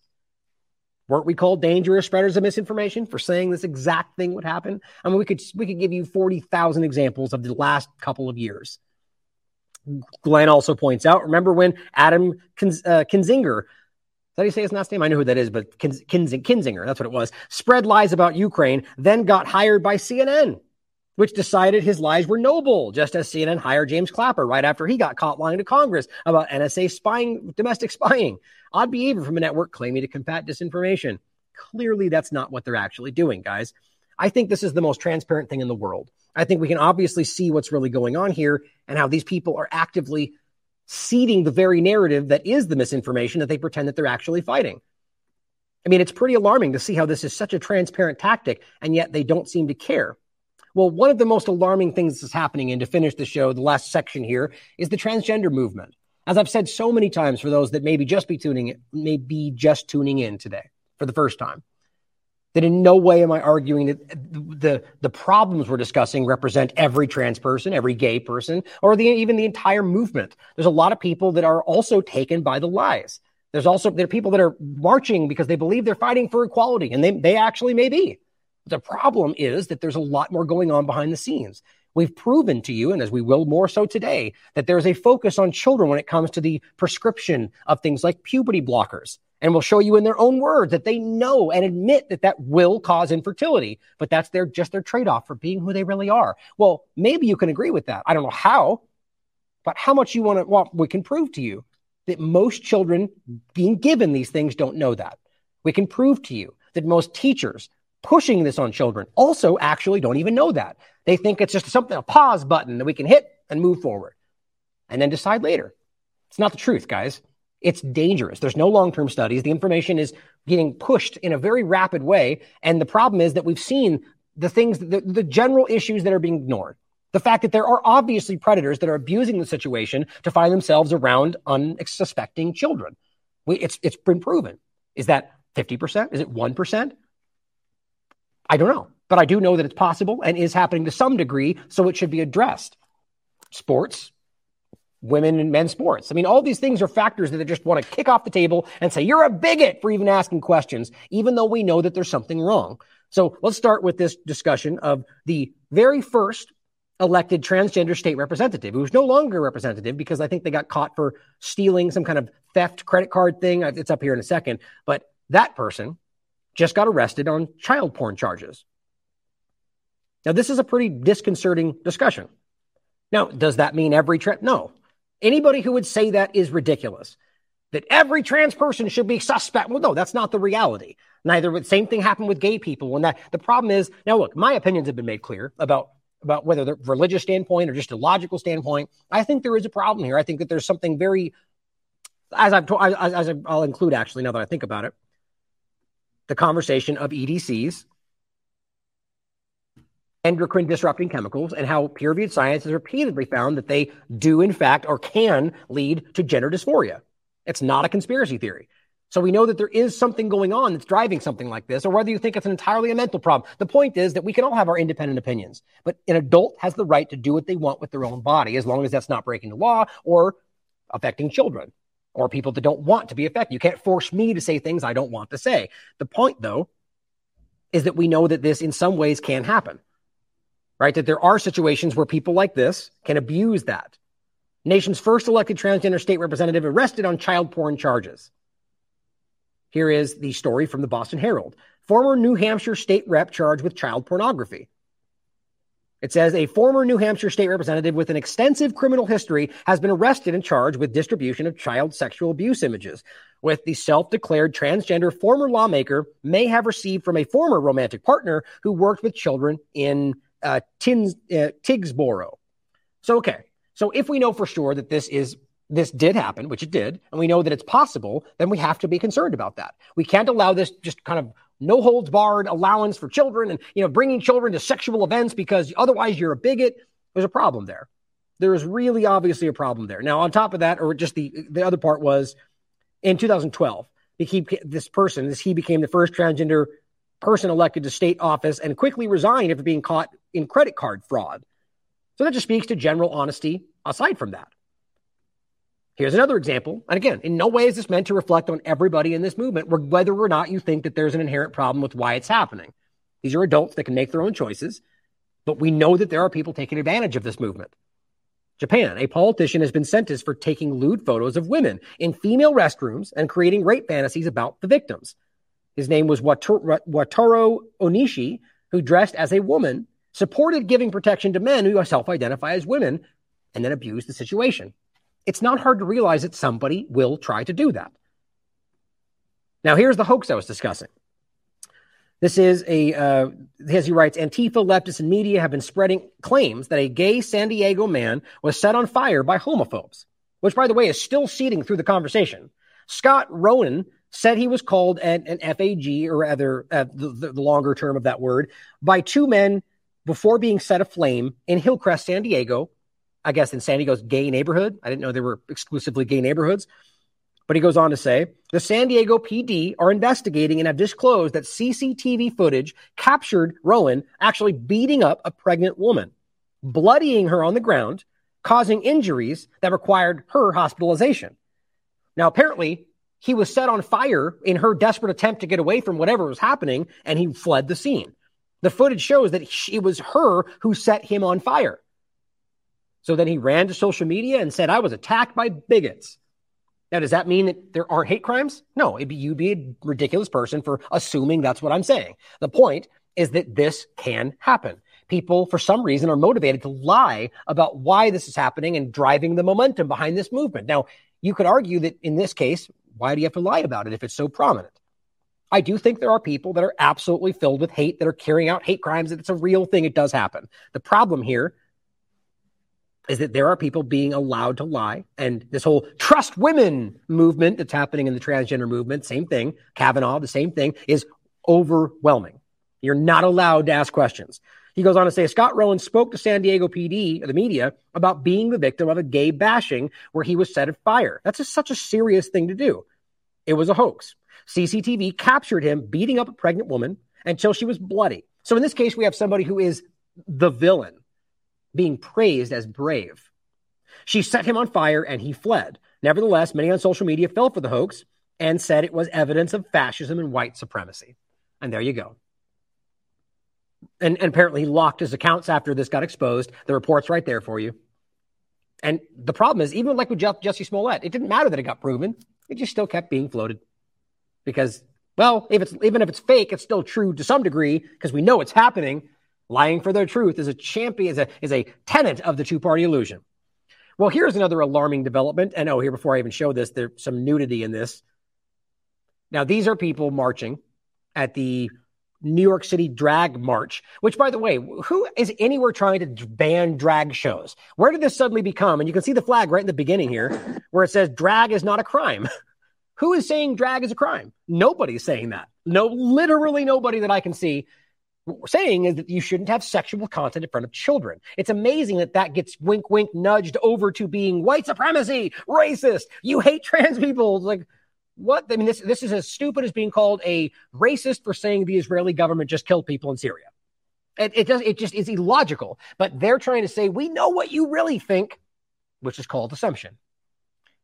Weren't we called dangerous spreaders of misinformation for saying this exact thing would happen? I mean, we could we could give you forty thousand examples of the last couple of years. Glenn also points out. Remember when Adam uh, Kinzinger do you say his last name? I know who that is, but Kinzinger, that's what it was, spread lies about Ukraine, then got hired by CNN, which decided his lies were noble, just as CNN hired James Clapper right after he got caught lying to Congress about NSA spying, domestic spying. Odd behavior from a network claiming to combat disinformation. Clearly, that's not what they're actually doing, guys. I think this is the most transparent thing in the world. I think we can obviously see what's really going on here and how these people are actively seeding the very narrative that is the misinformation that they pretend that they're actually fighting. I mean, it's pretty alarming to see how this is such a transparent tactic, and yet they don't seem to care. Well, one of the most alarming things that's happening, and to finish the show, the last section here, is the transgender movement. As I've said so many times for those that maybe just be tuning in, may be just tuning in today for the first time, that in no way am I arguing that the, the problems we're discussing represent every trans person, every gay person, or the, even the entire movement. There's a lot of people that are also taken by the lies. There's also there are people that are marching because they believe they're fighting for equality, and they, they actually may be. The problem is that there's a lot more going on behind the scenes. We've proven to you, and as we will more so today, that there's a focus on children when it comes to the prescription of things like puberty blockers and we'll show you in their own words that they know and admit that that will cause infertility, but that's their just their trade-off for being who they really are. Well, maybe you can agree with that. I don't know how, but how much you want to well, we can prove to you that most children being given these things don't know that. We can prove to you that most teachers pushing this on children also actually don't even know that. They think it's just something a pause button that we can hit and move forward and then decide later. It's not the truth, guys. It's dangerous. There's no long term studies. The information is getting pushed in a very rapid way. And the problem is that we've seen the things, the, the general issues that are being ignored. The fact that there are obviously predators that are abusing the situation to find themselves around unsuspecting children. We, it's, it's been proven. Is that 50%? Is it 1%? I don't know. But I do know that it's possible and is happening to some degree, so it should be addressed. Sports, women and men's sports. I mean, all these things are factors that they just want to kick off the table and say, you're a bigot for even asking questions, even though we know that there's something wrong. So let's start with this discussion of the very first elected transgender state representative, who's no longer representative because I think they got caught for stealing some kind of theft credit card thing. It's up here in a second. But that person just got arrested on child porn charges. Now, this is a pretty disconcerting discussion. Now, does that mean every trans? No. Anybody who would say that is ridiculous. That every trans person should be suspect. Well, no, that's not the reality. Neither would same thing happen with gay people. When that the problem is now, look, my opinions have been made clear about about whether the religious standpoint or just a logical standpoint. I think there is a problem here. I think that there's something very, as I've told, as, as I'll include actually now that I think about it, the conversation of EDCs endocrine disrupting chemicals and how peer reviewed science has repeatedly found that they do, in fact, or can lead to gender dysphoria. It's not a conspiracy theory. So we know that there is something going on that's driving something like this, or whether you think it's an entirely a mental problem. The point is that we can all have our independent opinions, but an adult has the right to do what they want with their own body, as long as that's not breaking the law or affecting children or people that don't want to be affected. You can't force me to say things I don't want to say. The point, though, is that we know that this in some ways can happen right? That there are situations where people like this can abuse that. Nation's first elected transgender state representative arrested on child porn charges. Here is the story from the Boston Herald. Former New Hampshire state rep charged with child pornography. It says a former New Hampshire state representative with an extensive criminal history has been arrested and charged with distribution of child sexual abuse images. With the self declared transgender former lawmaker may have received from a former romantic partner who worked with children in uh, Tins, uh, Tyngsboro. So, okay. So if we know for sure that this is this did happen, which it did, and we know that it's possible, then we have to be concerned about that. We can't allow this just kind of no holds barred allowance for children and you know bringing children to sexual events because otherwise you're a bigot. There's a problem there. There is really obviously a problem there. Now, on top of that, or just the the other part was in 2012. He, this person, this he became the first transgender person elected to state office and quickly resigned after being caught in credit card fraud. So that just speaks to general honesty aside from that. Here's another example. And again, in no way is this meant to reflect on everybody in this movement, whether or not you think that there's an inherent problem with why it's happening. These are adults that can make their own choices, but we know that there are people taking advantage of this movement. Japan, a politician has been sentenced for taking lewd photos of women in female restrooms and creating rape fantasies about the victims. His name was Wataru Onishi, who dressed as a woman, supported giving protection to men who self identify as women, and then abused the situation. It's not hard to realize that somebody will try to do that. Now, here's the hoax I was discussing. This is a, uh, as he writes, Antifa, leftists, and media have been spreading claims that a gay San Diego man was set on fire by homophobes, which, by the way, is still seeding through the conversation. Scott Rowan said he was called an, an FAG, or rather, uh, the, the longer term of that word, by two men before being set aflame in Hillcrest, San Diego. I guess in San Diego's gay neighborhood. I didn't know there were exclusively gay neighborhoods. But he goes on to say the San Diego PD are investigating and have disclosed that CCTV footage captured Rowan actually beating up a pregnant woman, bloodying her on the ground, causing injuries that required her hospitalization. Now, apparently, he was set on fire in her desperate attempt to get away from whatever was happening, and he fled the scene. The footage shows that it was her who set him on fire. So then he ran to social media and said, I was attacked by bigots. Now, does that mean that there aren't hate crimes? No, be, you'd be a ridiculous person for assuming that's what I'm saying. The point is that this can happen. People, for some reason, are motivated to lie about why this is happening and driving the momentum behind this movement. Now, you could argue that in this case, why do you have to lie about it if it's so prominent? I do think there are people that are absolutely filled with hate that are carrying out hate crimes. That It's a real thing. It does happen. The problem here is that there are people being allowed to lie. And this whole trust women movement that's happening in the transgender movement, same thing, Kavanaugh, the same thing, is overwhelming. You're not allowed to ask questions. He goes on to say Scott Rowan spoke to San Diego PD, the media, about being the victim of a gay bashing where he was set afire. That's a, such a serious thing to do. It was a hoax. CCTV captured him beating up a pregnant woman until she was bloody. So in this case, we have somebody who is the villain being praised as brave. She set him on fire and he fled. Nevertheless, many on social media fell for the hoax and said it was evidence of fascism and white supremacy. And there you go. And, and apparently he locked his accounts after this got exposed. The report's right there for you. And the problem is, even like with Jussie Smollett, it didn't matter that it got proven. It just still kept being floated. Because, well, if it's even if it's fake, it's still true to some degree because we know it's happening. Lying for their truth is a champion, is a, is a tenet of the two party illusion. Well, here's another alarming development. And oh, here, before I even show this, there's some nudity in this. Now, these are people marching at the New York City drag march, which, by the way, who is anywhere trying to ban drag shows? Where did this suddenly become? And you can see the flag right in the beginning here where it says drag is not a crime. who is saying drag is a crime? Nobody's saying that. No, literally nobody that I can see what we're saying is that you shouldn't have sexual content in front of children. It's amazing that that gets wink, wink, nudged over to being white supremacy, racist. You hate trans people. Like, what? I mean, this, this is as stupid as being called a racist for saying the Israeli government just killed people in Syria. It, it does, it just is illogical, but they're trying to say, we know what you really think, which is called assumption.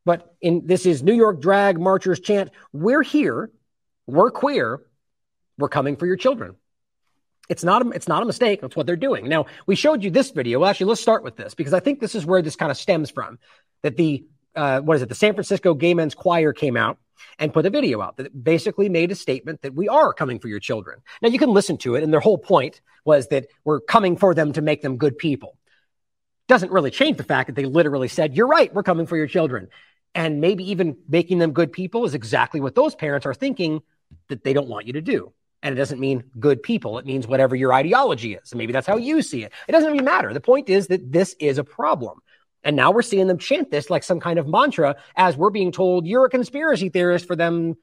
But in this is New York drag marchers chant, we're here, we're queer, we're coming for your children. It's not a, it's not a mistake. That's what they're doing. Now, we showed you this video. Well, actually, let's start with this because I think this is where this kind of stems from. That the uh, what is it? The San Francisco Gay Men's Choir came out and put a video out that basically made a statement that we are coming for your children. Now, you can listen to it, and their whole point was that we're coming for them to make them good people. Doesn't really change the fact that they literally said, "You're right, we're coming for your children," and maybe even making them good people is exactly what those parents are thinking that they don't want you to do. And it doesn't mean good people. It means whatever your ideology is. Maybe that's how you see it. It doesn't even matter. The point is that this is a problem. And now we're seeing them chant this like some kind of mantra as we're being told you're a conspiracy theorist for them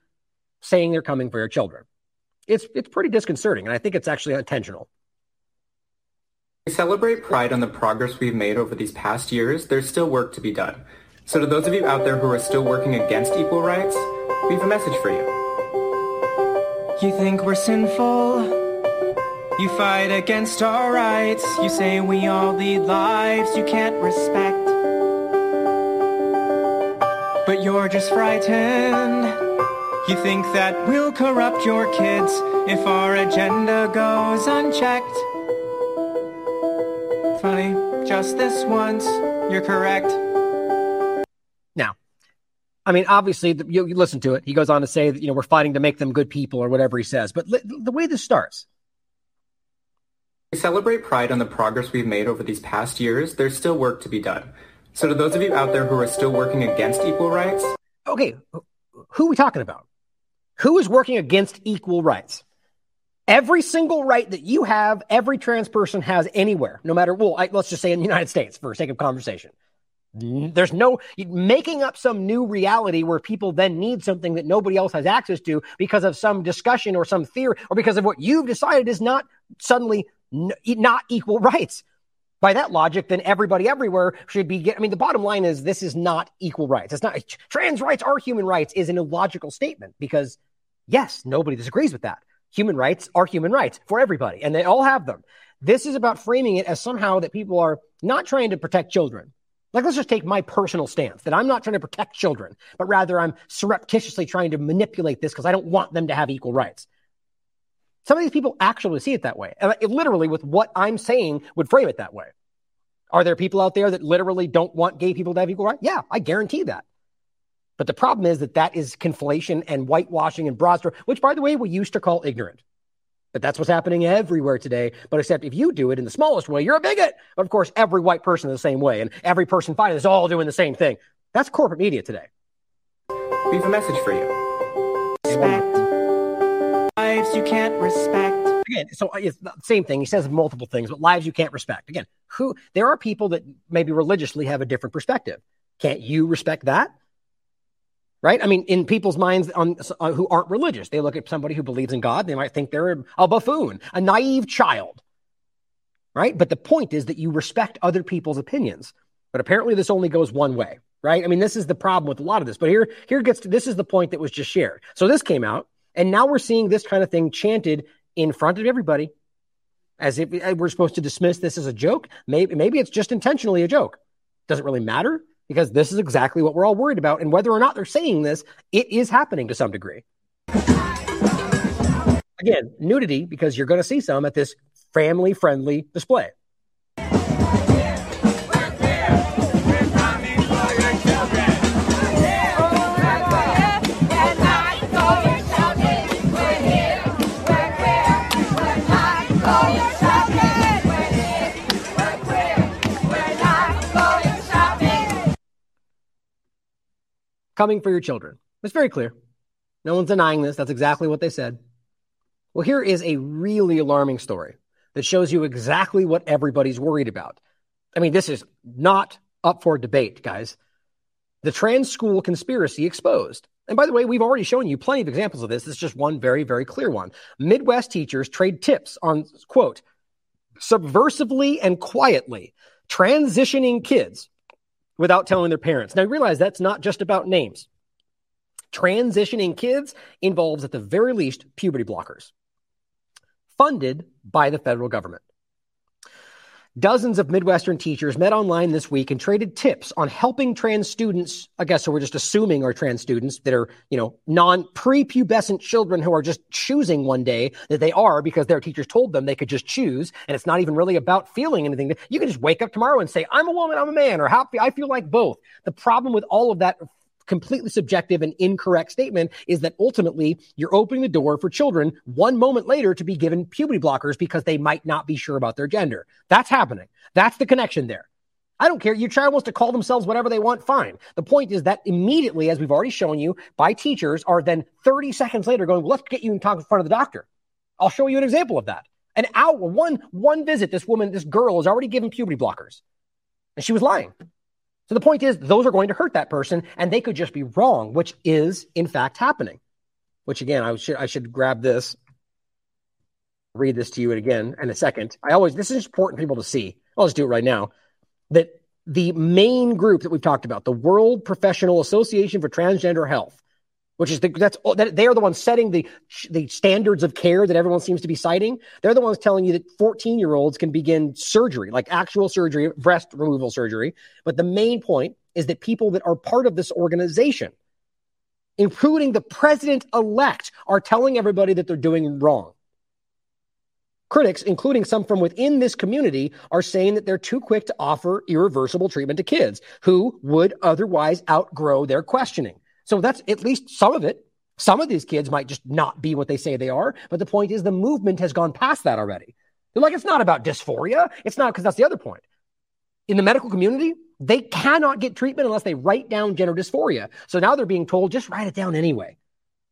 saying they're coming for your children. It's, it's pretty disconcerting. And I think it's actually intentional. We celebrate pride on the progress we've made over these past years. There's still work to be done. So to those of you out there who are still working against equal rights, We have a message for you. You think we're sinful? You fight against our rights. You say we all lead lives you can't respect. But you're just frightened. You think that we'll corrupt your kids if our agenda goes unchecked. Funny, just this once, you're correct. Now, I mean, obviously, you, you, listen to it. He goes on to say that, you know, we're fighting to make them good people or whatever he says. But li- the way this starts. We celebrate pride on the progress we've made over these past years. There's still work to be done. So to those of you out there who are still working against equal rights. Okay, who are we talking about? Who is working against equal rights? Every single right that you have, every trans person has anywhere, no matter, well, I, let's just say in the United States for sake of conversation. There's no making up some new reality where people then need something that nobody else has access to because of some discussion or some theory or because of what you've decided is not suddenly n- not equal rights. By that logic, then everybody everywhere should be get. I mean, the bottom line is this is not equal rights. It's not trans rights are human rights is an illogical statement because yes, nobody disagrees with that. Human rights are human rights for everybody, and they all have them. This is about framing it as somehow that people are not trying to protect children. Like, let's just take my personal stance that I'm not trying to protect children, but rather I'm surreptitiously trying to manipulate this because I don't want them to have equal rights. Some of these people actually see it that way. And it literally, with what I'm saying, would frame it that way. Are there people out there that literally don't want gay people to have equal rights? Yeah, I guarantee that. But the problem is that that is conflation and whitewashing and broad which, by the way, we used to call ignorant. But that's what's happening everywhere today. But except if you do it in the smallest way, you're a bigot. But of course, every white person is the same way, and every person fighting is all doing the same thing. That's corporate media today. We have a message for you. Respect. Lives you can't respect. Again, so uh, it's the same thing. He says multiple things, but lives you can't respect. Again, who there are people that maybe religiously have a different perspective. Can't you respect that? Right? I mean, in people's minds on, uh, who aren't religious, they look at somebody who believes in God, they might think they're a, buffoon, a naive child, right? But the point is that you respect other people's opinions. But apparently, this only goes one way, right? I mean, this is the problem with a lot of this. But here, here gets to, this is the point that was just shared. So this came out, and now we're seeing this kind of thing chanted in front of everybody, as if uh, we're supposed to dismiss this as a joke. Maybe, maybe it's just intentionally a joke. Doesn't really matter because this is exactly what we're all worried about. And whether or not they're saying this, it is happening to some degree. Again, nudity, because you're going to see some at this family friendly display. Coming for your children. It's very clear. No one's denying this. That's exactly what they said. Well, here is a really alarming story that shows you exactly what everybody's worried about. I mean, this is not up for debate, guys. The trans school conspiracy exposed. And by the way, we've already shown you plenty of examples of this. This is just one very, very clear one. Midwest teachers trade tips on, quote, subversively and quietly transitioning kids without telling their parents. Now, realize that's not just about names. Transitioning kids involves, at the very least, puberty blockers funded by the federal government. Dozens of Midwestern teachers met online this week and traded tips on helping trans students. I guess so we're just assuming are trans students that are, you know, non prepubescent children who are just choosing one day that they are because their teachers told them they could just choose. And it's not even really about feeling anything. You can just wake up tomorrow and say, I'm a woman, I'm a man, or happy, I feel like both. The problem with all of that completely subjective and incorrect statement is that ultimately you're opening the door for children one moment later to be given puberty blockers because they might not be sure about their gender. That's happening. That's the connection there. I don't care. Your child wants to call themselves whatever they want, fine. The point is that immediately, as we've already shown you, by teachers are then 30 seconds later going, well, let's get you in talk in front of the doctor. I'll show you an example of that. An hour, one, one visit, this woman, this girl is already given puberty blockers. And she was lying. So the point is, those are going to hurt that person, and they could just be wrong, which is in fact happening. Which again, I should I should grab this, read this to you again in a second. I always this is important people to see. I'll just do it right now. That the main group that we've talked about, the World Professional Association for Transgender Health, which is the, that's oh, that they are the ones setting the the standards of care that everyone seems to be citing. They're the ones telling you that 14 year olds can begin surgery, like actual surgery, breast removal surgery. But the main point is that people that are part of this organization, including the president elect, are telling everybody that they're doing wrong. Critics, including some from within this community, are saying that they're too quick to offer irreversible treatment to kids who would otherwise outgrow their questioning. So that's at least some of it. Some of these kids might just not be what they say they are. But the point is, the movement has gone past that already. They're like, it's not about dysphoria. It's not because that's the other point. In the medical community, they cannot get treatment unless they write down gender dysphoria. So now they're being told, just write it down anyway.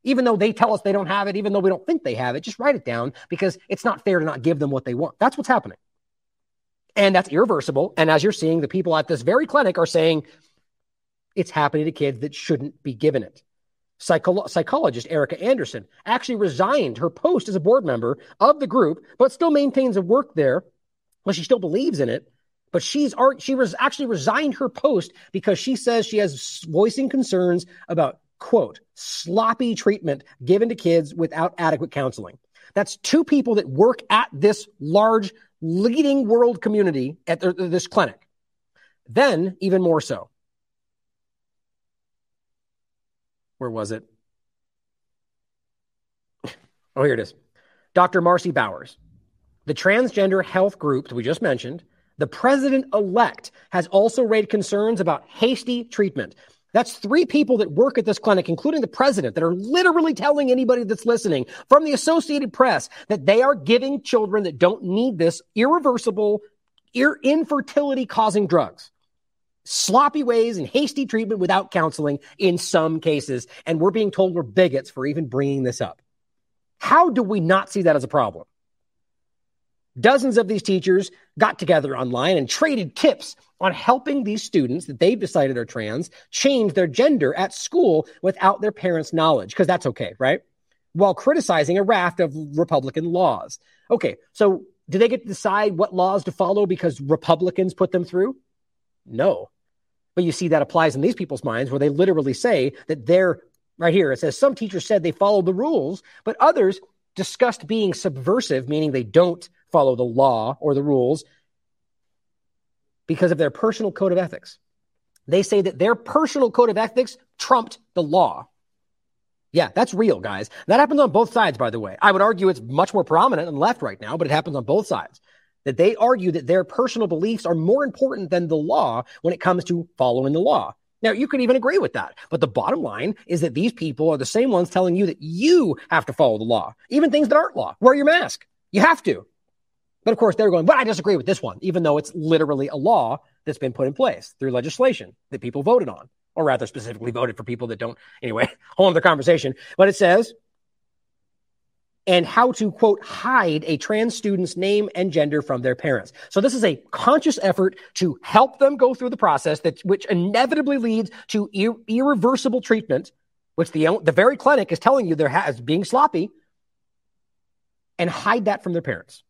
Even though they tell us they don't have it, even though we don't think they have it, just write it down because it's not fair to not give them what they want. That's what's happening. And that's irreversible. And as you're seeing, the people at this very clinic are saying, it's happening to kids that shouldn't be given it. Psycholo- psychologist Erica Anderson actually resigned her post as a board member of the group, but still maintains a work there. Well, she still believes in it, but she's she was actually resigned her post because she says she has voicing concerns about quote sloppy treatment given to kids without adequate counseling. That's two people that work at this large leading world community at this clinic. Then, even more so, where was it? Oh, here it is. Dr. Marci Bowers, the transgender health group that we just mentioned, the president elect has also raised concerns about hasty treatment. That's three people that work at this clinic, including the president, that are literally telling anybody that's listening from the Associated Press that they are giving children that don't need this irreversible, infertility causing drugs sloppy ways and hasty treatment without counseling in some cases. And we're being told we're bigots for even bringing this up. How do we not see that as a problem? Dozens of these teachers got together online and traded tips on helping these students that they've decided are trans change their gender at school without their parents' knowledge, because that's okay, right? While criticizing a raft of Republican laws. Okay, so do they get to decide what laws to follow because Republicans put them through? No. But you see that applies in these people's minds where they literally say that they're right here. It says some teachers said they followed the rules, but others discussed being subversive, meaning they don't follow the law or the rules because of their personal code of ethics. They say that their personal code of ethics trumped the law. Yeah, that's real, guys. That happens on both sides, by the way. I would argue it's much more prominent on the left right now, but it happens on both sides that they argue that their personal beliefs are more important than the law when it comes to following the law. Now, you could even agree with that. But the bottom line is that these people are the same ones telling you that you have to follow the law, even things that aren't law. Wear your mask. You have to. But of course, they're going, but I disagree with this one, even though it's literally a law that's been put in place through legislation that people voted on, or rather specifically voted for people that don't. Anyway, Hold whole other conversation. But it says and how to quote hide a trans student's name and gender from their parents. So this is a conscious effort to help them go through the process that which inevitably leads to ir- irreversible treatment, which the the very clinic is telling you they're ha- being sloppy, and hide that from their parents.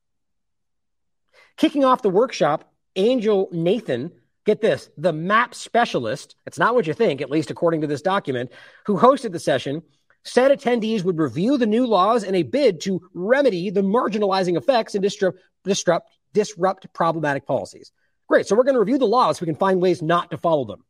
Kicking off the workshop, Angel Nathan get this, the MAP specialist, it's not what you think, at least according to this document, who hosted the session, said attendees would review the new laws in a bid to remedy the marginalizing effects and disrupt, disrupt, disrupt problematic policies. Great. So we're going to review the laws so we can find ways not to follow them.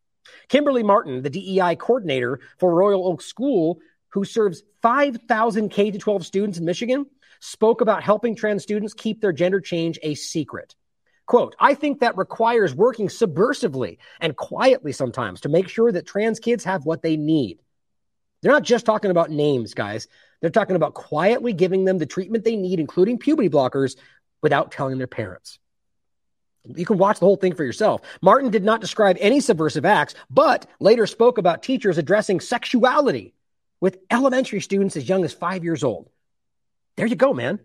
Kimberly Martin, the DEI coordinator for Royal Oak School, who serves 5,000 K 12 students in Michigan, spoke about helping trans students keep their gender change a secret. Quote, I think that requires working subversively and quietly sometimes to make sure that trans kids have what they need. They're not just talking about names, guys. They're talking about quietly giving them the treatment they need, including puberty blockers, without telling their parents. You can watch the whole thing for yourself. Martin did not describe any subversive acts, but later spoke about teachers addressing sexuality with elementary students as young as five years old. There you go, man.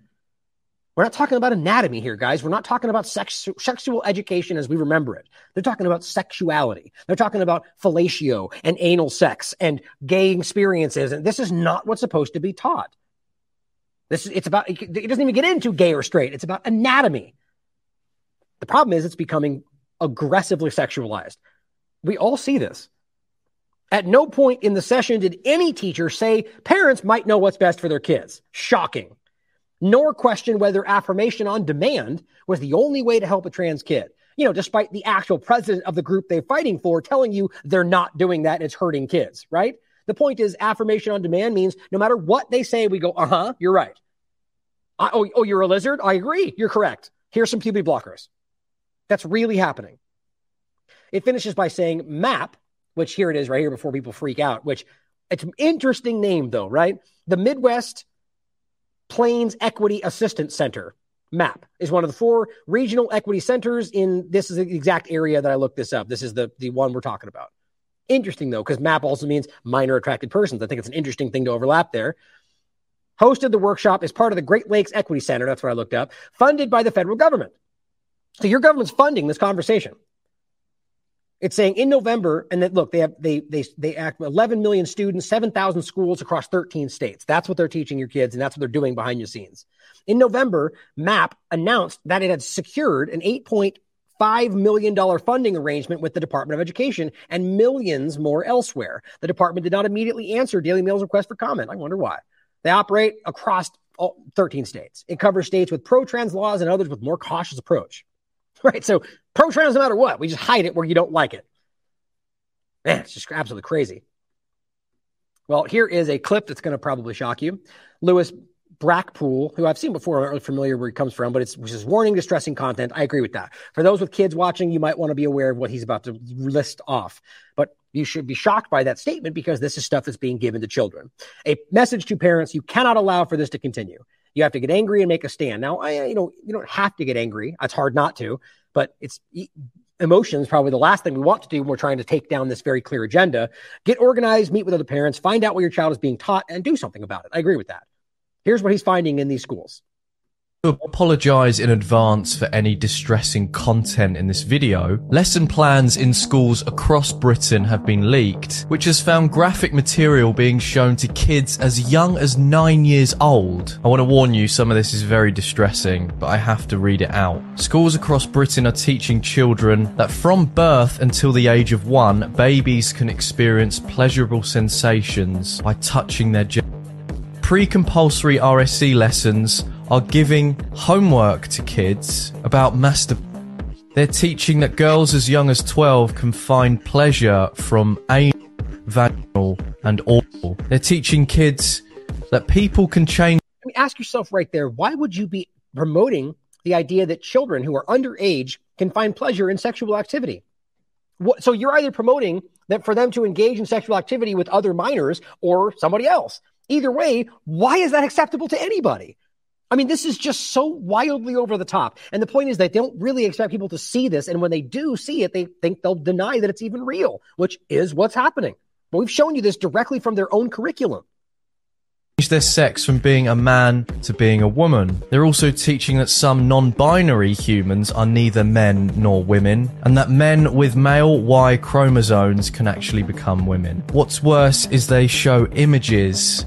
We're not talking about anatomy here, guys. We're not talking about sex, sexual education as we remember it. They're talking about sexuality. They're talking about fellatio and anal sex and gay experiences. And this is not what's supposed to be taught. This is, it's about, it doesn't even get into gay or straight. It's about anatomy. The problem is it's becoming aggressively sexualized. We all see this. At no point in the session did any teacher say parents might know what's best for their kids. Shocking. Nor question whether affirmation on demand was the only way to help a trans kid. You know, despite the actual president of the group they're fighting for telling you they're not doing that, it's hurting kids, right? The point is, affirmation on demand means no matter what they say, we go, uh huh, you're right. I, oh, oh, you're a lizard? I agree. You're correct. Here's some puberty blockers. That's really happening. It finishes by saying MAP, which here it is right here before people freak out, which it's an interesting name though, right? The Midwest Plains Equity Assistance Center, MAP, is one of the four regional equity centers in this is the exact area that I looked this up. This is the, the one we're talking about. Interesting though, because MAP also means minor attracted persons. I think it's an interesting thing to overlap there. Hosted the workshop as part of the Great Lakes Equity Center. That's what I looked up, funded by the federal government. So your government's funding this conversation. It's saying in November, and that look, they have they they they act 11 million students, 7,000 schools across 13 states. That's what they're teaching your kids, and that's what they're doing behind the scenes. In November, MAP announced that it had secured an 8.5 million dollar funding arrangement with the Department of Education and millions more elsewhere. The department did not immediately answer Daily Mail's request for comment. I wonder why. They operate across all 13 states. It covers states with pro-trans laws and others with more cautious approach. Right. So pro trans, no matter what, we just hide it where you don't like it. Man, it's just absolutely crazy. Well, here is a clip that's going to probably shock you. Lewis Brackpool, who I've seen before, I'm not really familiar where he comes from, but it's which is warning, distressing content. I agree with that. For those with kids watching, you might want to be aware of what he's about to list off. But you should be shocked by that statement because this is stuff that's being given to children. A message to parents: you cannot allow for this to continue. You have to get angry and make a stand. Now, I, you know, you don't have to get angry. It's hard not to, but it's emotions probably the last thing we want to do when we're trying to take down this very clear agenda. Get organized, meet with other parents, find out what your child is being taught, and do something about it. I agree with that. Here's what he's finding in these schools apologise in advance for any distressing content in this video. Lesson plans in schools across Britain have been leaked, which has found graphic material being shown to kids as young as 9 years old. I want to warn you, some of this is very distressing, but I have to read it out. Schools across Britain are teaching children that from birth until the age of 1, babies can experience pleasurable sensations by touching their Pre-compulsory RSE lessons are giving homework to kids about master. They're teaching that girls as young as 12 can find pleasure from anal, vaginal, and oral. They're teaching kids that people can change. I mean, ask yourself right there why would you be promoting the idea that children who are underage can find pleasure in sexual activity? So you're either promoting that for them to engage in sexual activity with other minors or somebody else. Either way, why is that acceptable to anybody? I mean, this is just so wildly over the top. And the point is they don't really expect people to see this. And when they do see it, they think they'll deny that it's even real, which is what's happening. But we've shown you this directly from their own curriculum their sex from being a man to being a woman. They're also teaching that some non-binary humans are neither men nor women, and that men with male Y chromosomes can actually become women. What's worse is they show images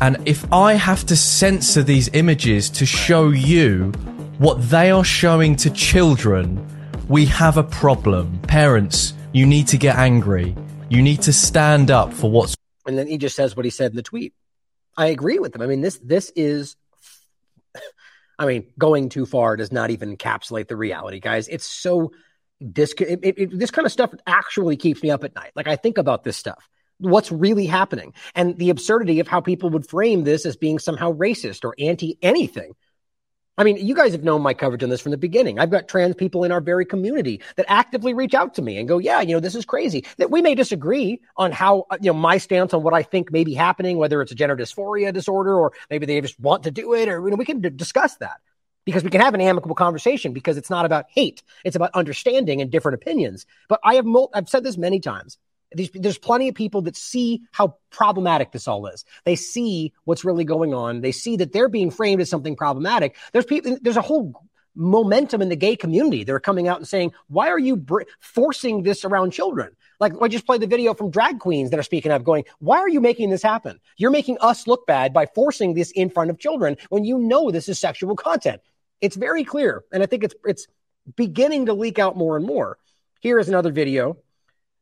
and if I have to censor these images to show you what they are showing to children, we have a problem. Parents, you need to get angry. You need to stand up for what's. And then he just says what he said in the tweet. I agree with him. I mean, this this is. I mean, going too far does not even encapsulate the reality, guys. It's so this it, it, this kind of stuff actually keeps me up at night. Like I think about this stuff what's really happening and the absurdity of how people would frame this as being somehow racist or anti anything. I mean, you guys have known my coverage on this from the beginning. I've got trans people in our very community that actively reach out to me and go, yeah, you know, this is crazy. That we may disagree on how, uh, you know, my stance on what I think may be happening, whether it's a gender dysphoria disorder or maybe they just want to do it or, you know, we can d- discuss that because we can have an amicable conversation because it's not about hate. It's about understanding and different opinions. But I have, mul- I've said this many times. There's, plenty of people that see how problematic this all is. They see what's really going on. They see that they're being framed as something problematic. There's people, there's a whole momentum in the gay community. They're coming out and saying, why are you br- forcing this around children? Like I just played the video from drag queens that are speaking up going, why are you making this happen? You're making us look bad by forcing this in front of children when you know this is sexual content. It's very clear. And I think it's, it's beginning to leak out more and more. Here is another video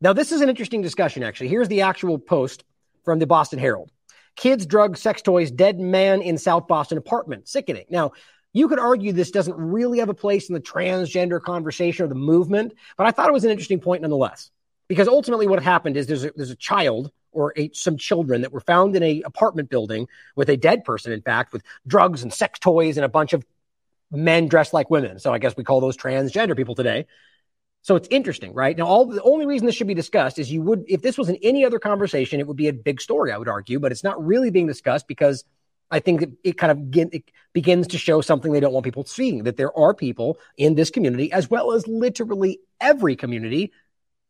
Now, this is an interesting discussion, actually. Here's the actual post from the Boston Herald Kids, drugs, sex toys, dead man in South Boston apartment. Sickening. Now, you could argue this doesn't really have a place in the transgender conversation or the movement, but I thought it was an interesting point nonetheless. Because ultimately, what happened is there's a, there's a child or a, some children that were found in a apartment building with a dead person, in fact, with drugs and sex toys and a bunch of men dressed like women. So I guess we call those transgender people today. So it's interesting, right? Now, all the only reason this should be discussed is you would, if this was in any other conversation, it would be a big story, I would argue, but it's not really being discussed because I think it, it kind of get, it begins to show something they don't want people seeing that there are people in this community, as well as literally every community,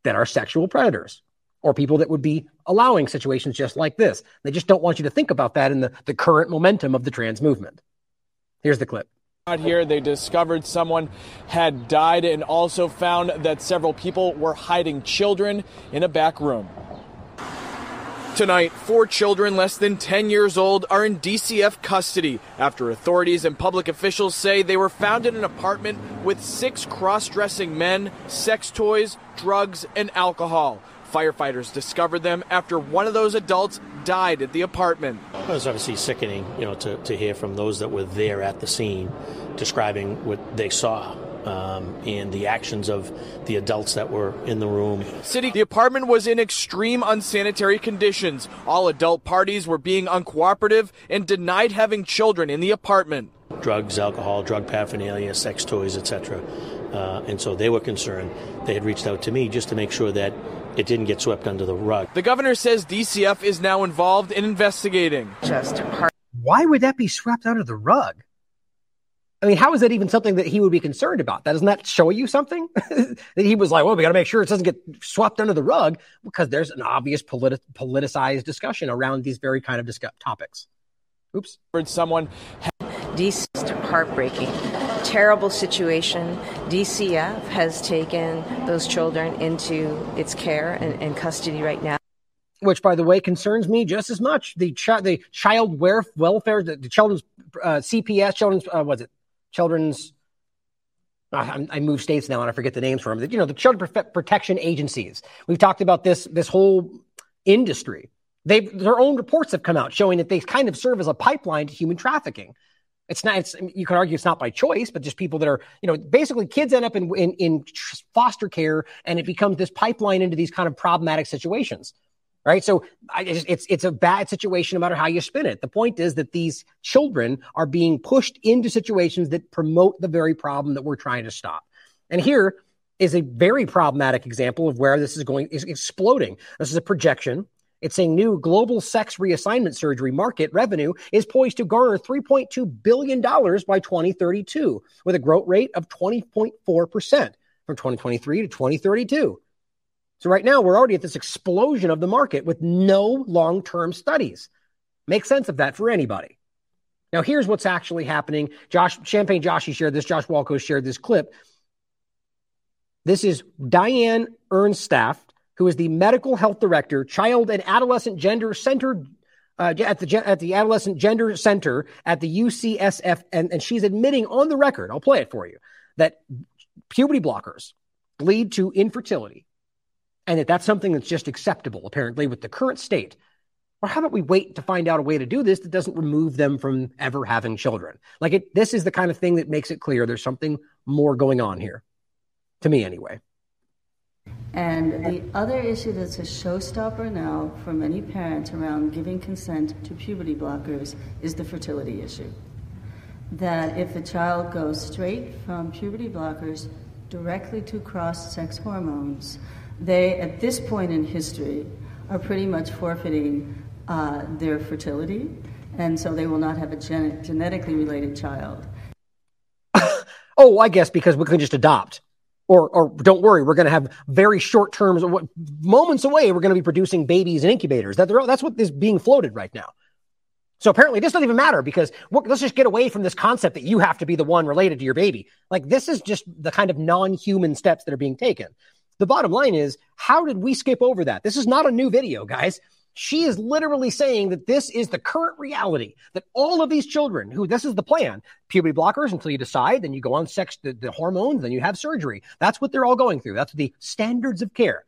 that are sexual predators or people that would be allowing situations just like this. They just don't want you to think about that in the, the current momentum of the trans movement. Here's the clip. Out here, they discovered someone had died and also found that several people were hiding children in a back room. Tonight, four children less than 10 years old are in DCF custody after authorities and public officials say they were found in an apartment with six cross dressing men, sex toys, drugs, and alcohol. Firefighters discovered them after one of those adults died at the apartment. It was obviously sickening, you know, to, to hear from those that were there at the scene describing what they saw um, and the actions of the adults that were in the room. City, the apartment was in extreme unsanitary conditions. All adult parties were being uncooperative and denied having children in the apartment. Drugs, alcohol, drug paraphernalia, sex toys, etc. Uh, and so they were concerned. They had reached out to me just to make sure that it didn't get swept under the rug. The governor says DCF is now involved in investigating. Just why would that be swept under the rug? I mean, how is that even something that he would be concerned about? That doesn't that show you something that he was like, well, we got to make sure it doesn't get swept under the rug because there's an obvious politi- politicized discussion around these very kind of discuss- topics. Oops. Heard someone. DC heartbreaking, terrible situation. DCF has taken those children into its care and, and custody right now which by the way concerns me just as much. The, the child welfare, the, the children's uh, CPS, children's uh, was it children's I, I move states now and I forget the names for them. You know, the child protection agencies. We've talked about this this whole industry. They their own reports have come out showing that they kind of serve as a pipeline to human trafficking. It's not. It's you can argue it's not by choice, but just people that are you know basically kids end up in in, in foster care and it becomes this pipeline into these kind of problematic situations right? So it's it's a bad situation no matter how you spin it. The point is that these children are being pushed into situations that promote the very problem that we're trying to stop. And here is a very problematic example of where this is going is exploding. This is a projection. It's saying new global sex reassignment surgery market revenue is poised to garner $3.2 billion by 2032, with a growth rate of 20.4% from 2023 to 2032. So right now we're already at this explosion of the market with no long-term studies. Make sense of that for anybody. Now here's what's actually happening. Josh Champagne Joshy shared this. Josh Walko shared this clip. This is Diane Ehrensaft, who is the medical health director, child and adolescent gender centered uh, at the at the adolescent gender center at the UCSF, and, and she's admitting on the record. I'll play it for you that puberty blockers lead to infertility, and that that's something that's just acceptable, apparently, with the current state. Or how about we wait to find out a way to do this that doesn't remove them from ever having children? Like it, this is the kind of thing that makes it clear there's something more going on here, to me anyway. And the other issue that's a showstopper now for many parents around giving consent to puberty blockers is the fertility issue. That if a child goes straight from puberty blockers directly to cross sex hormones, they, at this point in history, are pretty much forfeiting uh, their fertility, and so they will not have a gen- genetically related child. oh, I guess because we can just adopt. Or, or don't worry, we're going to have very short terms, moments away, we're going to be producing babies in incubators. That, that's what is being floated right now. So apparently, this doesn't even matter because let's just get away from this concept that you have to be the one related to your baby. Like, this is just the kind of non human steps that are being taken. The bottom line is, how did we skip over that? This is not a new video, guys. She is literally saying that this is the current reality that all of these children who this is the plan puberty blockers until you decide, then you go on sex, the, the hormones, then you have surgery. That's what they're all going through. That's the standards of care.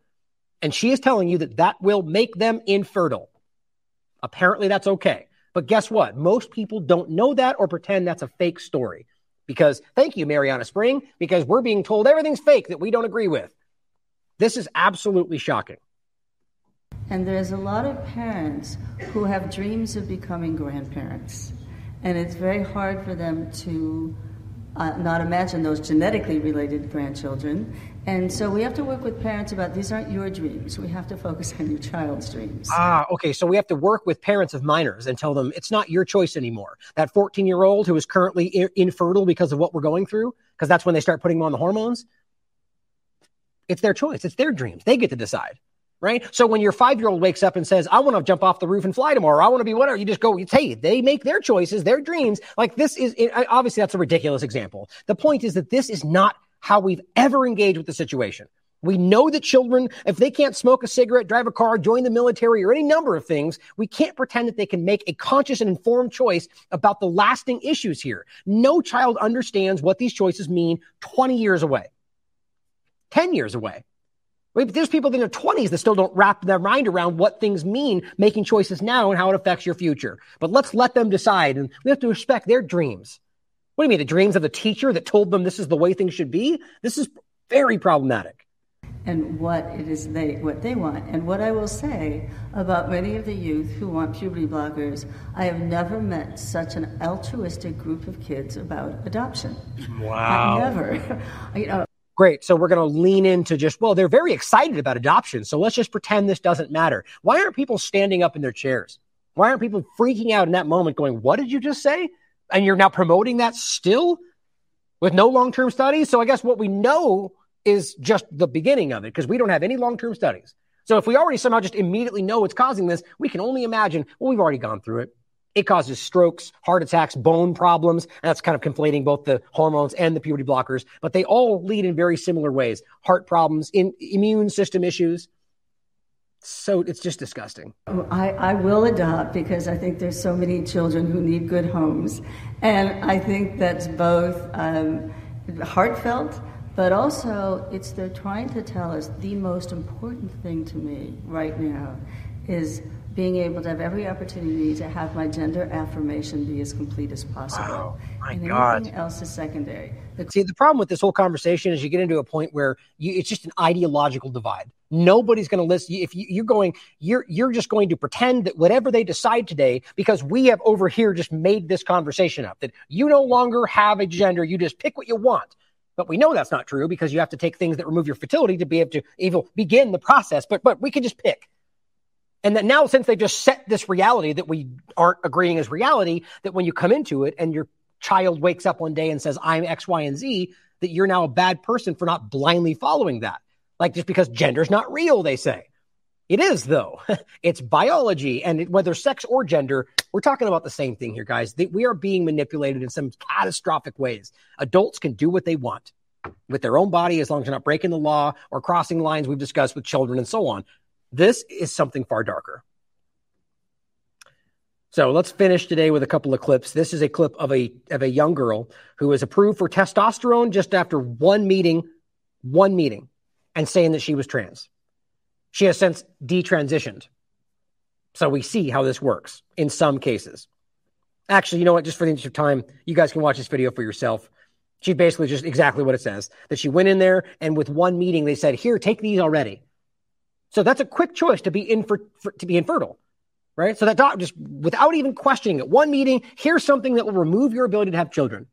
And she is telling you that that will make them infertile. Apparently, that's okay. But guess what? Most people don't know that or pretend that's a fake story. Because, thank you, Marianna Spring, because we're being told everything's fake that we don't agree with. This is absolutely shocking. And there's a lot of parents who have dreams of becoming grandparents. And it's very hard for them to uh, not imagine those genetically related grandchildren. And so we have to work with parents about these aren't your dreams. We have to focus on your child's dreams. Ah, okay. So we have to work with parents of minors and tell them it's not your choice anymore. That 14 year old who is currently infertile because of what we're going through, because that's when they start putting them on the hormones. It's their choice. It's their dreams. They get to decide right? So when your five year old wakes up and says, I want to jump off the roof and fly tomorrow, I want to be whatever, you just go, hey, they make their choices, their dreams. Like this is obviously that's a ridiculous example. The point is that this is not how we've ever engaged with the situation. We know that children, if they can't smoke a cigarette, drive a car, join the military, or any number of things, we can't pretend that they can make a conscious and informed choice about the lasting issues here. No child understands what these choices mean 20 years away, 10 years away. Right? But there's people in their 20s that still don't wrap their mind around what things mean making choices now and how it affects your future. But let's let them decide and we have to respect their dreams. What do you mean? The dreams of the teacher that told them this is the way things should be? This is very problematic. And what it is they what they want. And what I will say about many of the youth who want puberty blockers, I have never met such an altruistic group of kids about adoption. Wow. I never. you know, Great. So we're going to lean into just, well, they're very excited about adoption. So let's just pretend this doesn't matter. Why aren't people standing up in their chairs? Why aren't people freaking out in that moment going, what did you just say? And you're now promoting that still with no long term studies. So I guess what we know is just the beginning of it because we don't have any long term studies. So if we already somehow just immediately know what's causing this, we can only imagine, well, we've already gone through it. It causes strokes, heart attacks, bone problems. And that's kind of conflating both the hormones and the puberty blockers, but they all lead in very similar ways. Heart problems, in, immune system issues. So it's just disgusting. I, I will adopt because I think there's so many children who need good homes. And I think that's both um, heartfelt, but also it's they're trying to tell us the most important thing to me right now is being able to have every opportunity to have my gender affirmation be as complete as possible. Wow, my and God. anything else is secondary. The See, the problem with this whole conversation is you get into a point where you, it's just an ideological divide. Nobody's going to listen. If you, you're going, you're you're just going to pretend that whatever they decide today, because we have over here just made this conversation up that you no longer have a gender, you just pick what you want. But we know that's not true because you have to take things that remove your fertility to be able to even begin the process. But but we can just pick. And that now, since they just set this reality that we aren't agreeing is reality, that when you come into it and your child wakes up one day and says, I'm X, Y, and Z, that you're now a bad person for not blindly following that. Like just because gender's not real, they say. It is, though. it's biology. And whether sex or gender, we're talking about the same thing here, guys. We are being manipulated in some catastrophic ways. Adults can do what they want with their own body as long as they're not breaking the law or crossing lines we've discussed with children and so on. This is something far darker. So let's finish today with a couple of clips. This is a clip of a of a young girl who was approved for testosterone just after one meeting, one meeting, and saying that she was trans. She has since detransitioned. So we see how this works in some cases. Actually, you know what? Just for the interest of time, you guys can watch this video for yourself. She basically just exactly what it says that she went in there and with one meeting they said, "Here, take these already." So that's a quick choice to be infer- to be infertile, right? So that doc just without even questioning it, one meeting, here's something that will remove your ability to have children.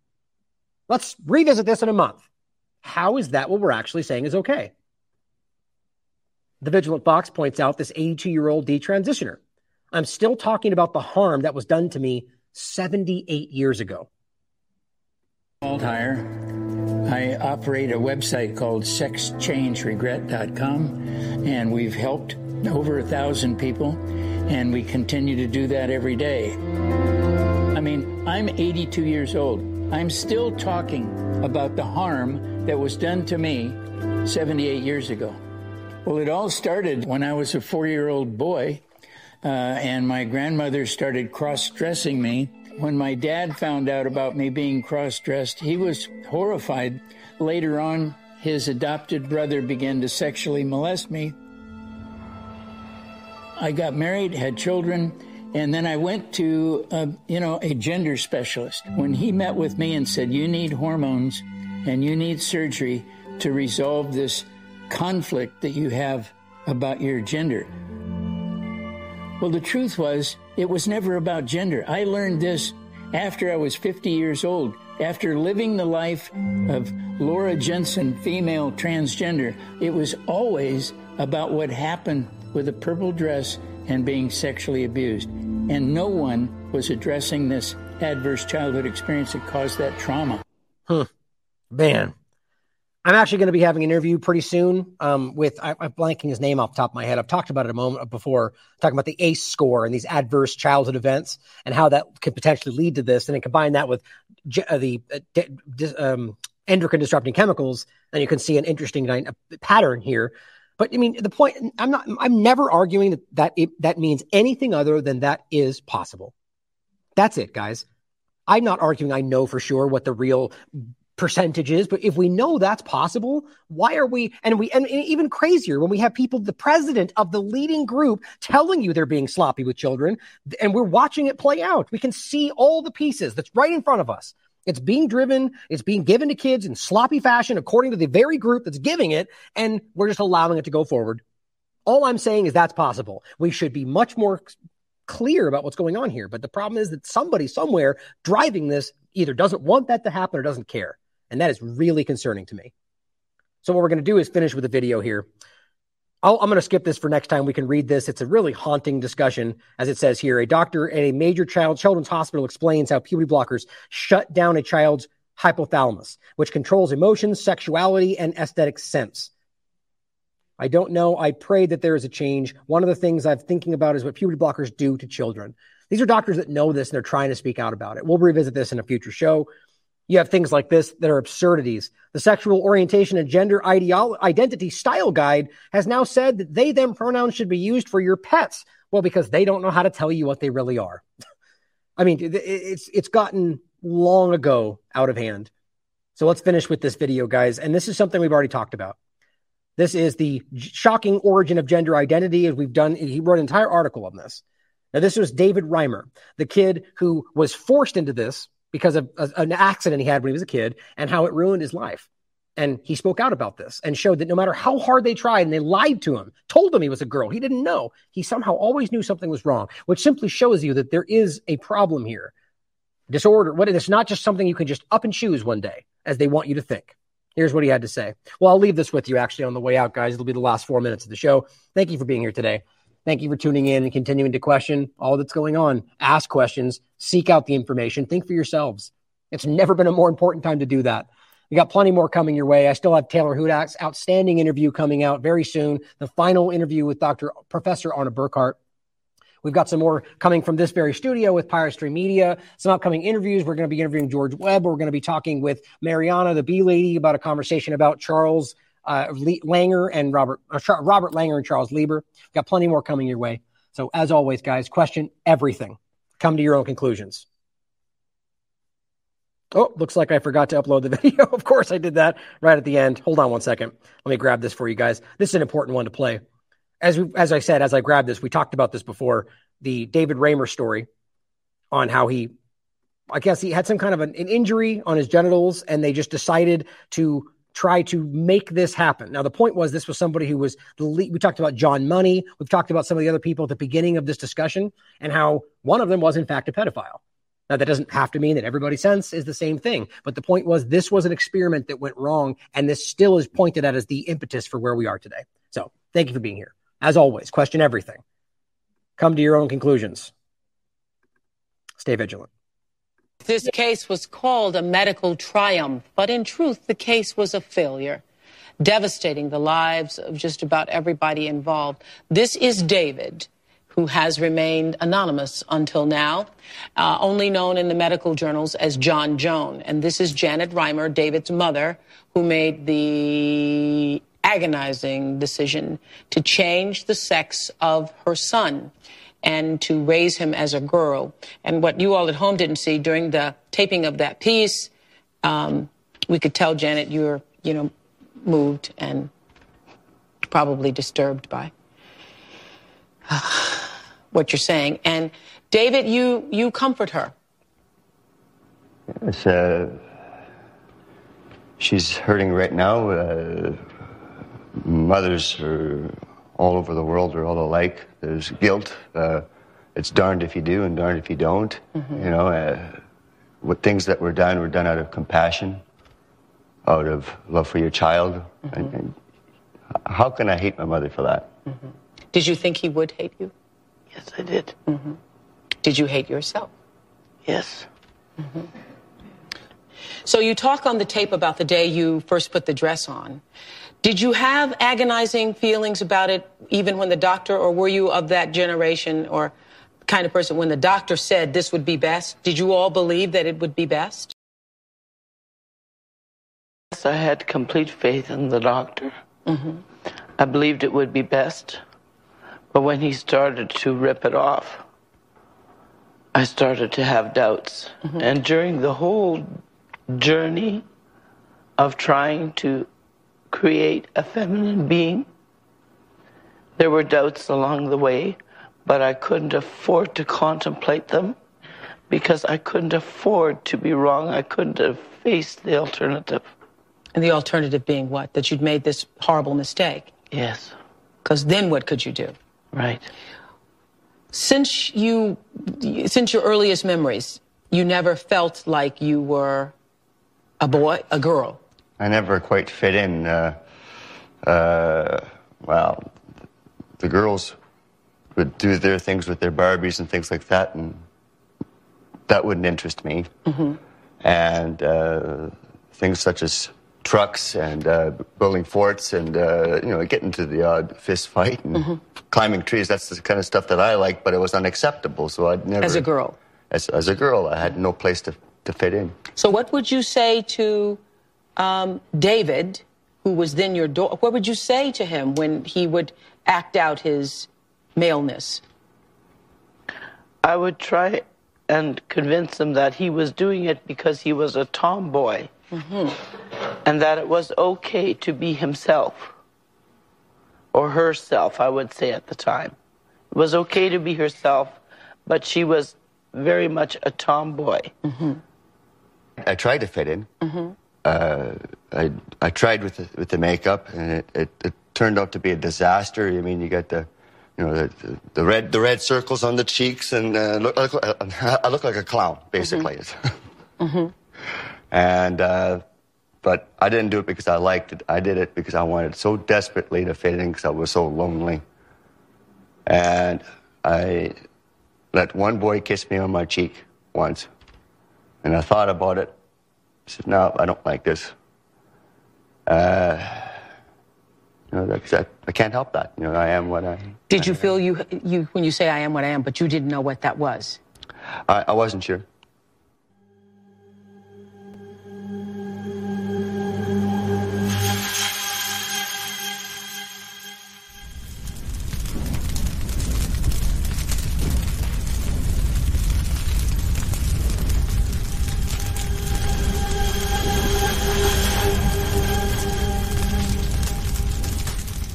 Let's revisit this in a month. How is that what we're actually saying is okay? The Vigilant Fox points out this 82 year old detransitioner. I'm still talking about the harm that was done to me 78 years ago. Walt Heyer. I operate a website called sexchangeregret.com, and we've helped over a thousand people, and we continue to do that every day. I mean, I'm 82 years old. I'm still talking about the harm that was done to me 78 years ago. Well, it all started when I was a four year old boy, uh, and my grandmother started cross dressing me when my dad found out about me being cross dressed, he was horrified. Later on, his adopted brother began to sexually molest me. I got married, had children, and then I went to, a, you know, a gender specialist. When he met with me and said, "You need hormones, and you need surgery to resolve this conflict that you have about your gender." Well, the truth was, it was never about gender. I learned this after I was 50 years old. After living the life of Laura Jensen, female transgender, it was always about what happened with a purple dress and being sexually abused. And no one was addressing this adverse childhood experience that caused that trauma. Huh. Man, I'm actually going to be having an interview pretty soon um, with, I, am blanking his name off top of my head. I've talked about it a moment before, talking about the ACE score and these adverse childhood events and how that could potentially lead to this. And then combine that with uh, the uh, um, endocrine disrupting chemicals, and you can see an interesting pattern here. But I mean, the point, I'm not, I'm never arguing that that, it, that means anything other than that is possible. That's it, guys. I'm not arguing I know for sure what the real percentages, but if we know that's possible, why are we and we and, even crazier when we have people, the president of the leading group telling you they're being sloppy with children, and we're watching it play out. We can see all the pieces that's right in front of us. It's being driven, it's being given to kids in sloppy fashion according to the very group that's giving it, and we're just allowing it to go forward. All I'm saying is that's possible. We should be much more clear about what's going on here. But the problem is that somebody somewhere driving this either doesn't want that to happen or doesn't care. And that is really concerning to me. So, what we're going to do is finish with a video here. i am going to skip this for next time. We can read this. It's a really haunting discussion, as it says here. A doctor at a major child children's hospital explains how puberty blockers shut down a child's hypothalamus, which controls emotions, sexuality, and aesthetic sense. I don't know. I pray that there is a change. One of the things I'm thinking about is what puberty blockers do to children. These are doctors that know this and they're trying to speak out about it. We'll revisit this in a future show. You have things like this that are absurdities. The Sexual Orientation and Gender Ideolo- Identity Style Guide has now said that they them pronouns should be used for your pets. Well, because they don't know how to tell you what they really are. I mean, it's it's gotten long ago out of hand. So let's finish with this video, guys. And this is something we've already talked about. This is the shocking origin of gender identity. As we've done, he wrote an entire article on this. Now, this was David Reimer, the kid who was forced into this because of a, an accident he had when he was a kid and how it ruined his life. And he spoke out about this and showed that no matter how hard they tried and they lied to him, told him he was a girl, he didn't know. He somehow always knew something was wrong, which simply shows you that there is a problem here. Disorder, what it's not just something you can just up and choose one day as they want you to think. Here's what he had to say. Well, I'll leave this with you actually on the way out, guys. It'll be the last four minutes of the show. Thank you for being here today. Thank you for tuning in and continuing to question all that's going on. Ask questions, seek out the information, think for yourselves. It's never been a more important time to do that. We got plenty more coming your way. I still have Taylor Hudak's outstanding interview coming out very soon. The final interview with Dr. Professor Arne Burkhardt. We've got some more coming from this very studio with Pirate Stream Media. Some upcoming interviews. We're going to be interviewing George Webb. We're going to be talking with Mariana, the Bee Lady, about a conversation about Charles uh, Langer and Robert Robert Langer and Charles Lieber. We've got plenty more coming your way. So as always, guys, question everything. Come to your own conclusions. Oh, looks like I forgot to upload the video. of course, I did that right at the end. Hold on one second. Let me grab this for you guys. This is an important one to play. As we, as I said, as I grabbed this, we talked about this before. The David Reimer story on how he, I guess he had some kind of an, an injury on his genitals, and they just decided to try to make this happen. Now, the point was this was somebody who was the lead. We talked about John Money. We've talked about some of the other people at the beginning of this discussion and how one of them was, in fact, a pedophile. Now, that doesn't have to mean that everybody sense is the same thing. But the point was, this was an experiment that went wrong, and this still is pointed at as the impetus for where we are today. So, thank you for being here. As always, question everything. Come to your own conclusions. Stay vigilant. This case was called a medical triumph, but in truth, the case was a failure, devastating the lives of just about everybody involved. This is David who has remained anonymous until now, uh, only known in the medical journals as John Joan. And this is Janet Reimer, David's mother, who made the agonizing decision to change the sex of her son and to raise him as a girl. And what you all at home didn't see during the taping of that piece, um, we could tell Janet you're, you know, moved and probably disturbed by. what you're saying. And David, you you comfort her. It's, uh, she's hurting right now. Uh, mothers are all over the world are all alike. There's guilt. Uh, it's darned if you do and darned if you don't. Mm-hmm. You know, uh, what things that were done were done out of compassion, out of love for your child. Mm-hmm. And, and how can I hate my mother for that? Did you think he would hate you? Yes, I did. hmm Did you hate yourself? Yes. So you talk on the tape about the day you first put the dress on. Did you have agonizing feelings about it even when the doctor, or were you of that generation or kind of person when the doctor said this would be best? Did you all believe that it would be best? Yes, I had complete faith in the doctor. Mm-hmm. I believed it would be best. But when he started to rip it off, I started to have doubts. And during the whole journey of trying to create a feminine being, there were doubts along the way, but I couldn't afford to contemplate them because I couldn't afford to be wrong. I couldn't have faced the alternative. And the alternative being what? That you'd made this horrible mistake. Yes. Because then what could you do? Right. Since you, since your earliest memories, you never felt like you were a boy, a girl. I never quite fit in. Uh, uh, well, the girls would do their things with their Barbies and things like that, and that wouldn't interest me. Mm-hmm. And uh, things such as trucks and uh, building forts and uh, you know getting to the odd fist fight and Mm-hmm. climbing trees—that's the kind of stuff that I like. But it was unacceptable, so I'd never. As a girl. As, as a girl, I had no place to, to fit in. So what would you say to um, David, who was then your daughter? What would you say to him when he would act out his maleness? I would try and convince him that he was doing it because he was a tomboy Mm-hmm. and that it was okay to be himself or herself, I would say at the time. It was okay to be herself, but she was very much a tomboy. Mm-hmm. I tried to fit in. Mm-hmm. Uh, I I tried with the, with the makeup, and it, it, it turned out to be a disaster. I mean, you got the you know the, the red the red circles on the cheeks, and uh, look, I, look, I look like a clown basically. Mm-hmm. and uh, but I didn't do it because I liked it. I did it because I wanted so desperately to fit in because I was so lonely. And I let one boy kiss me on my cheek once, and I thought about it. I said, "No, I don't like this." Uh, you know, that's, I, I can't help that. You know, I am what I. Did you feel you, you when you say I am what I am, but you didn't know what that was? I, I wasn't sure.